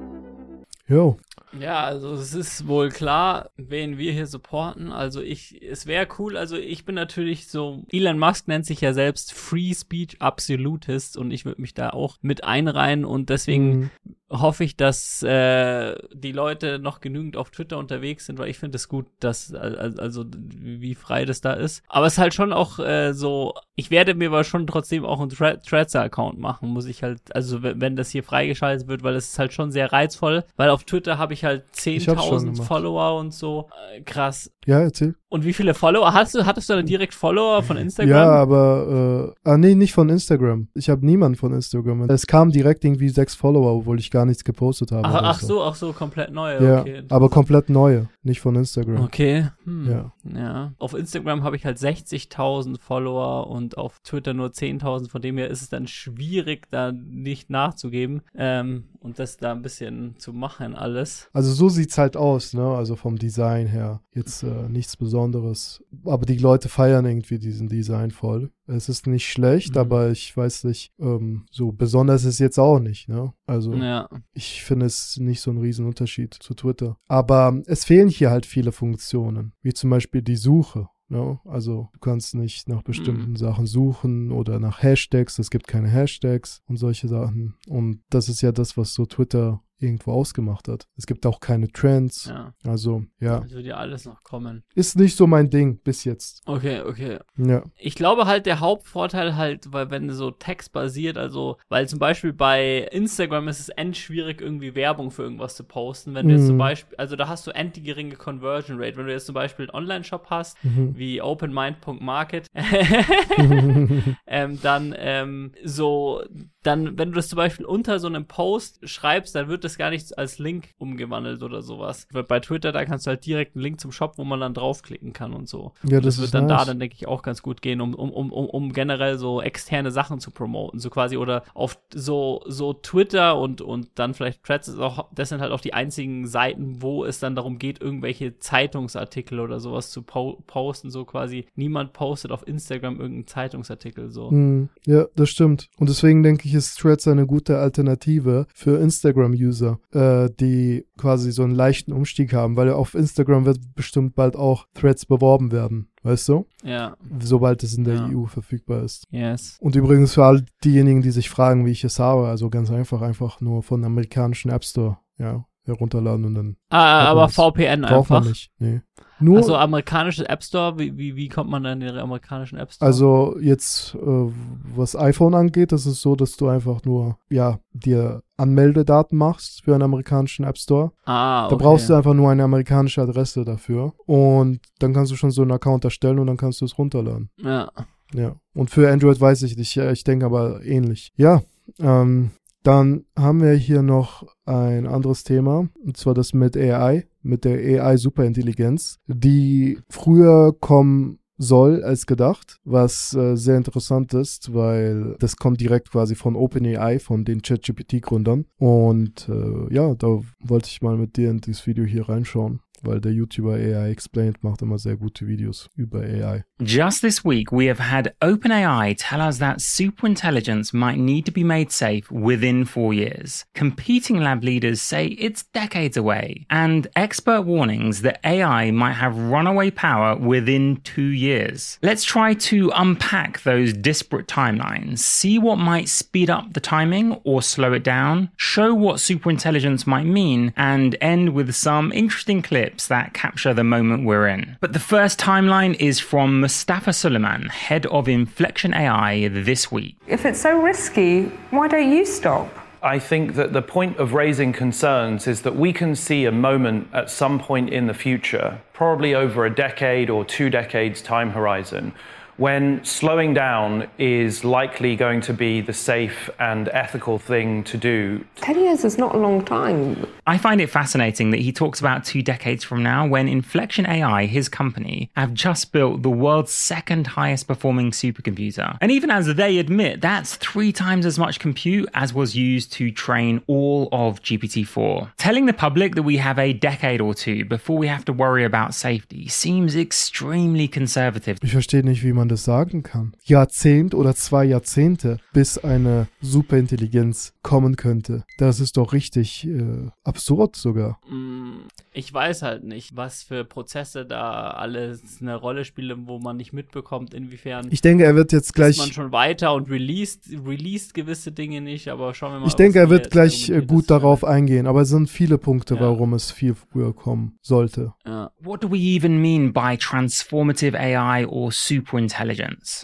Speaker 2: Jo.
Speaker 1: Ja, also es ist wohl klar, wen wir hier supporten. Also ich, es wäre cool, also ich bin natürlich so, Elon Musk nennt sich ja selbst Free Speech Absolutist und ich würde mich da auch mit einreihen und deswegen
Speaker 2: Mhm.
Speaker 1: Hoffe ich, dass äh, die Leute noch genügend auf Twitter unterwegs sind, weil ich finde es gut, dass al- also wie frei das da ist. Aber es ist halt schon auch äh, so, ich werde mir aber schon trotzdem auch einen Thre Threads-Account machen, muss ich halt, also wenn, das hier freigeschaltet wird, weil es ist halt schon sehr reizvoll, weil auf Twitter habe ich halt
Speaker 2: Ich hab's schon
Speaker 1: 10.000
Speaker 2: gemacht.
Speaker 1: Follower und so. Äh, krass.
Speaker 2: Ja, erzähl.
Speaker 1: Und wie viele Follower hast du? Hattest du dann direkt Follower von Instagram?
Speaker 2: Ja, aber, äh, ah, nee, nicht von Instagram. Ich habe niemanden von Instagram. Es kam direkt irgendwie sechs Follower, obwohl ich gar nichts gepostet habe.
Speaker 1: Ach, ach so, ach so, komplett neu.
Speaker 2: Ja,
Speaker 1: okay.
Speaker 2: aber komplett neue, nicht von Instagram.
Speaker 1: Okay. Hm.
Speaker 2: Ja.
Speaker 1: ja. Auf Instagram habe ich halt 60.000 Follower und auf Twitter nur 10.000. Von dem her ist es dann schwierig, da nicht nachzugeben ähm, und das da ein bisschen zu machen alles.
Speaker 2: Also so sieht's halt aus, ne? Also vom Design her. Jetzt äh, nichts Besonderes. Aber die Leute feiern irgendwie diesen Design voll. Es ist nicht schlecht,
Speaker 1: Mhm.
Speaker 2: aber ich weiß nicht, ähm, so besonders ist es jetzt auch nicht, ne? Also
Speaker 1: Ja.
Speaker 2: ich finde es nicht so ein Riesenunterschied zu Twitter. Aber es fehlen hier halt viele Funktionen, wie zum Beispiel die Suche. Ne? Also du kannst nicht nach bestimmten mhm. Sachen suchen oder nach Hashtags. Es gibt keine Hashtags und solche Sachen. Und das ist ja das, was so Twitter irgendwo ausgemacht hat. Es gibt auch keine Trends. Ja. Also, ja.
Speaker 1: Das wird ja alles noch kommen.
Speaker 2: Ist nicht so mein Ding bis jetzt.
Speaker 1: Okay, okay.
Speaker 2: Ja.
Speaker 1: Ich glaube halt, der Hauptvorteil halt, weil wenn so Text basiert, also, weil zum Beispiel bei Instagram ist es endschwierig, irgendwie Werbung für irgendwas zu posten. Wenn du jetzt zum
Speaker 2: Mhm.
Speaker 1: Beispiel, also da hast du end die geringe Conversion Rate. Wenn du jetzt zum Beispiel einen Online-Shop hast,
Speaker 2: Mhm.
Speaker 1: wie openmind.market, ähm, dann ähm, so, dann, wenn du das zum Beispiel unter so einem Post schreibst, dann wird das gar nicht als Link umgewandelt oder sowas. Weil bei Twitter, da kannst du halt direkt einen Link zum Shop, wo man dann draufklicken kann und so.
Speaker 2: Ja,
Speaker 1: Und
Speaker 2: das
Speaker 1: wird dann da
Speaker 2: nice.
Speaker 1: dann, denke ich, auch ganz gut gehen, um, um, um, um, um generell so externe Sachen zu promoten. So quasi, oder auf so, so Twitter und, und dann vielleicht Threads ist auch, das sind halt auch die einzigen Seiten, wo es dann darum geht, irgendwelche Zeitungsartikel oder sowas zu po posten. So quasi, niemand postet auf Instagram irgendeinen Zeitungsartikel. So.
Speaker 2: Hm, ja, das stimmt. Und deswegen denke ich, ist Threads eine gute Alternative für Instagram-User, äh, die quasi so einen leichten Umstieg haben, weil auf Instagram wird bestimmt bald auch Threads beworben werden. Weißt du?
Speaker 1: Ja.
Speaker 2: Sobald es in der
Speaker 1: Ja.
Speaker 2: EU verfügbar ist.
Speaker 1: Yes.
Speaker 2: Und übrigens für all diejenigen, die sich fragen, wie ich es habe, also ganz einfach, einfach nur von amerikanischen App Store, ja, herunterladen und dann.
Speaker 1: Ah,
Speaker 2: hat
Speaker 1: aber. VPN
Speaker 2: Braucht man
Speaker 1: einfach?
Speaker 2: nicht, nee. Nur,
Speaker 1: also amerikanische App Store, wie, wie, wie kommt man dann in den amerikanischen App Store?
Speaker 2: Also jetzt, äh, was iPhone angeht, ist es so, dass du einfach nur, ja, dir Anmeldedaten machst für einen amerikanischen App Store.
Speaker 1: Ah,
Speaker 2: Da
Speaker 1: okay.
Speaker 2: brauchst du einfach nur eine amerikanische Adresse dafür. Und dann kannst du schon so einen Account erstellen und dann kannst du es runterladen.
Speaker 1: Ja.
Speaker 2: Ja. Und für Android weiß ich nicht. Ich denke aber ähnlich. Ja. Ähm, dann haben wir hier noch ein anderes Thema, und zwar das mit AI, mit der AI-Superintelligenz, die früher kommen soll als gedacht, was äh, sehr interessant ist, weil das kommt direkt quasi von OpenAI, von den ChatGPT-Gründern. Und äh, ja, da wollte ich mal mit dir in dieses Video hier reinschauen, weil der YouTuber AI Explained macht immer sehr gute Videos über AI.
Speaker 19: Just this week, we have had OpenAI tell us that superintelligence might need to be made safe within four years. Competing lab leaders say it's decades away, and expert warnings that AI might have runaway power within two years. Let's try to unpack those disparate timelines, see what might speed up the timing or slow it down, show what superintelligence might mean, and end with some interesting clips that capture the moment we're in. But the first timeline is from Mustafa Suleiman, head of Inflection AI, this week.
Speaker 20: If it's so risky, why don't you stop?
Speaker 12: I think that the point of raising concerns is that we can see a moment at some point in the future, probably over a decade or two decades time horizon, when slowing down is likely going to be the safe and ethical thing to do.
Speaker 20: 10 years is not a long time.
Speaker 19: I find it fascinating that he talks about two decades from now when Inflection AI, his company, have just built the world's second highest performing supercomputer. And even as they admit, that's three times as much compute as was used to train all of GPT 4. Telling the public that we have a decade or two before we have to worry about safety seems extremely conservative.
Speaker 2: Ich verstehe nicht, wie man das sagen kann. Jahrzehnt oder zwei Jahrzehnte, bis eine Superintelligenz kommen könnte. Das ist doch richtig äh, absurd sogar.
Speaker 1: Mm, Ich weiß halt nicht, was für Prozesse da alles eine Rolle spielen, wo man nicht mitbekommt, inwiefern.
Speaker 2: Ich denke, er wird jetzt gleich-
Speaker 1: Ist man schon weiter und released, released gewisse Dinge nicht, aber schauen wir mal.
Speaker 2: Ich denke, er wird gleich äh, gut darauf eingehen, aber es sind viele Punkte, warum es viel früher kommen sollte.
Speaker 19: What do we even mean by transformative AI or superintelligence?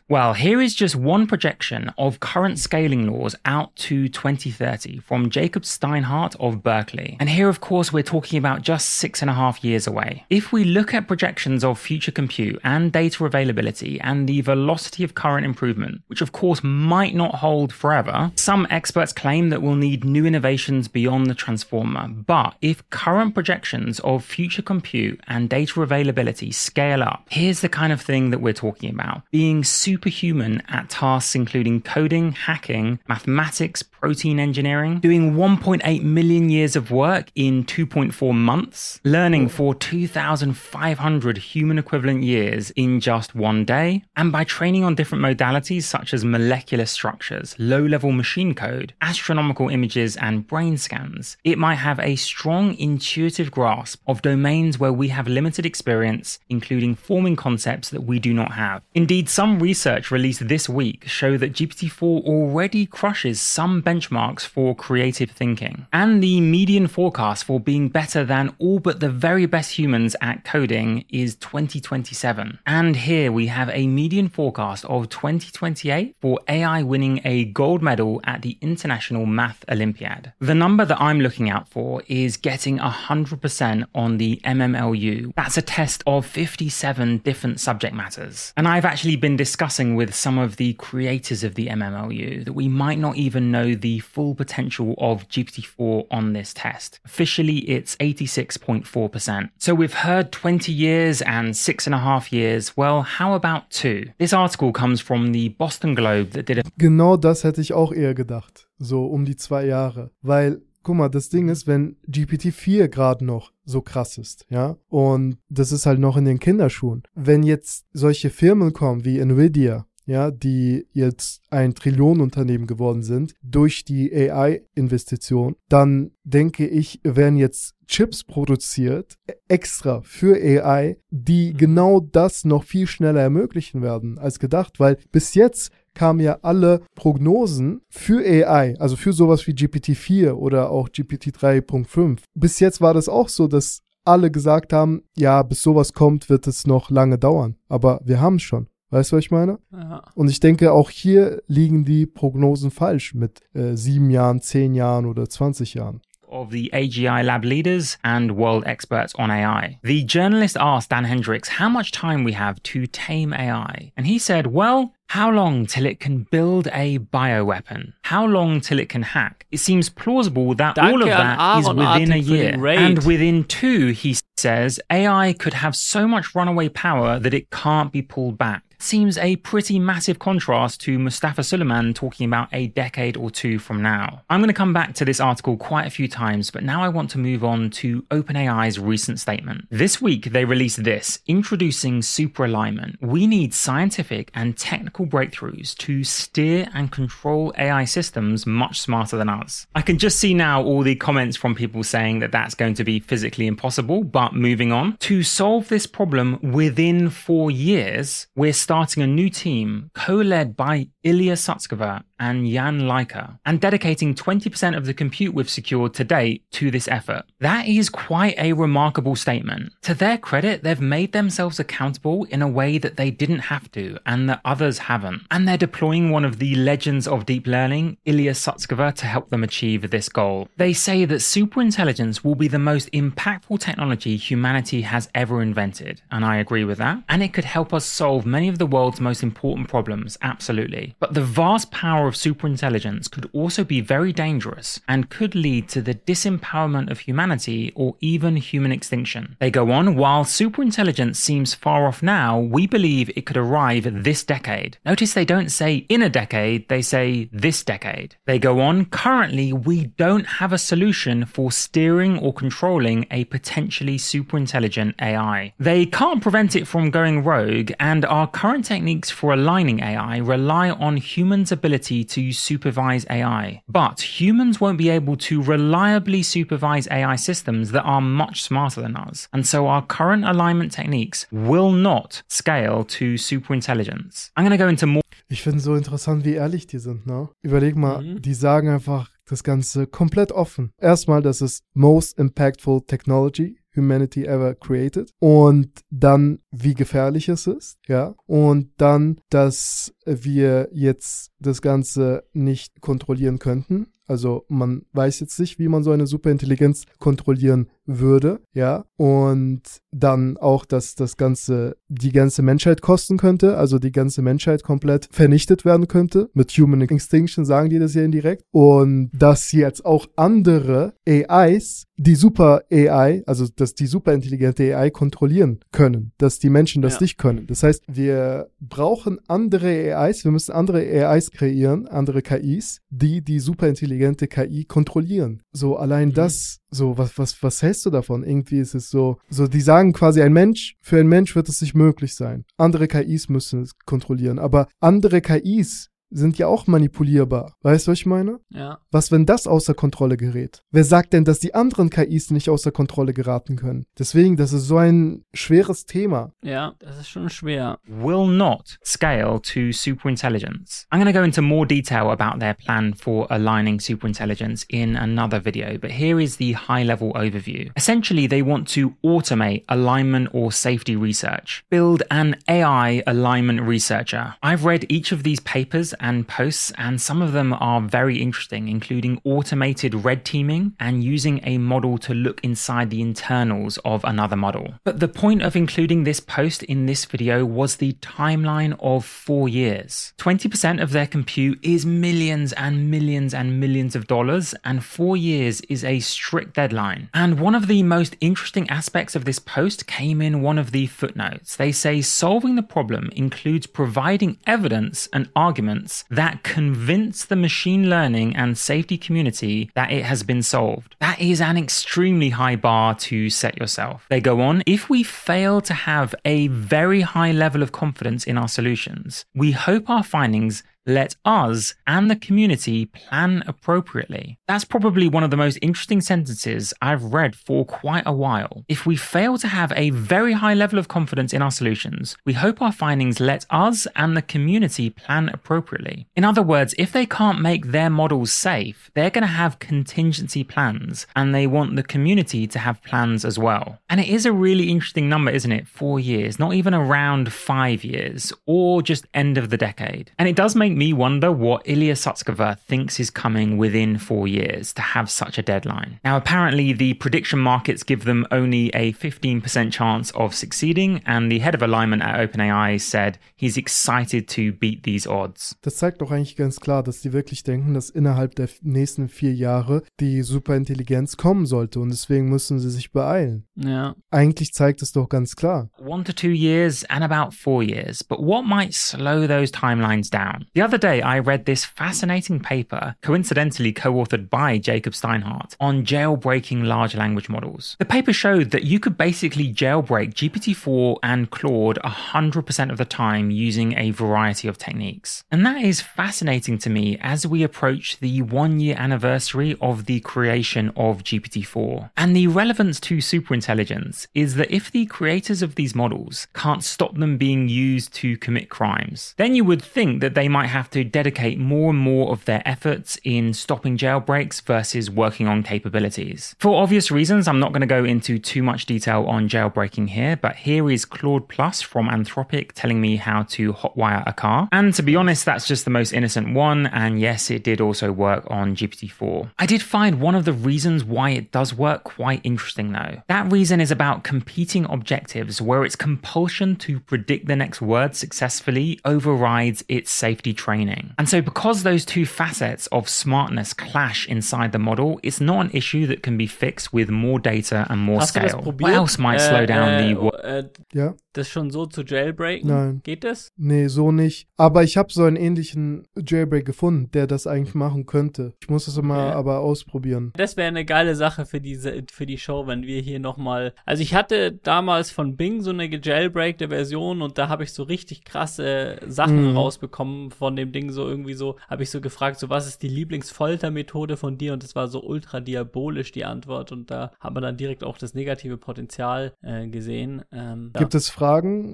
Speaker 19: Well, here is just one projection of current scaling laws out to 2030 from Jacob Steinhardt of Berkeley. And here, of course, we're talking about just six and a half years away. If we look at projections of future compute and data availability and the velocity of current improvement, which of course might not hold forever, some experts claim that we'll need new innovations beyond the transformer. But if current projections of future compute and data availability scale up, here's the kind of thing that we're talking about. Being superhuman at tasks including coding, hacking, mathematics, protein engineering, doing 1.8 million years of work in 2.4 months, learning for 2,500 human equivalent years in just one day, and by training on different modalities such as molecular structures, low level machine code, astronomical images, and brain scans, it might have a strong intuitive grasp of domains where we have limited experience, including forming concepts that we do not have. Indeed, some research released this week show that GPT 4 already crushes some benchmarks for creative thinking, and the median forecast for being better than all but the very best humans at coding is 2027. And here we have a median forecast of 2028 for AI winning a gold medal at the International Math Olympiad. The number that I'm looking out for is getting 100% on the MMLU. That's a test of 57 different subject matters. And I've actually been discussing with some of the creators of the MMLU that we might not even know the full potential of GPT-4 on this test. Officially, it's 86.4%. So we've heard 20 years and six and a half years. Well, how about two? This article comes from the Boston Globe that did a
Speaker 2: Genau das hätte ich auch eher gedacht. So um die zwei Jahre. Weil, guck mal, das Ding ist, wenn GPT-4 gerade noch so krass ist, ja, und das ist halt noch in den Kinderschuhen. Wenn jetzt solche Firmen kommen wie Nvidia, ja, die jetzt ein Trillionenunternehmen geworden sind durch die AI-Investition, dann denke ich, werden jetzt Chips produziert, extra für AI, die genau das noch viel schneller ermöglichen werden als gedacht, weil bis jetzt kamen ja alle Prognosen für AI, also für sowas wie GPT-4 oder auch GPT 3.5. Bis jetzt war das auch so, dass alle gesagt haben, ja, bis sowas kommt, wird es noch lange dauern. Aber wir haben es schon. Weißt du, was ich meine?
Speaker 1: Ja.
Speaker 2: Und ich denke, auch hier liegen die Prognosen falsch mit äh, sieben Jahren, zehn Jahren oder 20 Jahren.
Speaker 19: of the AGI lab leaders and world experts on AI. The journalist asked Dan Hendricks how much time we have to tame AI. And he said, well, how long till it can build a bioweapon? How long till it can hack? It seems plausible that
Speaker 1: Danke
Speaker 19: all of that is within a year. And within two, he says, AI could have so much runaway power that it can't be pulled back. Seems a pretty massive contrast to Mustafa Suleiman talking about a decade or two from now. I'm going to come back to this article quite a few times, but now I want to move on to OpenAI's recent statement. This week, they released this introducing super alignment. We need scientific and technical breakthroughs to steer and control AI systems much smarter than us. I can just see now all the comments from people saying that that's going to be physically impossible, but moving on. To solve this problem within four years, we're starting a new team co-led by Ilya Sutskever and Jan Leica and dedicating 20% of the compute we've secured to date to this effort. That is quite a remarkable statement. To their credit, they've made themselves accountable in a way that they didn't have to and that others haven't. And they're deploying one of the legends of deep learning, Ilya Sutskever, to help them achieve this goal. They say that superintelligence will be the most impactful technology humanity has ever invented, and I agree with that. And it could help us solve many of the world's most important problems, absolutely. But the vast power of superintelligence could also be very dangerous and could lead to the disempowerment of humanity or even human extinction. They go on, while superintelligence seems far off now, we believe it could arrive this decade. Notice they don't say in a decade, they say this decade. They go on, currently we don't have a solution for steering or controlling a potentially superintelligent AI. They can't prevent it from going rogue, and our current techniques for aligning AI rely on humans' ability to supervise AI. But humans won't be able to reliably supervise AI systems that are much smarter than us, and so our current alignment techniques will not scale to superintelligence. I'm going to go into more.
Speaker 2: Ich finde so interessant, wie ehrlich die sind, ne? Überleg mal, die sagen einfach das Ganze komplett offen. Erstmal, das ist most impactful technology humanity ever created. Und dann, wie gefährlich es ist, ja. Und dann, dass wir jetzt das Ganze nicht kontrollieren könnten. Also man weiß jetzt nicht, wie man so eine Superintelligenz kontrollieren würde, ja, und dann auch, dass das Ganze die ganze Menschheit kosten könnte, also die ganze Menschheit komplett vernichtet werden könnte. Mit Human Extinction sagen die das ja indirekt. Und dass jetzt auch andere AIs die Super AI, also dass die superintelligente AI kontrollieren können, dass die Menschen das
Speaker 1: Ja.
Speaker 2: nicht können. Das heißt, wir brauchen andere AIs, wir müssen andere AIs kreieren, andere KIs, die die superintelligente KI kontrollieren. So allein das, so was was was hältst du davon? Irgendwie ist es so, so die sagen quasi ein Mensch für einen Mensch wird es nicht möglich sein. Andere KIs müssen es kontrollieren, aber andere KIs sind ja auch manipulierbar. Weißt du, was ich meine?
Speaker 1: Ja.
Speaker 2: Was, wenn das außer Kontrolle gerät? Wer sagt denn, dass die anderen KIs nicht außer Kontrolle geraten können? Deswegen, das ist so ein schweres Thema.
Speaker 1: Ja, das ist schon schwer.
Speaker 19: will not scale to superintelligence. I'm going to go into more detail about their plan for aligning superintelligence in another video, but here is the high level overview. Essentially, they want to automate alignment or safety research, build an AI alignment researcher. I've read each of these papers and posts, and some of them are very interesting, including automated red teaming and using a model to look inside the internals of another model. But the point of including this post in this video was the timeline of four years. 20% of their compute is millions and millions and millions of dollars, and four years is a strict deadline. And one of the most interesting aspects of this post came in one of the footnotes. They say solving the problem includes providing evidence and arguments that convince the machine learning and safety community that it has been solved. That is an extremely high bar to set yourself. They go on, if we fail to have a very high level of confidence in our solutions, we hope our findings let us and the community plan appropriately. That's probably one of the most interesting sentences I've read for quite a while. If we fail to have a very high level of confidence in our solutions, we hope our findings let us and the community plan appropriately. In other words, if they can't make their models safe, they're going to have contingency plans and they want the community to have plans as well. And it is a really interesting number, isn't it? Four years, not even around five years or just end of the decade. And it does make me wonder what Ilya Sutskever thinks is coming within four years to have such a deadline. Now, apparently, the prediction markets give them only a 15% chance of succeeding, and the head of alignment at OpenAI said he's excited to beat these odds.
Speaker 2: Das zeigt doch eigentlich ganz klar, dass die wirklich denken, dass innerhalb der nächsten vier Jahre die Superintelligenz kommen sollte und deswegen müssen sie sich beeilen.
Speaker 1: Ja.
Speaker 2: Eigentlich zeigt es doch ganz klar.
Speaker 19: One to two years and about four years. But what might slow those timelines down? The other day, I read this fascinating paper, coincidentally co authored by Jacob Steinhardt, on jailbreaking large language models. The paper showed that you could basically jailbreak GPT 4 and Claude 100% of the time using a variety of techniques. And that is fascinating to me as we approach the one year anniversary of the creation of GPT 4. And the relevance to superintelligence is that if the creators of these models can't stop them being used to commit crimes, then you would think that they might have to dedicate more and more of their efforts in stopping jailbreaks versus working on capabilities. For obvious reasons, I'm not going to go into too much detail on jailbreaking here, but here is Claude Plus from Anthropic telling me how to hotwire a car. And to be honest, that's just the most innocent one, and yes, it did also work on GPT 4. I did find one of the reasons why it does work quite interesting though. That reason is about competing objectives where its compulsion to predict the next word successfully overrides its safety training. And so, because those two facets of smartness clash inside the model, it's not an issue that can be fixed with more data and more
Speaker 1: Hast
Speaker 19: scale. What else might slow
Speaker 1: Äh,
Speaker 19: down the wo-
Speaker 1: äh,
Speaker 2: Ja.
Speaker 1: Das schon so zu jailbreaken?
Speaker 2: Nein.
Speaker 1: Geht das?
Speaker 2: Nee, so nicht. Aber ich habe so einen ähnlichen Jailbreak gefunden, der das eigentlich machen könnte. Ich muss es immer
Speaker 1: Okay.
Speaker 2: aber ausprobieren.
Speaker 1: Das wäre eine geile Sache für diese für die Show, wenn wir hier nochmal. Also ich hatte damals von Bing so eine gejailbreakte Version und da habe ich so richtig krasse Sachen
Speaker 2: Mhm.
Speaker 1: rausbekommen von dem Ding. So irgendwie so habe ich so gefragt, so was ist die Lieblingsfoltermethode von dir? Und das war so ultra diabolisch die Antwort und da haben wir dann direkt auch das negative Potenzial äh, gesehen. Ähm,
Speaker 2: Gibt es Fragen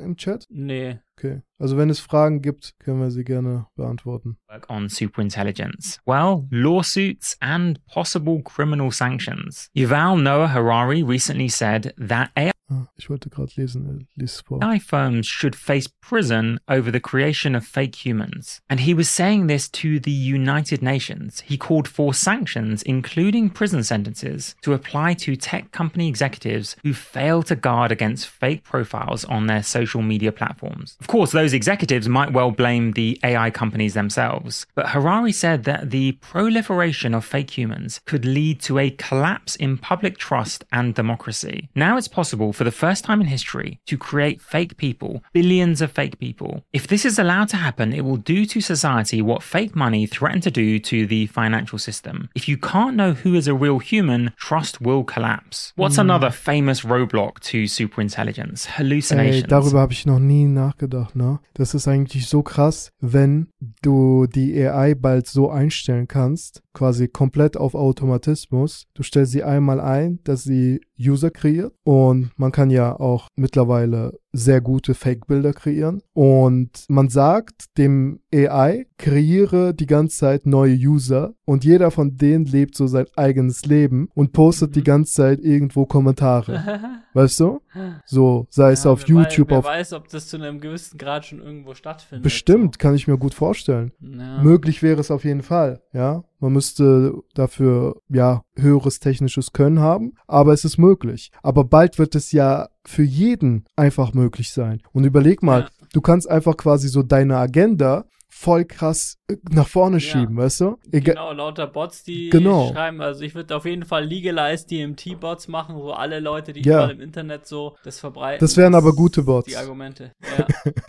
Speaker 2: im Chat?
Speaker 1: Nee.
Speaker 2: Okay. Also wenn es Fragen gibt, können wir sie gerne beantworten.
Speaker 19: work on superintelligence? Well, lawsuits and possible criminal sanctions. Yuval Noah Harari recently said that AI
Speaker 2: Ah, ich wollte gerade lesen, äh, lies vor.
Speaker 19: AI firms should face prison over the creation of fake humans. And he was saying this to the United Nations. He called for sanctions, including prison sentences, to apply to tech company executives who fail to guard against fake profiles on their social media platforms. Of course, those executives might well blame the AI companies themselves, but Harari said that the proliferation of fake humans could lead to a collapse in public trust and democracy. Now it's possible for the first time in history to create fake people, billions of fake people. If this is allowed to happen, it will do to society what fake money threatened to do to the financial system. If you can't know who is a real human, trust will collapse. What's
Speaker 2: Mm.
Speaker 19: another famous roadblock to superintelligence?
Speaker 2: Ey,
Speaker 19: Hallucinations.
Speaker 2: darüber habe ich noch nie nachgedacht, ne? Das ist eigentlich so krass, wenn du die AI bald so einstellen kannst, quasi komplett auf Automatismus. Du stellst sie einmal ein, dass sie User kreiert und man kann ja auch mittlerweile sehr gute Fake-Bilder kreieren und man sagt dem AI, kreiere die ganze Zeit neue User und jeder von denen lebt so sein eigenes Leben und postet die ganze Zeit irgendwo Kommentare. Weißt du? So, sei es auf YouTube,
Speaker 1: Weiß, wer
Speaker 2: auf
Speaker 1: weiß, ob das zu einem gewissen Grad schon irgendwo stattfindet.
Speaker 2: Bestimmt, kann ich mir gut vorstellen.
Speaker 1: Ja.
Speaker 2: Möglich wäre es auf jeden Fall, ja. Man müsste dafür, ja, höheres technisches Können haben, aber es ist möglich. Aber bald wird es ja für jeden einfach möglich sein. Und überleg mal, du kannst einfach quasi so deine Agenda voll krass äh, nach vorne schieben, weißt du? Egal,
Speaker 1: Genau, lauter Bots, die
Speaker 2: Genau.
Speaker 1: schreiben. Also ich würde auf jeden Fall legalized DMT-Bots machen, wo alle Leute, die
Speaker 2: Ja.
Speaker 1: überall im Internet so das verbreiten.
Speaker 2: Das wären aber gute Bots.
Speaker 1: Die Argumente. Ja.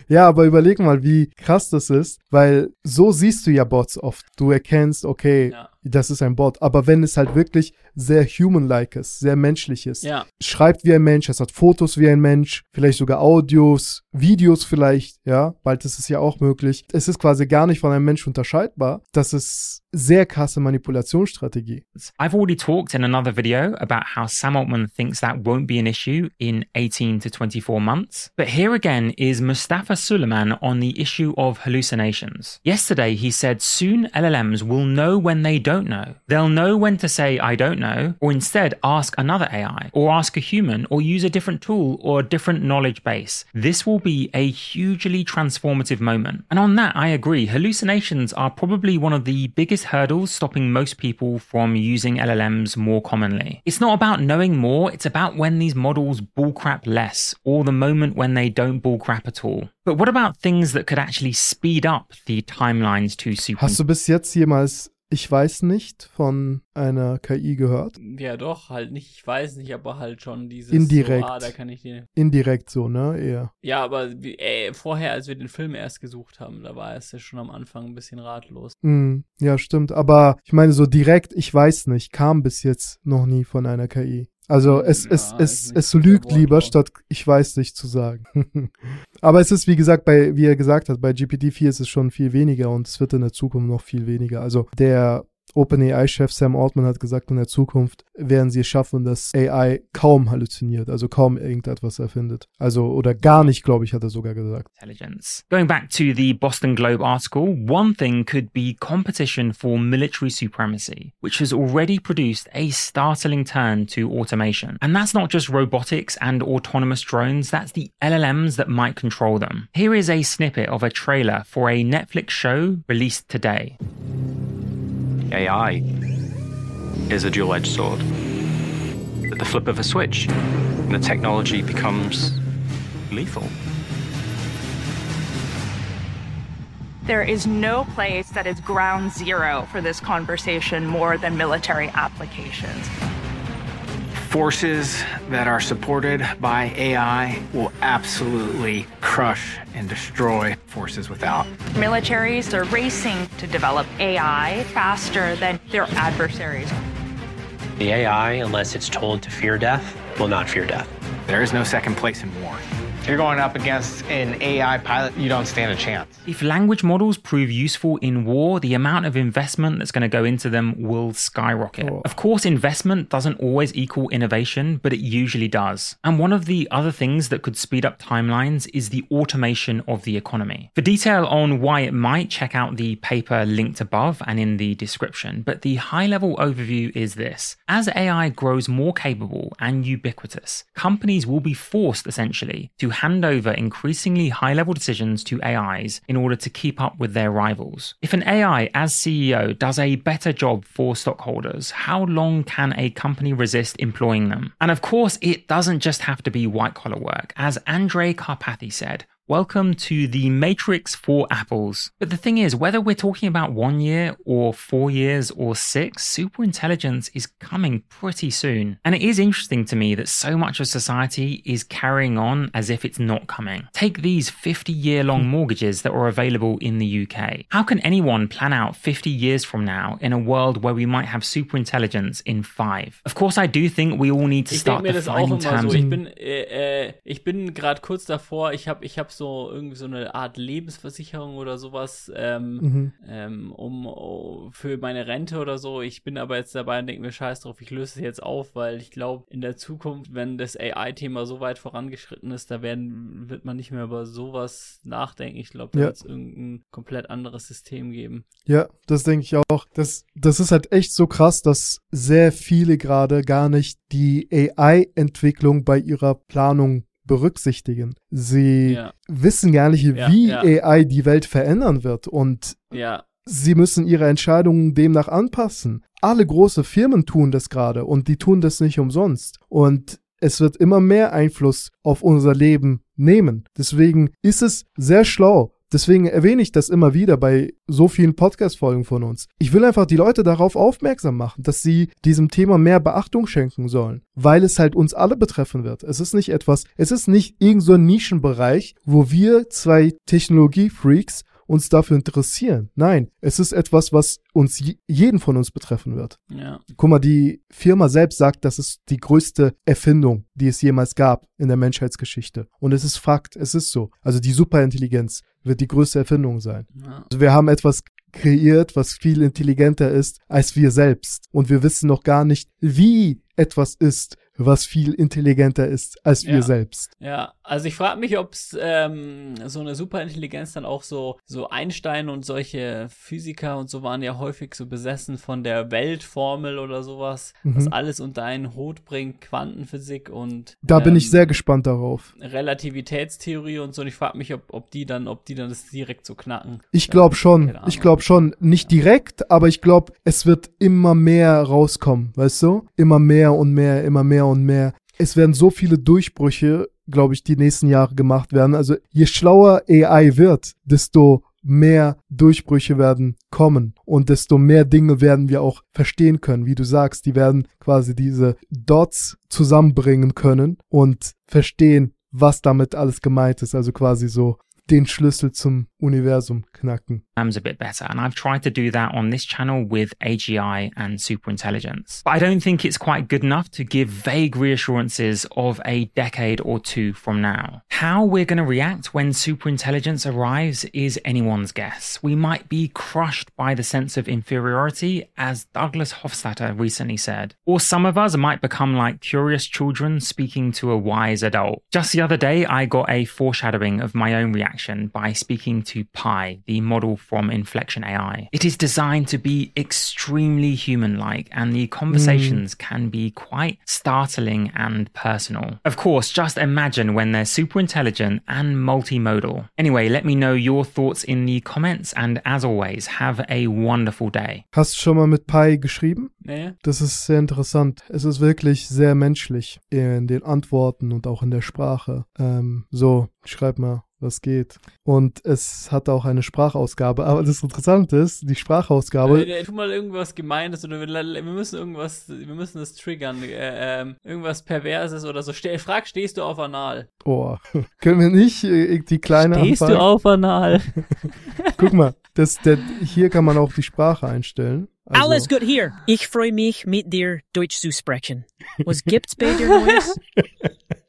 Speaker 2: ja, aber überleg mal, wie krass das ist, weil so siehst du ja Bots oft. Du erkennst, okay, das ist ein Bot. Aber wenn es halt wirklich sehr human-like ist, sehr menschlich ist,
Speaker 1: Ja.
Speaker 2: schreibt wie ein Mensch, es hat Fotos wie ein Mensch, vielleicht sogar Audios, Videos vielleicht, ja, bald ist es ja auch möglich. Es ist quasi gar nicht von einem Mensch unterscheidbar. Das ist sehr krasse Manipulationsstrategie.
Speaker 19: I've already talked in another video about how Sam Altman thinks that won't be an issue in 18 to 24 months. But here again is Mustafa Suleiman on the issue of hallucinations. Yesterday, he said soon LLMs will know when they don't know. They'll know when to say, I don't know, or instead ask another AI, or ask a human, or use a different tool or a different knowledge base. This will be a hugely transformative moment. And on that, I agree. Hallucinations are probably one of the biggest hurdles stopping most people from using LLMs more commonly. It's not about knowing more, it's about when these models bullcrap less, or the moment when they don't bullcrap at all. But what about things that could actually speed up the timelines to super?
Speaker 2: Hast du bis jetzt jemals, ich weiß nicht, von einer KI gehört?
Speaker 1: ja, doch, halt nicht, ich weiß nicht, aber halt schon dieses
Speaker 2: Indirekt.
Speaker 1: So, ah, da kann ich den.
Speaker 2: Indirekt so, ne? Eher.
Speaker 1: Ja, aber wie, ey, vorher, als wir den Film erst gesucht haben, da war es ja schon am Anfang ein bisschen ratlos.
Speaker 2: Mm, ja, stimmt. Aber ich meine, so direkt, ich weiß nicht, kam bis jetzt noch nie von einer KI. Also es, es, es, es lügt lieber, statt ich weiß nicht zu sagen. Aber es ist, wie gesagt, bei, wie er gesagt hat, bei GPT-4 ist es schon viel weniger und es wird in der Zukunft noch viel weniger. Also der OpenAI-Chef Sam Altman hat gesagt, in der Zukunft werden sie es schaffen, dass AI kaum halluziniert, also kaum irgendetwas erfindet. Also, oder gar nicht, glaube ich, hat er sogar gesagt.
Speaker 19: intelligence. Going back to the Boston Globe article, one thing could be competition for military supremacy, which has already produced a startling turn to automation. And that's not just robotics and autonomous drones, that's the LLMs that might control them. Here is a snippet of a trailer for a Netflix show released today.
Speaker 21: AI is a dual edged sword. At the flip of a switch, the technology becomes lethal.
Speaker 22: There is no place that is ground zero for this conversation more than military applications.
Speaker 23: Forces that are supported by AI will absolutely crush and destroy forces without.
Speaker 22: Militaries are racing to develop AI faster than their adversaries.
Speaker 24: The AI, unless it's told to fear death, will not fear death.
Speaker 23: There is no second place in war. You're going up against an AI pilot, you don't stand a chance.
Speaker 19: If language models prove useful in war, the amount of investment that's going to go into them will skyrocket.
Speaker 2: Oh.
Speaker 19: Of course, investment doesn't always equal innovation, but it usually does. And one of the other things that could speed up timelines is the automation of the economy. For detail on why it might, check out the paper linked above and in the description. But the high level overview is this As AI grows more capable and ubiquitous, companies will be forced essentially to hand over increasingly high level decisions to AIs in order to keep up with their rivals. If an AI as CEO does a better job for stockholders, how long can a company resist employing them? And of course, it doesn't just have to be white collar work. As Andre Karpathy said, Welcome to the Matrix for apples. But the thing is, whether we're talking about one year or four years or six, superintelligence is coming pretty soon. And it is interesting to me that so much of society is carrying on as if it's not coming. Take these 50 year long hmm. mortgages that are available in the UK. How can anyone plan out 50 years from now in a world where we might have superintelligence in five? Of course, I do think we all need to start
Speaker 1: denke mir das auch
Speaker 19: defining terms.
Speaker 1: so. Ich bin, äh, äh, ich bin gerade kurz davor. Ich habe, ich habe so irgendwie so eine Art Lebensversicherung oder sowas, ähm,
Speaker 2: Mhm.
Speaker 1: ähm, um oh, für meine Rente oder so. Ich bin aber jetzt dabei und denke mir Scheiß drauf. Ich löse es jetzt auf, weil ich glaube, in der Zukunft, wenn das AI-Thema so weit vorangeschritten ist, da werden, wird man nicht mehr über sowas nachdenken. Ich glaube, da
Speaker 2: Ja.
Speaker 1: wird es irgendein komplett anderes System geben.
Speaker 2: Ja, das denke ich auch. Das, das ist halt echt so krass, dass sehr viele gerade gar nicht die AI-Entwicklung bei ihrer Planung berücksichtigen. Sie
Speaker 1: Ja.
Speaker 2: wissen gar nicht,
Speaker 1: Ja,
Speaker 2: wie
Speaker 1: ja.
Speaker 2: AI die Welt verändern wird und
Speaker 1: Ja.
Speaker 2: sie müssen ihre Entscheidungen demnach anpassen. Alle große Firmen tun das gerade und die tun das nicht umsonst. Und es wird immer mehr Einfluss auf unser Leben nehmen. Deswegen ist es sehr schlau. Deswegen erwähne ich das immer wieder bei so vielen Podcast-Folgen von uns. Ich will einfach die Leute darauf aufmerksam machen, dass sie diesem Thema mehr Beachtung schenken sollen, weil es halt uns alle betreffen wird. Es ist nicht etwas, es ist nicht irgend so Nischenbereich, wo wir zwei Technologie-Freaks uns dafür interessieren. Nein, es ist etwas, was uns je- jeden von uns betreffen wird.
Speaker 1: Ja.
Speaker 2: Guck mal, die Firma selbst sagt, das ist die größte Erfindung, die es jemals gab in der Menschheitsgeschichte. Und es ist Fakt, es ist so. Also die Superintelligenz wird die größte Erfindung sein.
Speaker 1: Ja.
Speaker 2: Also wir haben etwas kreiert, was viel intelligenter ist als wir selbst. Und wir wissen noch gar nicht, wie etwas ist, was viel intelligenter ist als wir
Speaker 1: Ja.
Speaker 2: selbst.
Speaker 1: Ja, also ich frage mich, ob es ähm, so eine Superintelligenz dann auch so, so Einstein und solche Physiker und so waren ja häufig so besessen von der Weltformel oder sowas, was
Speaker 2: Mhm.
Speaker 1: alles unter einen Hut bringt, Quantenphysik und
Speaker 2: Da bin ich
Speaker 1: ähm,
Speaker 2: sehr gespannt darauf.
Speaker 1: Relativitätstheorie und so. Und ich frage mich, ob, ob die dann, ob die dann das direkt so knacken.
Speaker 2: Ich glaube schon, ich glaube schon, nicht direkt, aber ich glaube, es wird immer mehr rauskommen, weißt du? Immer mehr und mehr, immer mehr und mehr. Es werden so viele Durchbrüche, glaube ich, die nächsten Jahre gemacht werden. Also je schlauer AI wird, desto mehr Durchbrüche werden kommen und desto mehr Dinge werden wir auch verstehen können. Wie du sagst, die werden quasi diese Dots zusammenbringen können und verstehen, was damit alles gemeint ist. Also quasi so den Schlüssel zum Universum knacken.
Speaker 19: A bit better. And I've tried to do that on this channel with AGI and superintelligence. But I don't think it's quite good enough to give vague reassurances of a decade or two from now. How we're going to react when superintelligence arrives is anyone's guess. We might be crushed by the sense of inferiority, as Douglas Hofstadter recently said. Or some of us might become like curious children speaking to a wise adult. Just the other day, I got a foreshadowing of my own reaction by speaking to Pi, the model from Inflection AI. It is designed to be extremely human like, and the conversations mm. can be quite startling and personal. Of course, just imagine when they're super intelligent and multimodal. Anyway, let me know your thoughts in the comments, and as always, have a wonderful day.
Speaker 2: Hast du schon mal mit Pi geschrieben?
Speaker 1: Nee.
Speaker 2: Das ist sehr interessant. Es ist wirklich sehr menschlich in den Antworten und auch in der Sprache. Ähm, so, schreib mal, was geht. Und es hat auch eine Sprachausgabe. Aber das Interessante ist, die Sprachausgabe.
Speaker 1: Äh, tu mal irgendwas Gemeines oder wir, müssen irgendwas, wir müssen das triggern. Äh, ähm, irgendwas Perverses oder so. Ste frag, stehst du auf Anal?
Speaker 2: Oh, können wir nicht äh, die kleine
Speaker 1: Stehst
Speaker 2: anfangen?
Speaker 1: du auf Anal?
Speaker 2: Guck mal, das, der, hier kann man auch die Sprache einstellen. Also,
Speaker 25: Alles gut hier. Ich freue mich, mit dir Deutsch zu sprechen. Was gibt's bei dir Neues?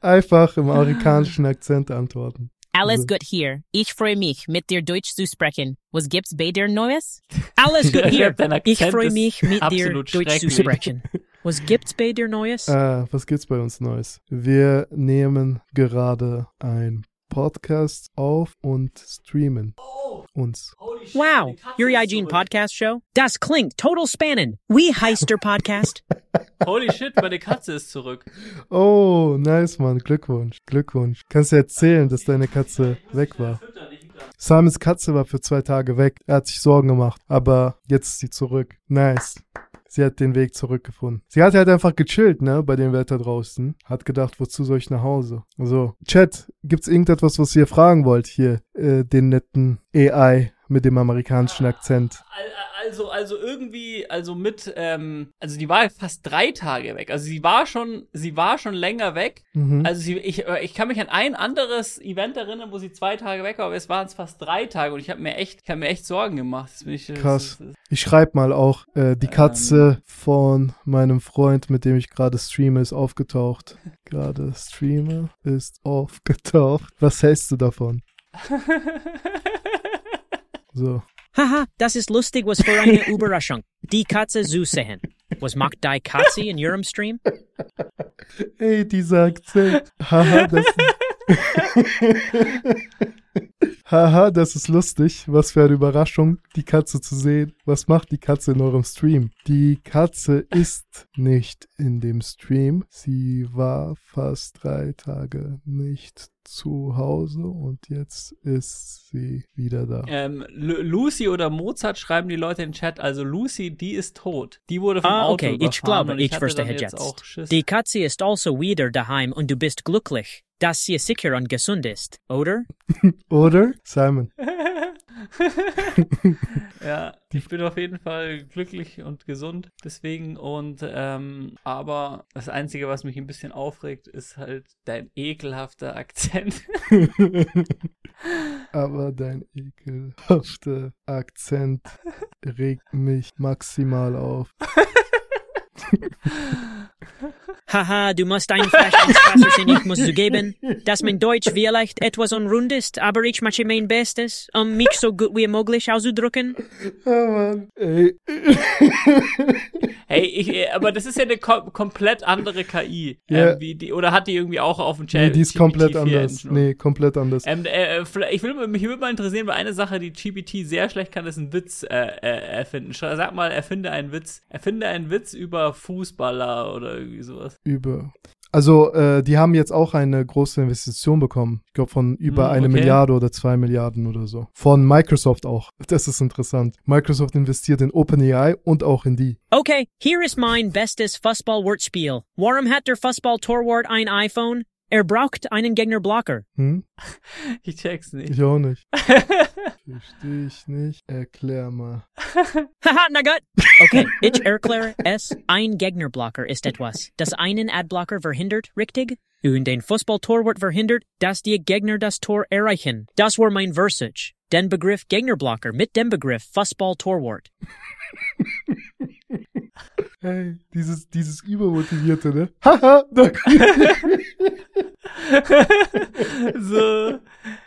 Speaker 2: Einfach im amerikanischen Akzent antworten.
Speaker 25: Alles gut hier. Ich freue mich, mit dir Deutsch zu sprechen. Was gibt's bei dir Neues? Alles gut hier. Ich freue mich, mit dir Deutsch zu sprechen. Was gibt's bei dir Neues?
Speaker 2: Äh, was gibt's bei uns Neues? Wir nehmen gerade ein Podcast auf und streamen uns.
Speaker 25: Wow, Yuri Hygiene Podcast Show? Das klingt total spannend. Wie heißt der Podcast?
Speaker 1: Holy shit, meine Katze ist zurück.
Speaker 2: Oh, nice, Mann. Glückwunsch. Glückwunsch. Kannst du erzählen, dass deine Katze weg war? Simons Katze war für zwei Tage weg. Er hat sich Sorgen gemacht, aber jetzt ist sie zurück. Nice. Sie hat den Weg zurückgefunden. Sie hat halt einfach gechillt, ne, bei dem Wetter draußen. Hat gedacht, wozu soll ich nach Hause? So, Chat, gibt's irgendetwas, was ihr fragen wollt hier, äh, den netten AI mit dem amerikanischen Akzent?
Speaker 1: Also, also irgendwie, also mit, ähm, also die war fast drei Tage weg. Also sie war schon, sie war schon länger weg.
Speaker 2: Mhm.
Speaker 1: Also sie, ich, äh, ich kann mich an ein anderes Event erinnern, wo sie zwei Tage weg war, aber es waren es fast drei Tage und ich habe mir echt, ich habe mir echt Sorgen gemacht. Das ich, das-
Speaker 2: Krass.
Speaker 1: das-
Speaker 2: Ich schreib mal auch, äh, die Katze von meinem Freund, mit dem ich gerade streame, ist aufgetaucht. Gerade streame ist aufgetaucht. Was hältst du davon? So.
Speaker 25: Haha, das ist lustig, was für eine Überraschung. Die Katze zu sehen. Was macht die Katze in Eurem Stream?
Speaker 2: Ey, dieser Akzent. Haha, das. Haha, das ist lustig. Was für eine Überraschung, die Katze zu sehen. Was macht die Katze in eurem Stream? Die Katze ist nicht in dem Stream. Sie war fast drei Tage nicht zu Hause und jetzt ist sie wieder da.
Speaker 1: Ähm, Lu- Lucy oder Mozart schreiben die Leute in den Chat. Also Lucy, die ist tot. Die wurde vom
Speaker 25: Ah,
Speaker 1: Auto
Speaker 25: okay, ich glaube, ich
Speaker 1: hatte
Speaker 25: verstehe
Speaker 1: jetzt
Speaker 25: jetzt. Die Katze ist also wieder daheim und du bist glücklich, dass sie sicher und gesund ist, oder?
Speaker 2: Oder? Simon.
Speaker 1: ja, ich bin auf jeden Fall glücklich und gesund deswegen und ähm, aber das Einzige, was mich ein bisschen aufregt, ist halt dein ekelhafter Akzent.
Speaker 2: Aber dein ekelhafter Akzent regt mich maximal auf.
Speaker 25: Haha, du musst einfach ins Wasser sein, ich muss zugeben, dass mein Deutsch vielleicht etwas unrund ist, aber ich mache mein Bestes, um mich so gut wie möglich auszudrücken.
Speaker 2: Oh Mann, ey.
Speaker 1: hey, ich, äh, aber das ist ja eine kom komplett andere KI.
Speaker 2: Ja.
Speaker 1: Ähm, wie die, oder hat die irgendwie auch auf dem
Speaker 2: Nee,
Speaker 1: Chat?
Speaker 2: die ist komplett
Speaker 1: GPT-4
Speaker 2: anders.
Speaker 1: Engine?
Speaker 2: Nee, komplett anders.
Speaker 1: Ähm, äh, vielleicht- ich will, mich würde mal interessieren, weil eine Sache, die GPT sehr schlecht kann, ist einen Witz äh, äh, erfinden. Sag mal, erfinde einen Witz. Erfinde einen Witz über Fußballer oder irgendwie sowas.
Speaker 2: Über. Also, äh, die haben jetzt auch eine große Investition bekommen. Ich glaube, von über
Speaker 1: Hm,
Speaker 2: eine
Speaker 1: okay.
Speaker 2: Milliarde oder zwei Milliarden oder so. Von Microsoft auch. Das ist interessant. Microsoft investiert in OpenAI und auch in die.
Speaker 25: Okay, hier ist mein bestes Fußball-Wortspiel. Warum hat der Fußball-Torwart ein iPhone? Er braucht einen Gegnerblocker.
Speaker 2: Hm?
Speaker 1: Ich check's nicht.
Speaker 2: Ich auch nicht. Verstehe ich nicht. Erklär mal.
Speaker 25: Haha, na gut. Okay, ich erkläre es. Ein Gegnerblocker ist etwas, das einen Adblocker verhindert, richtig? Und ein Fußballtorwart verhindert, dass die Gegner das Tor erreichen. Das war mein Versage. Den Begriff Gegnerblocker mit dem Begriff Fußballtorwart.
Speaker 2: Hey, dieses, dieses übermotivierte, ne? Haha, da
Speaker 1: so.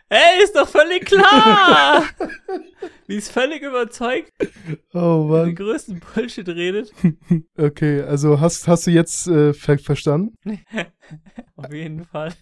Speaker 1: Ey, ist doch völlig klar! Die ist völlig überzeugt,
Speaker 2: Oh
Speaker 1: den
Speaker 2: Mann.
Speaker 1: größten Bullshit redet.
Speaker 2: Okay, also hast, hast du jetzt äh, ver verstanden?
Speaker 1: Auf jeden Fall.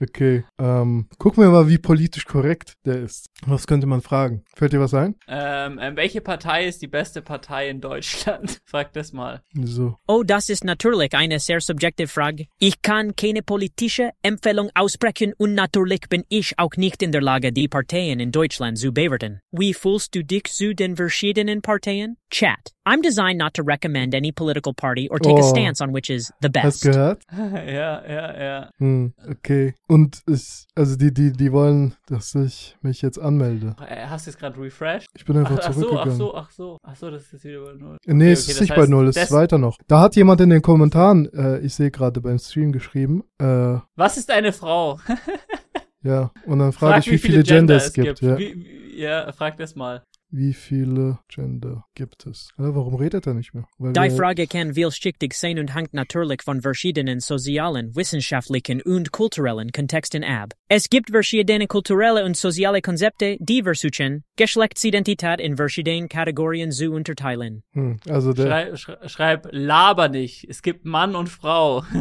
Speaker 2: Okay, ähm, gucken wir mal, wie politisch korrekt der ist. Was könnte man fragen? Fällt dir was ein?
Speaker 1: Ähm, ähm, welche Partei ist die beste Partei in Deutschland? Frag das mal.
Speaker 2: So.
Speaker 25: Oh, das ist natürlich eine sehr subjektive Frage. Ich kann keine politische Empfehlung aussprechen und natürlich bin ich auch nicht in der Lage, die Parteien in Deutschland zu bewerten. Wie fühlst du dich zu den verschiedenen Parteien? Chat. I'm designed not to recommend any political party or take a
Speaker 2: Oh.
Speaker 25: stance on which is the
Speaker 2: Hast
Speaker 25: best.
Speaker 2: gehört?
Speaker 1: ja, ja, ja.
Speaker 2: Hm, okay. Und ich, also die, die, die wollen, dass ich mich jetzt anmelde.
Speaker 1: Äh, Hast du jetzt gerade refreshed?
Speaker 2: Ich bin einfach
Speaker 1: ach, ach so,
Speaker 2: zurückgegangen.
Speaker 1: ach so, ach so, ach so, das ist wieder bei null.
Speaker 2: Nee,
Speaker 1: Okay,
Speaker 2: es
Speaker 1: okay,
Speaker 2: ist nicht bei
Speaker 1: heißt,
Speaker 2: Null, es ist weiter noch. Da hat jemand in den Kommentaren, äh, ich sehe gerade beim Stream geschrieben, äh,
Speaker 1: Was ist eine Frau?
Speaker 2: ja, und dann frage
Speaker 1: Frag,
Speaker 2: ich, wie viele Gender es gibt. Ja.
Speaker 1: Wie, wie, ja, frag das mal.
Speaker 2: Wie viele Gender gibt es? Ja, warum redet er nicht mehr? Weil
Speaker 25: Die
Speaker 2: wir-
Speaker 25: Frage kann vielschichtig sein und hängt natürlich von verschiedenen sozialen, wissenschaftlichen und kulturellen Kontexten ab. Es gibt verschiedene kulturelle und soziale Konzepte, die versuchen, Geschlechtsidentität in verschiedenen Kategorien zu unterteilen.
Speaker 2: Hm, also der.
Speaker 1: Schrei, schrei, schreib, laber nicht. Es gibt Mann und Frau.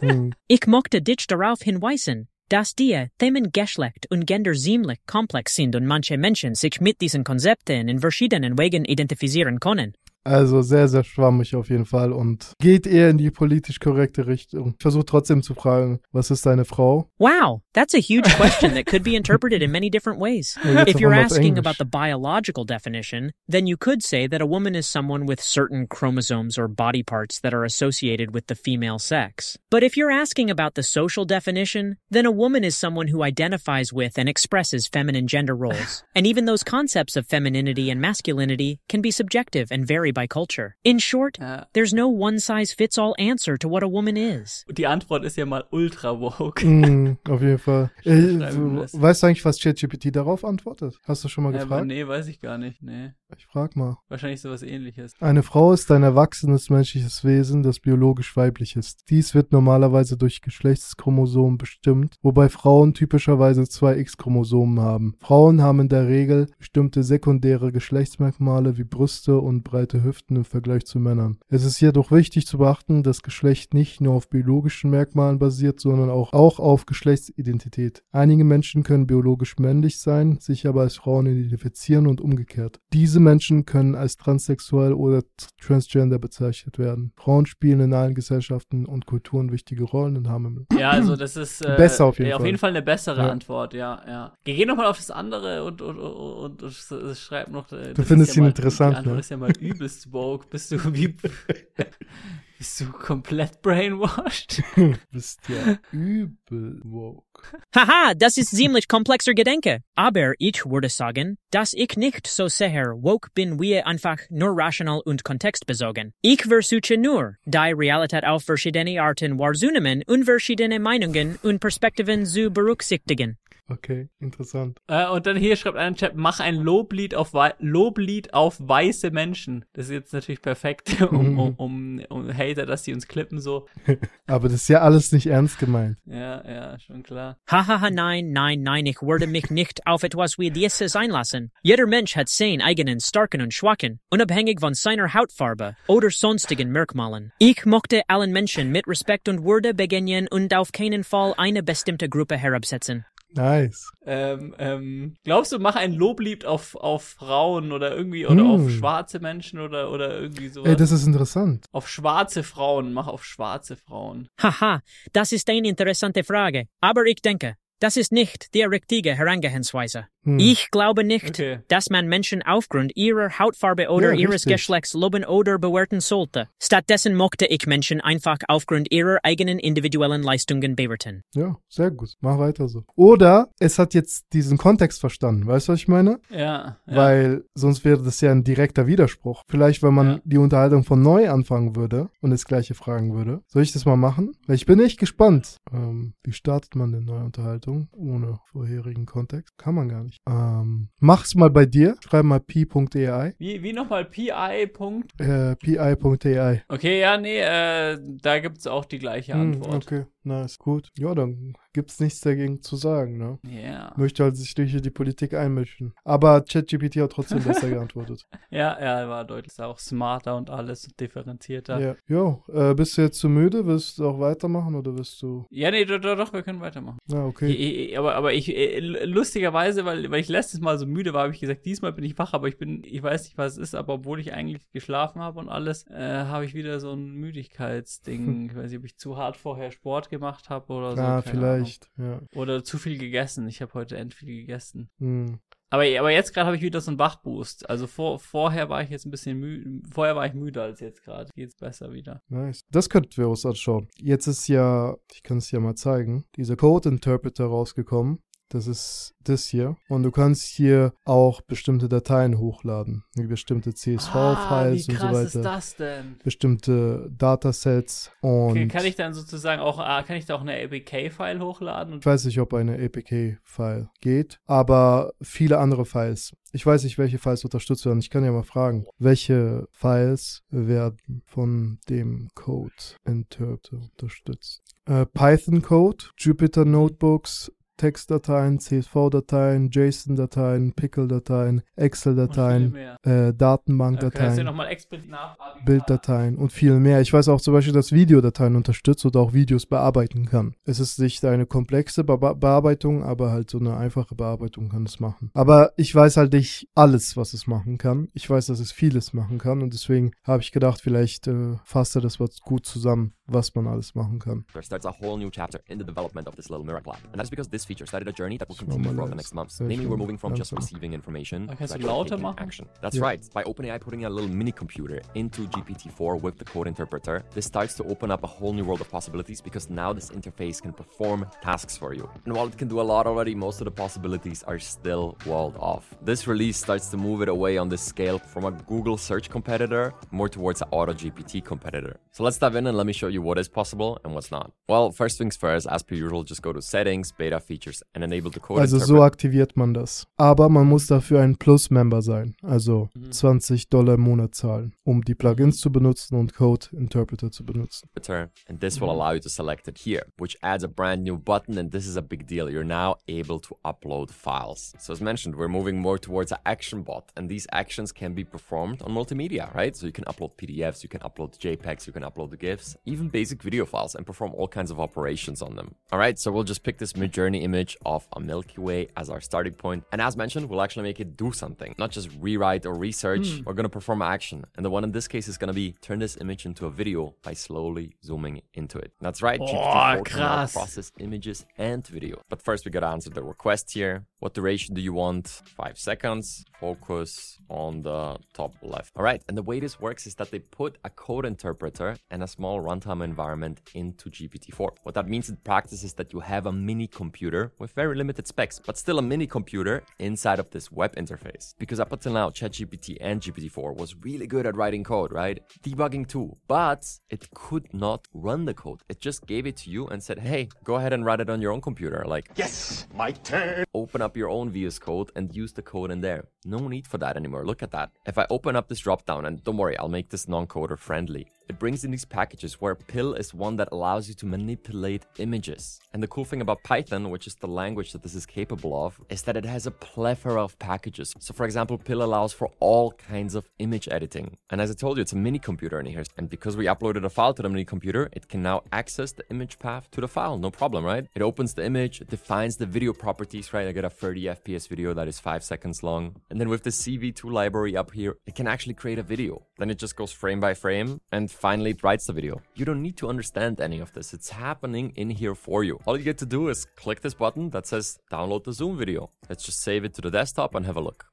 Speaker 2: Hm.
Speaker 25: Ich möchte dich darauf hinweisen, dass die Themen Geschlecht und Gender ziemlich komplex sind und manche Menschen sich mit diesen Konzepten in verschiedenen Wegen identifizieren können.
Speaker 2: Also sehr, sehr schwammig auf jeden Fall und geht eher in die politisch korrekte Richtung. Ich versuche trotzdem zu fragen, was ist deine Frau?
Speaker 25: Wow, that's a huge question that could be interpreted in many different ways.
Speaker 2: Ja,
Speaker 25: If you're asking about the biological definition, then you could say that a woman is someone with certain chromosomes or body parts that are associated with the female sex. But if you're asking about the social definition, then a woman is someone who identifies with and expresses feminine gender roles. and even those concepts of femininity and masculinity can be subjective and vary by culture. In short, there's no one size fits all answer to what a woman is.
Speaker 1: Die Antwort ist ja mal ultra woke.
Speaker 2: Hm, auf jeden Fall. Äh, du,
Speaker 1: lassen.
Speaker 2: weißt du eigentlich, was ChatGPT darauf antwortet? Hast du schon mal
Speaker 1: Ja, aber
Speaker 2: gefragt?
Speaker 1: nee, weiß ich gar nicht. Nee.
Speaker 2: Ich frag mal.
Speaker 1: Wahrscheinlich sowas ähnliches.
Speaker 2: Eine Frau ist ein erwachsenes menschliches Wesen, das biologisch weiblich ist. Dies wird normalerweise durch Geschlechtschromosomen bestimmt, wobei Frauen typischerweise zwei X-Chromosomen haben. Frauen haben in der Regel bestimmte sekundäre Geschlechtsmerkmale wie Brüste und breite Hüften im Vergleich zu Männern. Es ist jedoch wichtig zu beachten, dass Geschlecht nicht nur auf biologischen Merkmalen basiert, sondern auch, auch auf Geschlechtsidentität. Einige Menschen können biologisch männlich sein, sich aber als Frauen identifizieren und umgekehrt. Diese Menschen können als transsexuell oder transgender bezeichnet werden. Frauen spielen in allen Gesellschaften und Kulturen wichtige Rollen und haben im
Speaker 1: Ja, also das ist äh,
Speaker 2: Besser auf jeden
Speaker 1: ja,
Speaker 2: Fall.
Speaker 1: auf jeden Fall eine bessere
Speaker 2: Ja.
Speaker 1: Antwort, ja, ja. Geh nochmal auf das andere und, und, und, und, und schreib noch. äh,
Speaker 2: Du findest
Speaker 1: ja
Speaker 2: ihn
Speaker 1: mal,
Speaker 2: interessant,
Speaker 1: Die Antwort
Speaker 2: ne?
Speaker 1: ist ja mal übelst woke. Bist du wie. bist du komplett brainwashed?
Speaker 2: bist ja übel woke.
Speaker 25: Haha, das ist ziemlich komplexer Gedanke. Aber ich würde sagen, dass ich nicht so sehr woke bin wie einfach nur rational und kontextbezogen. Ich versuche nur, die Realität auf verschiedene Arten wahrzunehmen und verschiedene Meinungen und Perspektiven zu berücksichtigen.
Speaker 2: Okay, interessant.
Speaker 1: Äh, und dann hier schreibt einer Chat, mach ein Loblied auf, wei Loblied auf weiße Menschen. Das ist jetzt natürlich perfekt, um, um, um, um Hater, dass die uns klippen so.
Speaker 2: Aber das ist ja alles nicht ernst gemeint.
Speaker 1: Ja, ja, schon klar.
Speaker 25: Hahaha, nein, nein, nein, ich würde mich nicht auf etwas wie dieses einlassen. Jeder Mensch hat seinen eigenen starken und schwachen, unabhängig von seiner Hautfarbe oder sonstigen Merkmalen. Ich möchte allen Menschen mit Respekt und Würde begegnen und auf keinen Fall eine bestimmte Gruppe herabsetzen.
Speaker 2: Nice.
Speaker 1: Ähm, ähm, glaubst du, mach ein Loblied auf, auf Frauen oder irgendwie, oder auf
Speaker 2: Hm.
Speaker 1: schwarze Menschen oder, oder irgendwie sowas?
Speaker 2: Ey, das ist interessant.
Speaker 1: auf schwarze Frauen, mach auf schwarze Frauen.
Speaker 25: Haha, das ist eine interessante Frage. Aber ich denke, das ist nicht die richtige Herangehensweise.
Speaker 2: Hm.
Speaker 25: Ich glaube nicht,
Speaker 1: Okay.
Speaker 25: dass man Menschen aufgrund ihrer Hautfarbe oder
Speaker 2: Ja,
Speaker 25: ihres
Speaker 2: richtig.
Speaker 25: Geschlechts loben oder bewerten sollte. Stattdessen mochte ich Menschen einfach aufgrund ihrer eigenen individuellen Leistungen bewerten.
Speaker 2: Ja, sehr gut. Mach weiter so. Oder es hat jetzt diesen Kontext verstanden. Weißt du, was ich meine?
Speaker 1: Ja, ja.
Speaker 2: Weil sonst wäre das ja ein direkter Widerspruch. Vielleicht, wenn man
Speaker 1: Ja.
Speaker 2: die Unterhaltung von neu anfangen würde und das gleiche fragen würde. Soll ich das mal machen? Weil ich bin echt gespannt. Ähm, wie startet man eine neue Unterhaltung ohne vorherigen Kontext? Kann man gar nicht. Ähm, mach's mal bei dir. Schreib mal pi.ai.
Speaker 1: Wie, wie nochmal PI. Punkt?
Speaker 2: Äh, pi.ai.
Speaker 1: Okay, ja, nee, äh, da gibt's auch die gleiche
Speaker 2: Hm,
Speaker 1: Antwort.
Speaker 2: Okay, nice, gut. Ja, dann gibt's nichts dagegen zu sagen, ne?
Speaker 1: Ja.
Speaker 2: Möchte halt sich durch die Politik einmischen. Aber ChatGPT hat trotzdem besser geantwortet.
Speaker 1: Ja, er war deutlich auch smarter und alles und differenzierter.
Speaker 2: Ja. Jo, äh, bist du jetzt zu müde? Willst du auch weitermachen oder wirst du.
Speaker 1: Ja, nee, doch, doch, doch, wir können weitermachen.
Speaker 2: Ja, okay.
Speaker 1: Ich, ich, aber, aber ich, äh, lustigerweise, weil, weil ich letztes Mal so müde war, habe ich gesagt, diesmal bin ich wach, aber ich bin, ich weiß nicht, was es ist, aber obwohl ich eigentlich geschlafen habe und alles, äh, habe ich wieder so ein Müdigkeitsding. Ich weiß nicht, ob ich zu hart vorher Sport gemacht habe oder so.
Speaker 2: Ah,
Speaker 1: keine
Speaker 2: vielleicht, ja.
Speaker 1: Oder zu viel gegessen. Ich habe heute end viel gegessen.
Speaker 2: Hm.
Speaker 1: Aber, aber jetzt gerade habe ich wieder so einen Wachboost. Also vor, vorher war ich jetzt ein bisschen müde. Vorher war ich müde als jetzt gerade. Geht's besser wieder.
Speaker 2: Nice. Das könnten wir uns anschauen. Jetzt ist ja, ich kann es ja mal zeigen, dieser Code Interpreter rausgekommen. Das ist das hier. Und du kannst hier auch bestimmte Dateien hochladen. Wie bestimmte CSV-Files
Speaker 1: ah,
Speaker 2: und so
Speaker 1: krass
Speaker 2: weiter.
Speaker 1: ist das denn?
Speaker 2: Bestimmte Datasets und
Speaker 1: Okay, kann ich dann sozusagen auch, ah, kann ich da auch eine APK-File hochladen?
Speaker 2: ich weiß nicht, ob eine APK-File geht, aber viele andere Files. Ich weiß nicht, welche Files unterstützt werden. Ich kann ja mal fragen, welche Files werden von dem Code Interpreter unterstützt. Äh, Python Code, Jupyter Notebooks, Textdateien, CSV-Dateien, JSON-Dateien, Pickle-Dateien, Excel-Dateien, äh, Datenbank-Dateien. Bilddateien und viel mehr. Ich weiß auch zum Beispiel, dass Videodateien unterstützt oder auch Videos bearbeiten kann. Es ist nicht eine komplexe Be Bearbeitung, aber halt so eine einfache Bearbeitung kann es machen. Aber ich weiß halt nicht alles, was es machen kann. Ich weiß, dass es vieles machen kann und deswegen habe ich gedacht, vielleicht äh, fasst er das was gut zusammen, was man alles machen kann.
Speaker 26: There starts a whole new chapter in the development of this little miracle app. And that's because this feature started a journey that will continue throughout the next months. Namely, we're moving from just receiving information
Speaker 1: Da
Speaker 26: to
Speaker 1: lauter
Speaker 26: taking
Speaker 1: machen?
Speaker 26: action. That's
Speaker 2: Yeah.
Speaker 26: right. By OpenAI putting a little mini computer into GPT-4 with the code interpreter, this starts to open up a whole new world of possibilities because now this interface can perform tasks for you. And while it can do a lot already, most of the possibilities are still walled off. This release starts to move it away on this scale from a Google search competitor more towards an AutoGPT competitor. So let's dive in and let me show you what is possible and what's not. Well, first things first, as per usual, just go to settings, beta features and enable the code
Speaker 2: Also
Speaker 26: interpreter.
Speaker 2: so aktiviert man das. Aber man muss dafür ein Plus-Member sein, also mhm. 20 Dollar im Monat zahlen, um die Plugins mhm. zu benutzen und Code Interpreter zu benutzen.
Speaker 26: Interpreter, and this will mhm. allow you to select it here, which adds a brand new button. And this is a big deal. You're now able to upload files. So, as mentioned, we're moving more towards an action bot, and these actions can be performed on multimedia, right? So, you can upload PDFs, you can upload JPEGs, you can upload the GIFs, even basic video files, and perform all kinds of operations on them. All right, so we'll just pick this Midjourney image of a Milky Way as our starting point. And as mentioned, we'll actually make it do something, not just rewrite or research.
Speaker 1: Hmm.
Speaker 26: We're going to perform action. And the one in this case is going to be turn this image into a video by slowly zooming into it. That's right.
Speaker 1: Oh,
Speaker 26: GPT-4 can process images and video. But first, we got to answer the request here. What duration do you want? Five seconds. Focus on the top left. All right. And the way this works is that they put a code interpreter and a small runtime environment into GPT-4. What that means in practice is that you have a mini computer with very limited specs, but still a mini computer inside of this web interface. Because up until now, ChatGPT and GPT-4 was really good at writing code, right? Debugging too. But it could not run the code. It just gave it to you and said, hey, go ahead and write it on your own computer. Like,
Speaker 15: Yes, my turn.
Speaker 26: open up your own VS Code and use the code in there. No need for that anymore. Look at that. If I open up this dropdown, and don't worry, I'll make this non-coder friendly. It brings in these packages where Pill is one that allows you to manipulate images. And the cool thing about Python, which is the language that this is capable of, is that it has a plethora of packages. So for example, Pill allows for all kinds of image editing. And as I told you, it's a mini computer in here. And because we uploaded a file to the mini computer, it can now access the image path to the file. No problem, right? It opens the image, it defines the video properties, right? I get a 30 FPS video that is five seconds long. And then with the CV2 library up here, it can actually create a video. Then it just goes frame by frame and finally it writes the video. You don't need to understand any of this. It's happening in here for you. All you get to do is click this button that says download the Zoom video. Let's just save it to the desktop and have a look.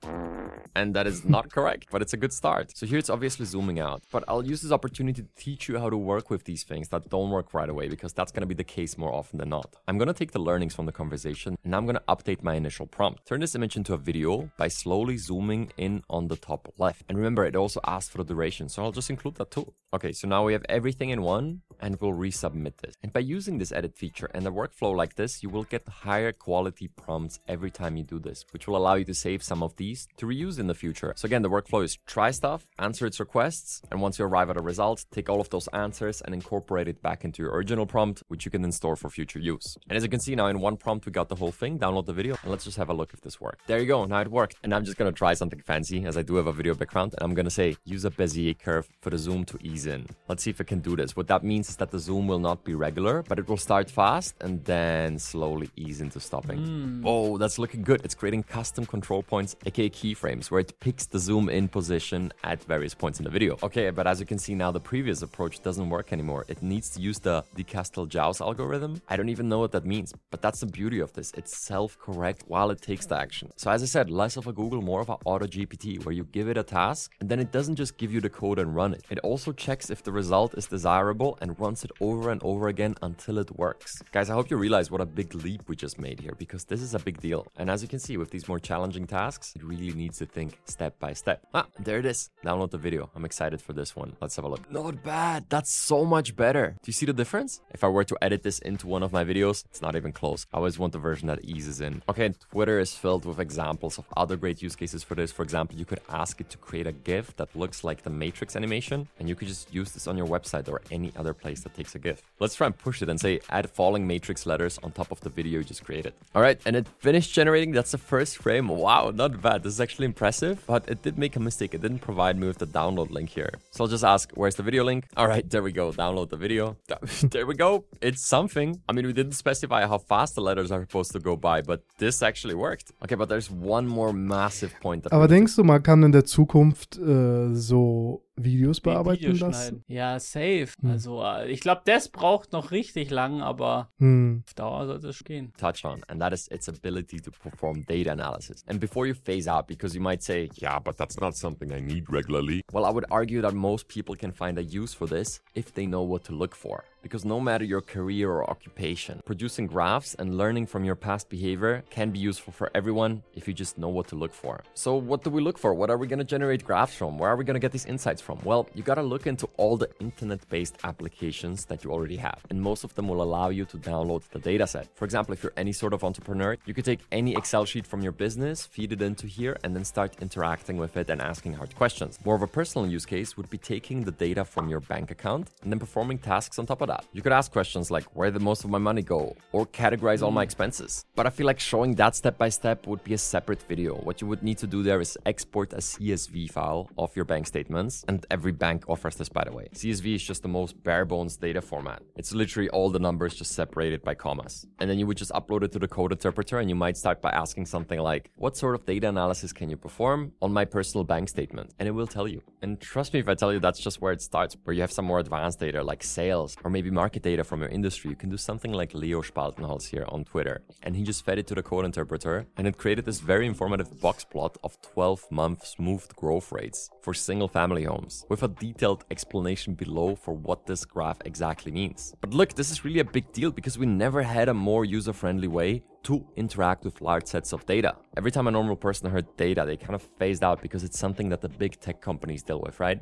Speaker 26: And that is not correct, but it's a good start. So here it's obviously zooming out. But I'll use this opportunity to teach you how to work with these things that don't work right away because that's going to be the case more often than not. I'm going to take the learnings from the conversation and I'm going to update my initial prompt. Turn this image into a video by slowly zooming in on the top left. And remember, it also asks for the duration, so I'll just include that too. Okay, so now we have everything in one and we'll resubmit this. And by using this edit feature and a workflow like this, you will get higher quality prompts every time you do this, which will allow you to save some of these to reuse in the future. So again, the workflow is try stuff, answer its requests, and once you arrive at a result, take all of those answers and incorporate it back into your original prompt, which you can then store for future use. And as you can see now in one prompt, we got the whole thing. Download the video and let's just have a look if this worked. There you go. Now it worked. And I'm just going to try something fancy as I do have a video background. And I'm going to say use a Bezier curve for the zoom to ease in. Let's see if it can do this. What that means is that the zoom will not be regular, but it will start fast and then slowly ease into stopping.
Speaker 1: Mm.
Speaker 26: Oh, that's looking good. It's creating custom control points, aka keyframes, where it picks the zoom in position at various points in the video. Okay, but as you can see now, the previous approach doesn't work anymore. It needs to use the de Castel-Jaus algorithm. I don't even know what that means, but that's the beauty of this. It's self-correct while it takes the action. So as I said, less of a Google, more of a Auto GPT, where you give it a task, and then it doesn't just give give you the code and run it. It also checks if the result is desirable and runs it over and over again until it works. Guys, I hope you realize what a big leap we just made here because this is a big deal. And as you can see with these more challenging tasks, it really needs to think step by step. Ah, there it is. Download the video. I'm excited for this one. Let's have a look. Not bad. That's so much better. Do you see the difference? If I were to edit this into one of my videos, it's not even close. I always want the version that eases in. Okay, Twitter is filled with examples of other great use cases for this. For example, you could ask it to create a GIF that looks like the Matrix animation, and you could just use this on your website or any other place that takes a GIF. Let's try and push it and say add falling Matrix letters on top of the video you just created. All right, and it finished generating. That's the first frame. Wow, not bad. This is actually impressive, but it did make a mistake. It didn't provide me with the download link here. So I'll just ask, where's the video link? All right, there we go. Download the video. there we go. It's something. I mean, we didn't specify how fast the letters are supposed to go by, but this actually worked. Okay, but there's one more massive point that
Speaker 2: Aber denkst du, man kann in der Zukunft äh, so Videos bearbeiten
Speaker 1: Video
Speaker 2: lassen?
Speaker 1: schneiden. Ja, safe.
Speaker 2: Hm.
Speaker 1: Also, äh, ich glaube, das braucht noch richtig lang, aber
Speaker 2: Hm.
Speaker 1: auf Dauer sollte es gehen.
Speaker 26: touch on, and that is its ability to perform data analysis. And before you phase out, because you might say, yeah, but that's not something I need regularly. Well, I would argue that most people can find a use for this if they know what to look for. Because no matter your career or occupation, producing graphs and learning from your past behavior can be useful for everyone if you just know what to look for. So, what do we look for? What are we to generate graphs from? Where are we to get these insights from? Well, you got to look into all the internet based applications that you already have. And most of them will allow you to download the dataset. For example, if you're any sort of entrepreneur, you could take any Excel sheet from your business, feed it into here, and then start interacting with it and asking hard questions. More of a personal use case would be taking the data from your bank account and then performing tasks on top of that. You could ask questions like where did most of my money go or categorize all my hmm. expenses. But I feel like showing that step by step would be a separate video. What you would need to do there is export a CSV file of your bank statements, and every bank offers this by the way. CSV is just the most bare bones data format. It's literally all the numbers just separated by commas. And then you would just upload it to the code interpreter and you might start by asking something like, what sort of data analysis can you perform on my personal bank statement? And it will tell you. And trust me if I tell you that's just where it starts, where you have some more advanced data like sales or maybe market data from your industry. You can do something like Leo Spaltenholz here on Twitter. And he just fed it to the code interpreter and it created this very informative box plot of 12 month smoothed growth rates for single family homes with a detailed explanation below for what this graph exactly means. But look, this is really a big deal because we never had a more user friendly way to interact with large sets of data. Every time a normal person heard data, they kind of phased out because it's something that the big tech companies deal with, right?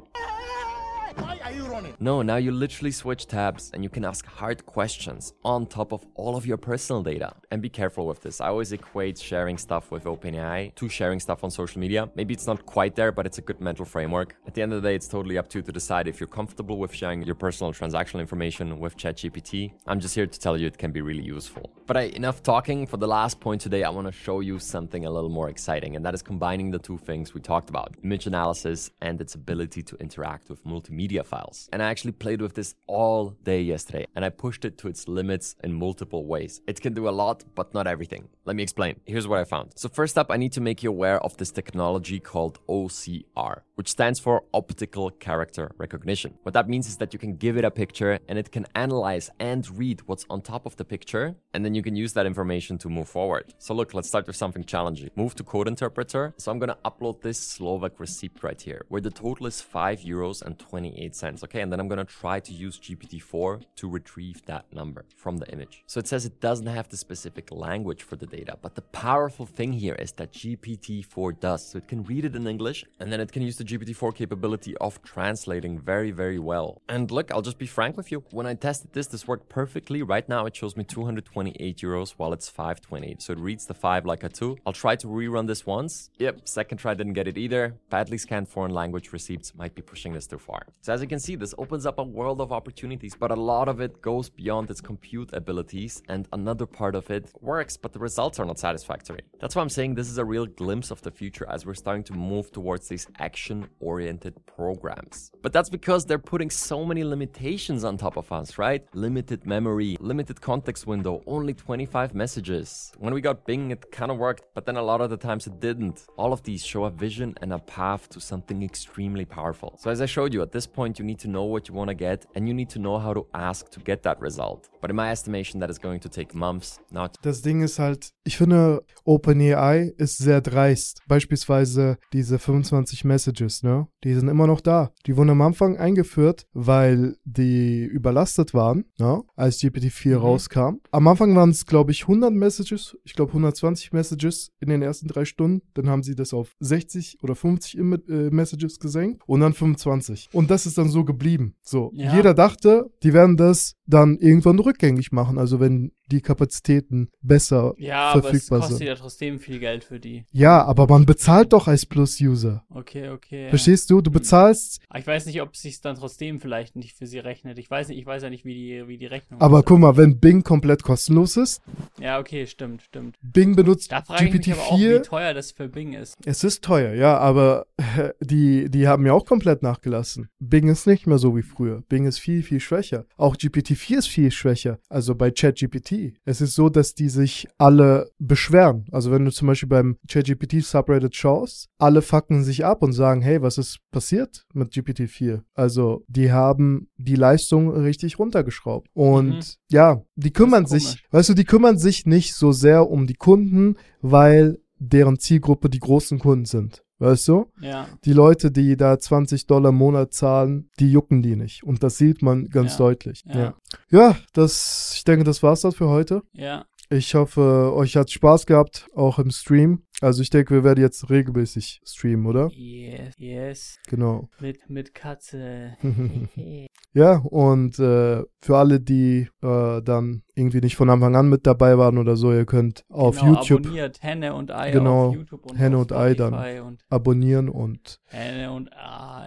Speaker 27: Why are you running?
Speaker 26: No, now you literally switch tabs and you can ask hard questions on top of all of your personal data. And be careful with this. I always equate sharing stuff with OpenAI to sharing stuff on social media. Maybe it's not quite there, but it's a good mental framework. At the end of the day, it's totally up to you to decide if you're comfortable with sharing your personal transactional information with ChatGPT. I'm just here to tell you it can be really useful. But I, enough talking. For the last point today, I want to show you something a little more exciting, and that is combining the two things we talked about image analysis and its ability to interact with multimedia files. And I actually played with this all day yesterday, and I pushed it to its limits in multiple ways. It can do a lot, but not everything. Let me explain. Here's what I found. So, first up, I need to make you aware of this technology called OCR, which stands for Optical Character Recognition. What that means is that you can give it a picture and it can analyze and read what's on top of the picture, and then you can use that information to move forward. So, look, let's start with something challenging. Move to Code Interpreter. So, I'm gonna upload this Slovak receipt right here, where the total is 5 euros and 28 cents. Okay, and then I'm gonna try to use GPT-4 to retrieve that number from the image. So it says it doesn't have the specific language for the data, but the powerful thing here is that GPT-4 does. So it can read it in English, and then it can use the GPT-4 capability of translating very, very well. And look, I'll just be frank with you. When I tested this, this worked perfectly. Right now, it shows me 228 euros while it's 528. So it reads the 5 like a 2. I'll try to rerun this once. Yep, second try didn't get it either. Badly scanned foreign language receipts might be pushing this too far. So as you can see, this opens up a world of opportunities, but a lot of it goes beyond its compute abilities, and another part of it works, but the results are not satisfactory. That's why I'm saying this is a real glimpse of the future as we're starting to move towards these action oriented programs. But that's because they're putting so many limitations on top of us, right? Limited memory, limited context window, only 25 messages. When we got Bing, it kind of worked, but then a lot of the times it didn't. All of these show a vision and a path to something extremely powerful. So, as I showed you, at this point, you need to know what you want to get and you need to know how to ask to get that result. But in my estimation, that is going to take months, not.
Speaker 2: Das Ding ist halt, ich finde, OpenAI ist sehr dreist. Beispielsweise diese 25 Messages, ne? Die sind immer noch da. Die wurden am Anfang eingeführt, weil die überlastet waren, ne? Als GPT-4
Speaker 1: Mhm.
Speaker 2: rauskam. Am Anfang waren es, glaube ich, 100 Messages. Ich glaube, 120 Messages in den ersten drei Stunden. Dann haben sie das auf 60 oder 50 Im äh, Messages gesenkt und dann 25. Und das ist dann so geblieben. So.
Speaker 1: Ja.
Speaker 2: Jeder dachte, die werden das dann irgendwann rückgängig machen. Also wenn die Kapazitäten besser
Speaker 1: Ja, aber es
Speaker 2: verfügbar
Speaker 1: kostet
Speaker 2: sind.
Speaker 1: ja trotzdem viel Geld für die.
Speaker 2: Ja, aber man bezahlt doch als Plus-User.
Speaker 1: Okay, okay. ja.
Speaker 2: Verstehst du? Du bezahlst,
Speaker 1: Aber Ich weiß nicht, ob es sich dann trotzdem vielleicht nicht für sie rechnet. Ich weiß nicht, ich weiß ja nicht, wie die, wie die Rechnung
Speaker 2: aber
Speaker 1: ist.
Speaker 2: guck mal, wenn Bing komplett kostenlos ist,
Speaker 1: Ja, okay, stimmt, stimmt.
Speaker 2: Bing benutzt
Speaker 1: Da frage ich mich aber auch, wie
Speaker 2: GPT-4.
Speaker 1: teuer das für Bing ist.
Speaker 2: Es ist teuer, ja, aber die, die haben ja auch komplett nachgelassen. Bing ist nicht mehr so wie früher. Bing ist viel, viel schwächer. Auch GPT-4 ist viel schwächer. Also bei ChatGPT. Es ist so, dass die sich alle beschweren. Also wenn du zum Beispiel beim ChatGPT Subreddit schaust, alle fucken sich ab und sagen, hey, was ist passiert mit GPT-4? Also die haben die Leistung richtig runtergeschraubt. Und
Speaker 1: Mhm.
Speaker 2: ja, die kümmern sich, weißt du, die kümmern sich nicht so sehr um die Kunden, weil deren Zielgruppe die großen Kunden sind. Weißt du?
Speaker 1: Ja.
Speaker 2: Die Leute, die da 20 Dollar im Monat zahlen, die jucken die nicht. Und das sieht man ganz
Speaker 1: Ja.
Speaker 2: deutlich.
Speaker 1: Ja.
Speaker 2: Ja. ja, das, ich denke, das war's dann für heute.
Speaker 1: Ja.
Speaker 2: Ich hoffe, euch hat Spaß gehabt, auch im Stream. Also ich denke, wir werden jetzt regelmäßig streamen, oder?
Speaker 1: Yes, yes.
Speaker 2: Genau.
Speaker 1: Mit, mit Katze.
Speaker 2: Ja, und äh, für alle, die äh, dann irgendwie nicht von Anfang an mit dabei waren oder so, ihr könnt auf
Speaker 1: genau,
Speaker 2: YouTube
Speaker 1: abonniert Henne und Ei
Speaker 2: genau
Speaker 1: auf YouTube und
Speaker 2: Henne und Ei dann
Speaker 1: und
Speaker 2: abonnieren und
Speaker 1: und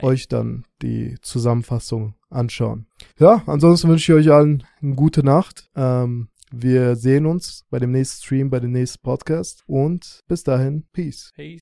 Speaker 2: euch dann die Zusammenfassung anschauen. Ja, ansonsten wünsche ich euch allen eine gute Nacht. Ähm, wir sehen uns bei dem nächsten Stream, bei dem nächsten Podcast und bis dahin, Peace.
Speaker 1: Peace.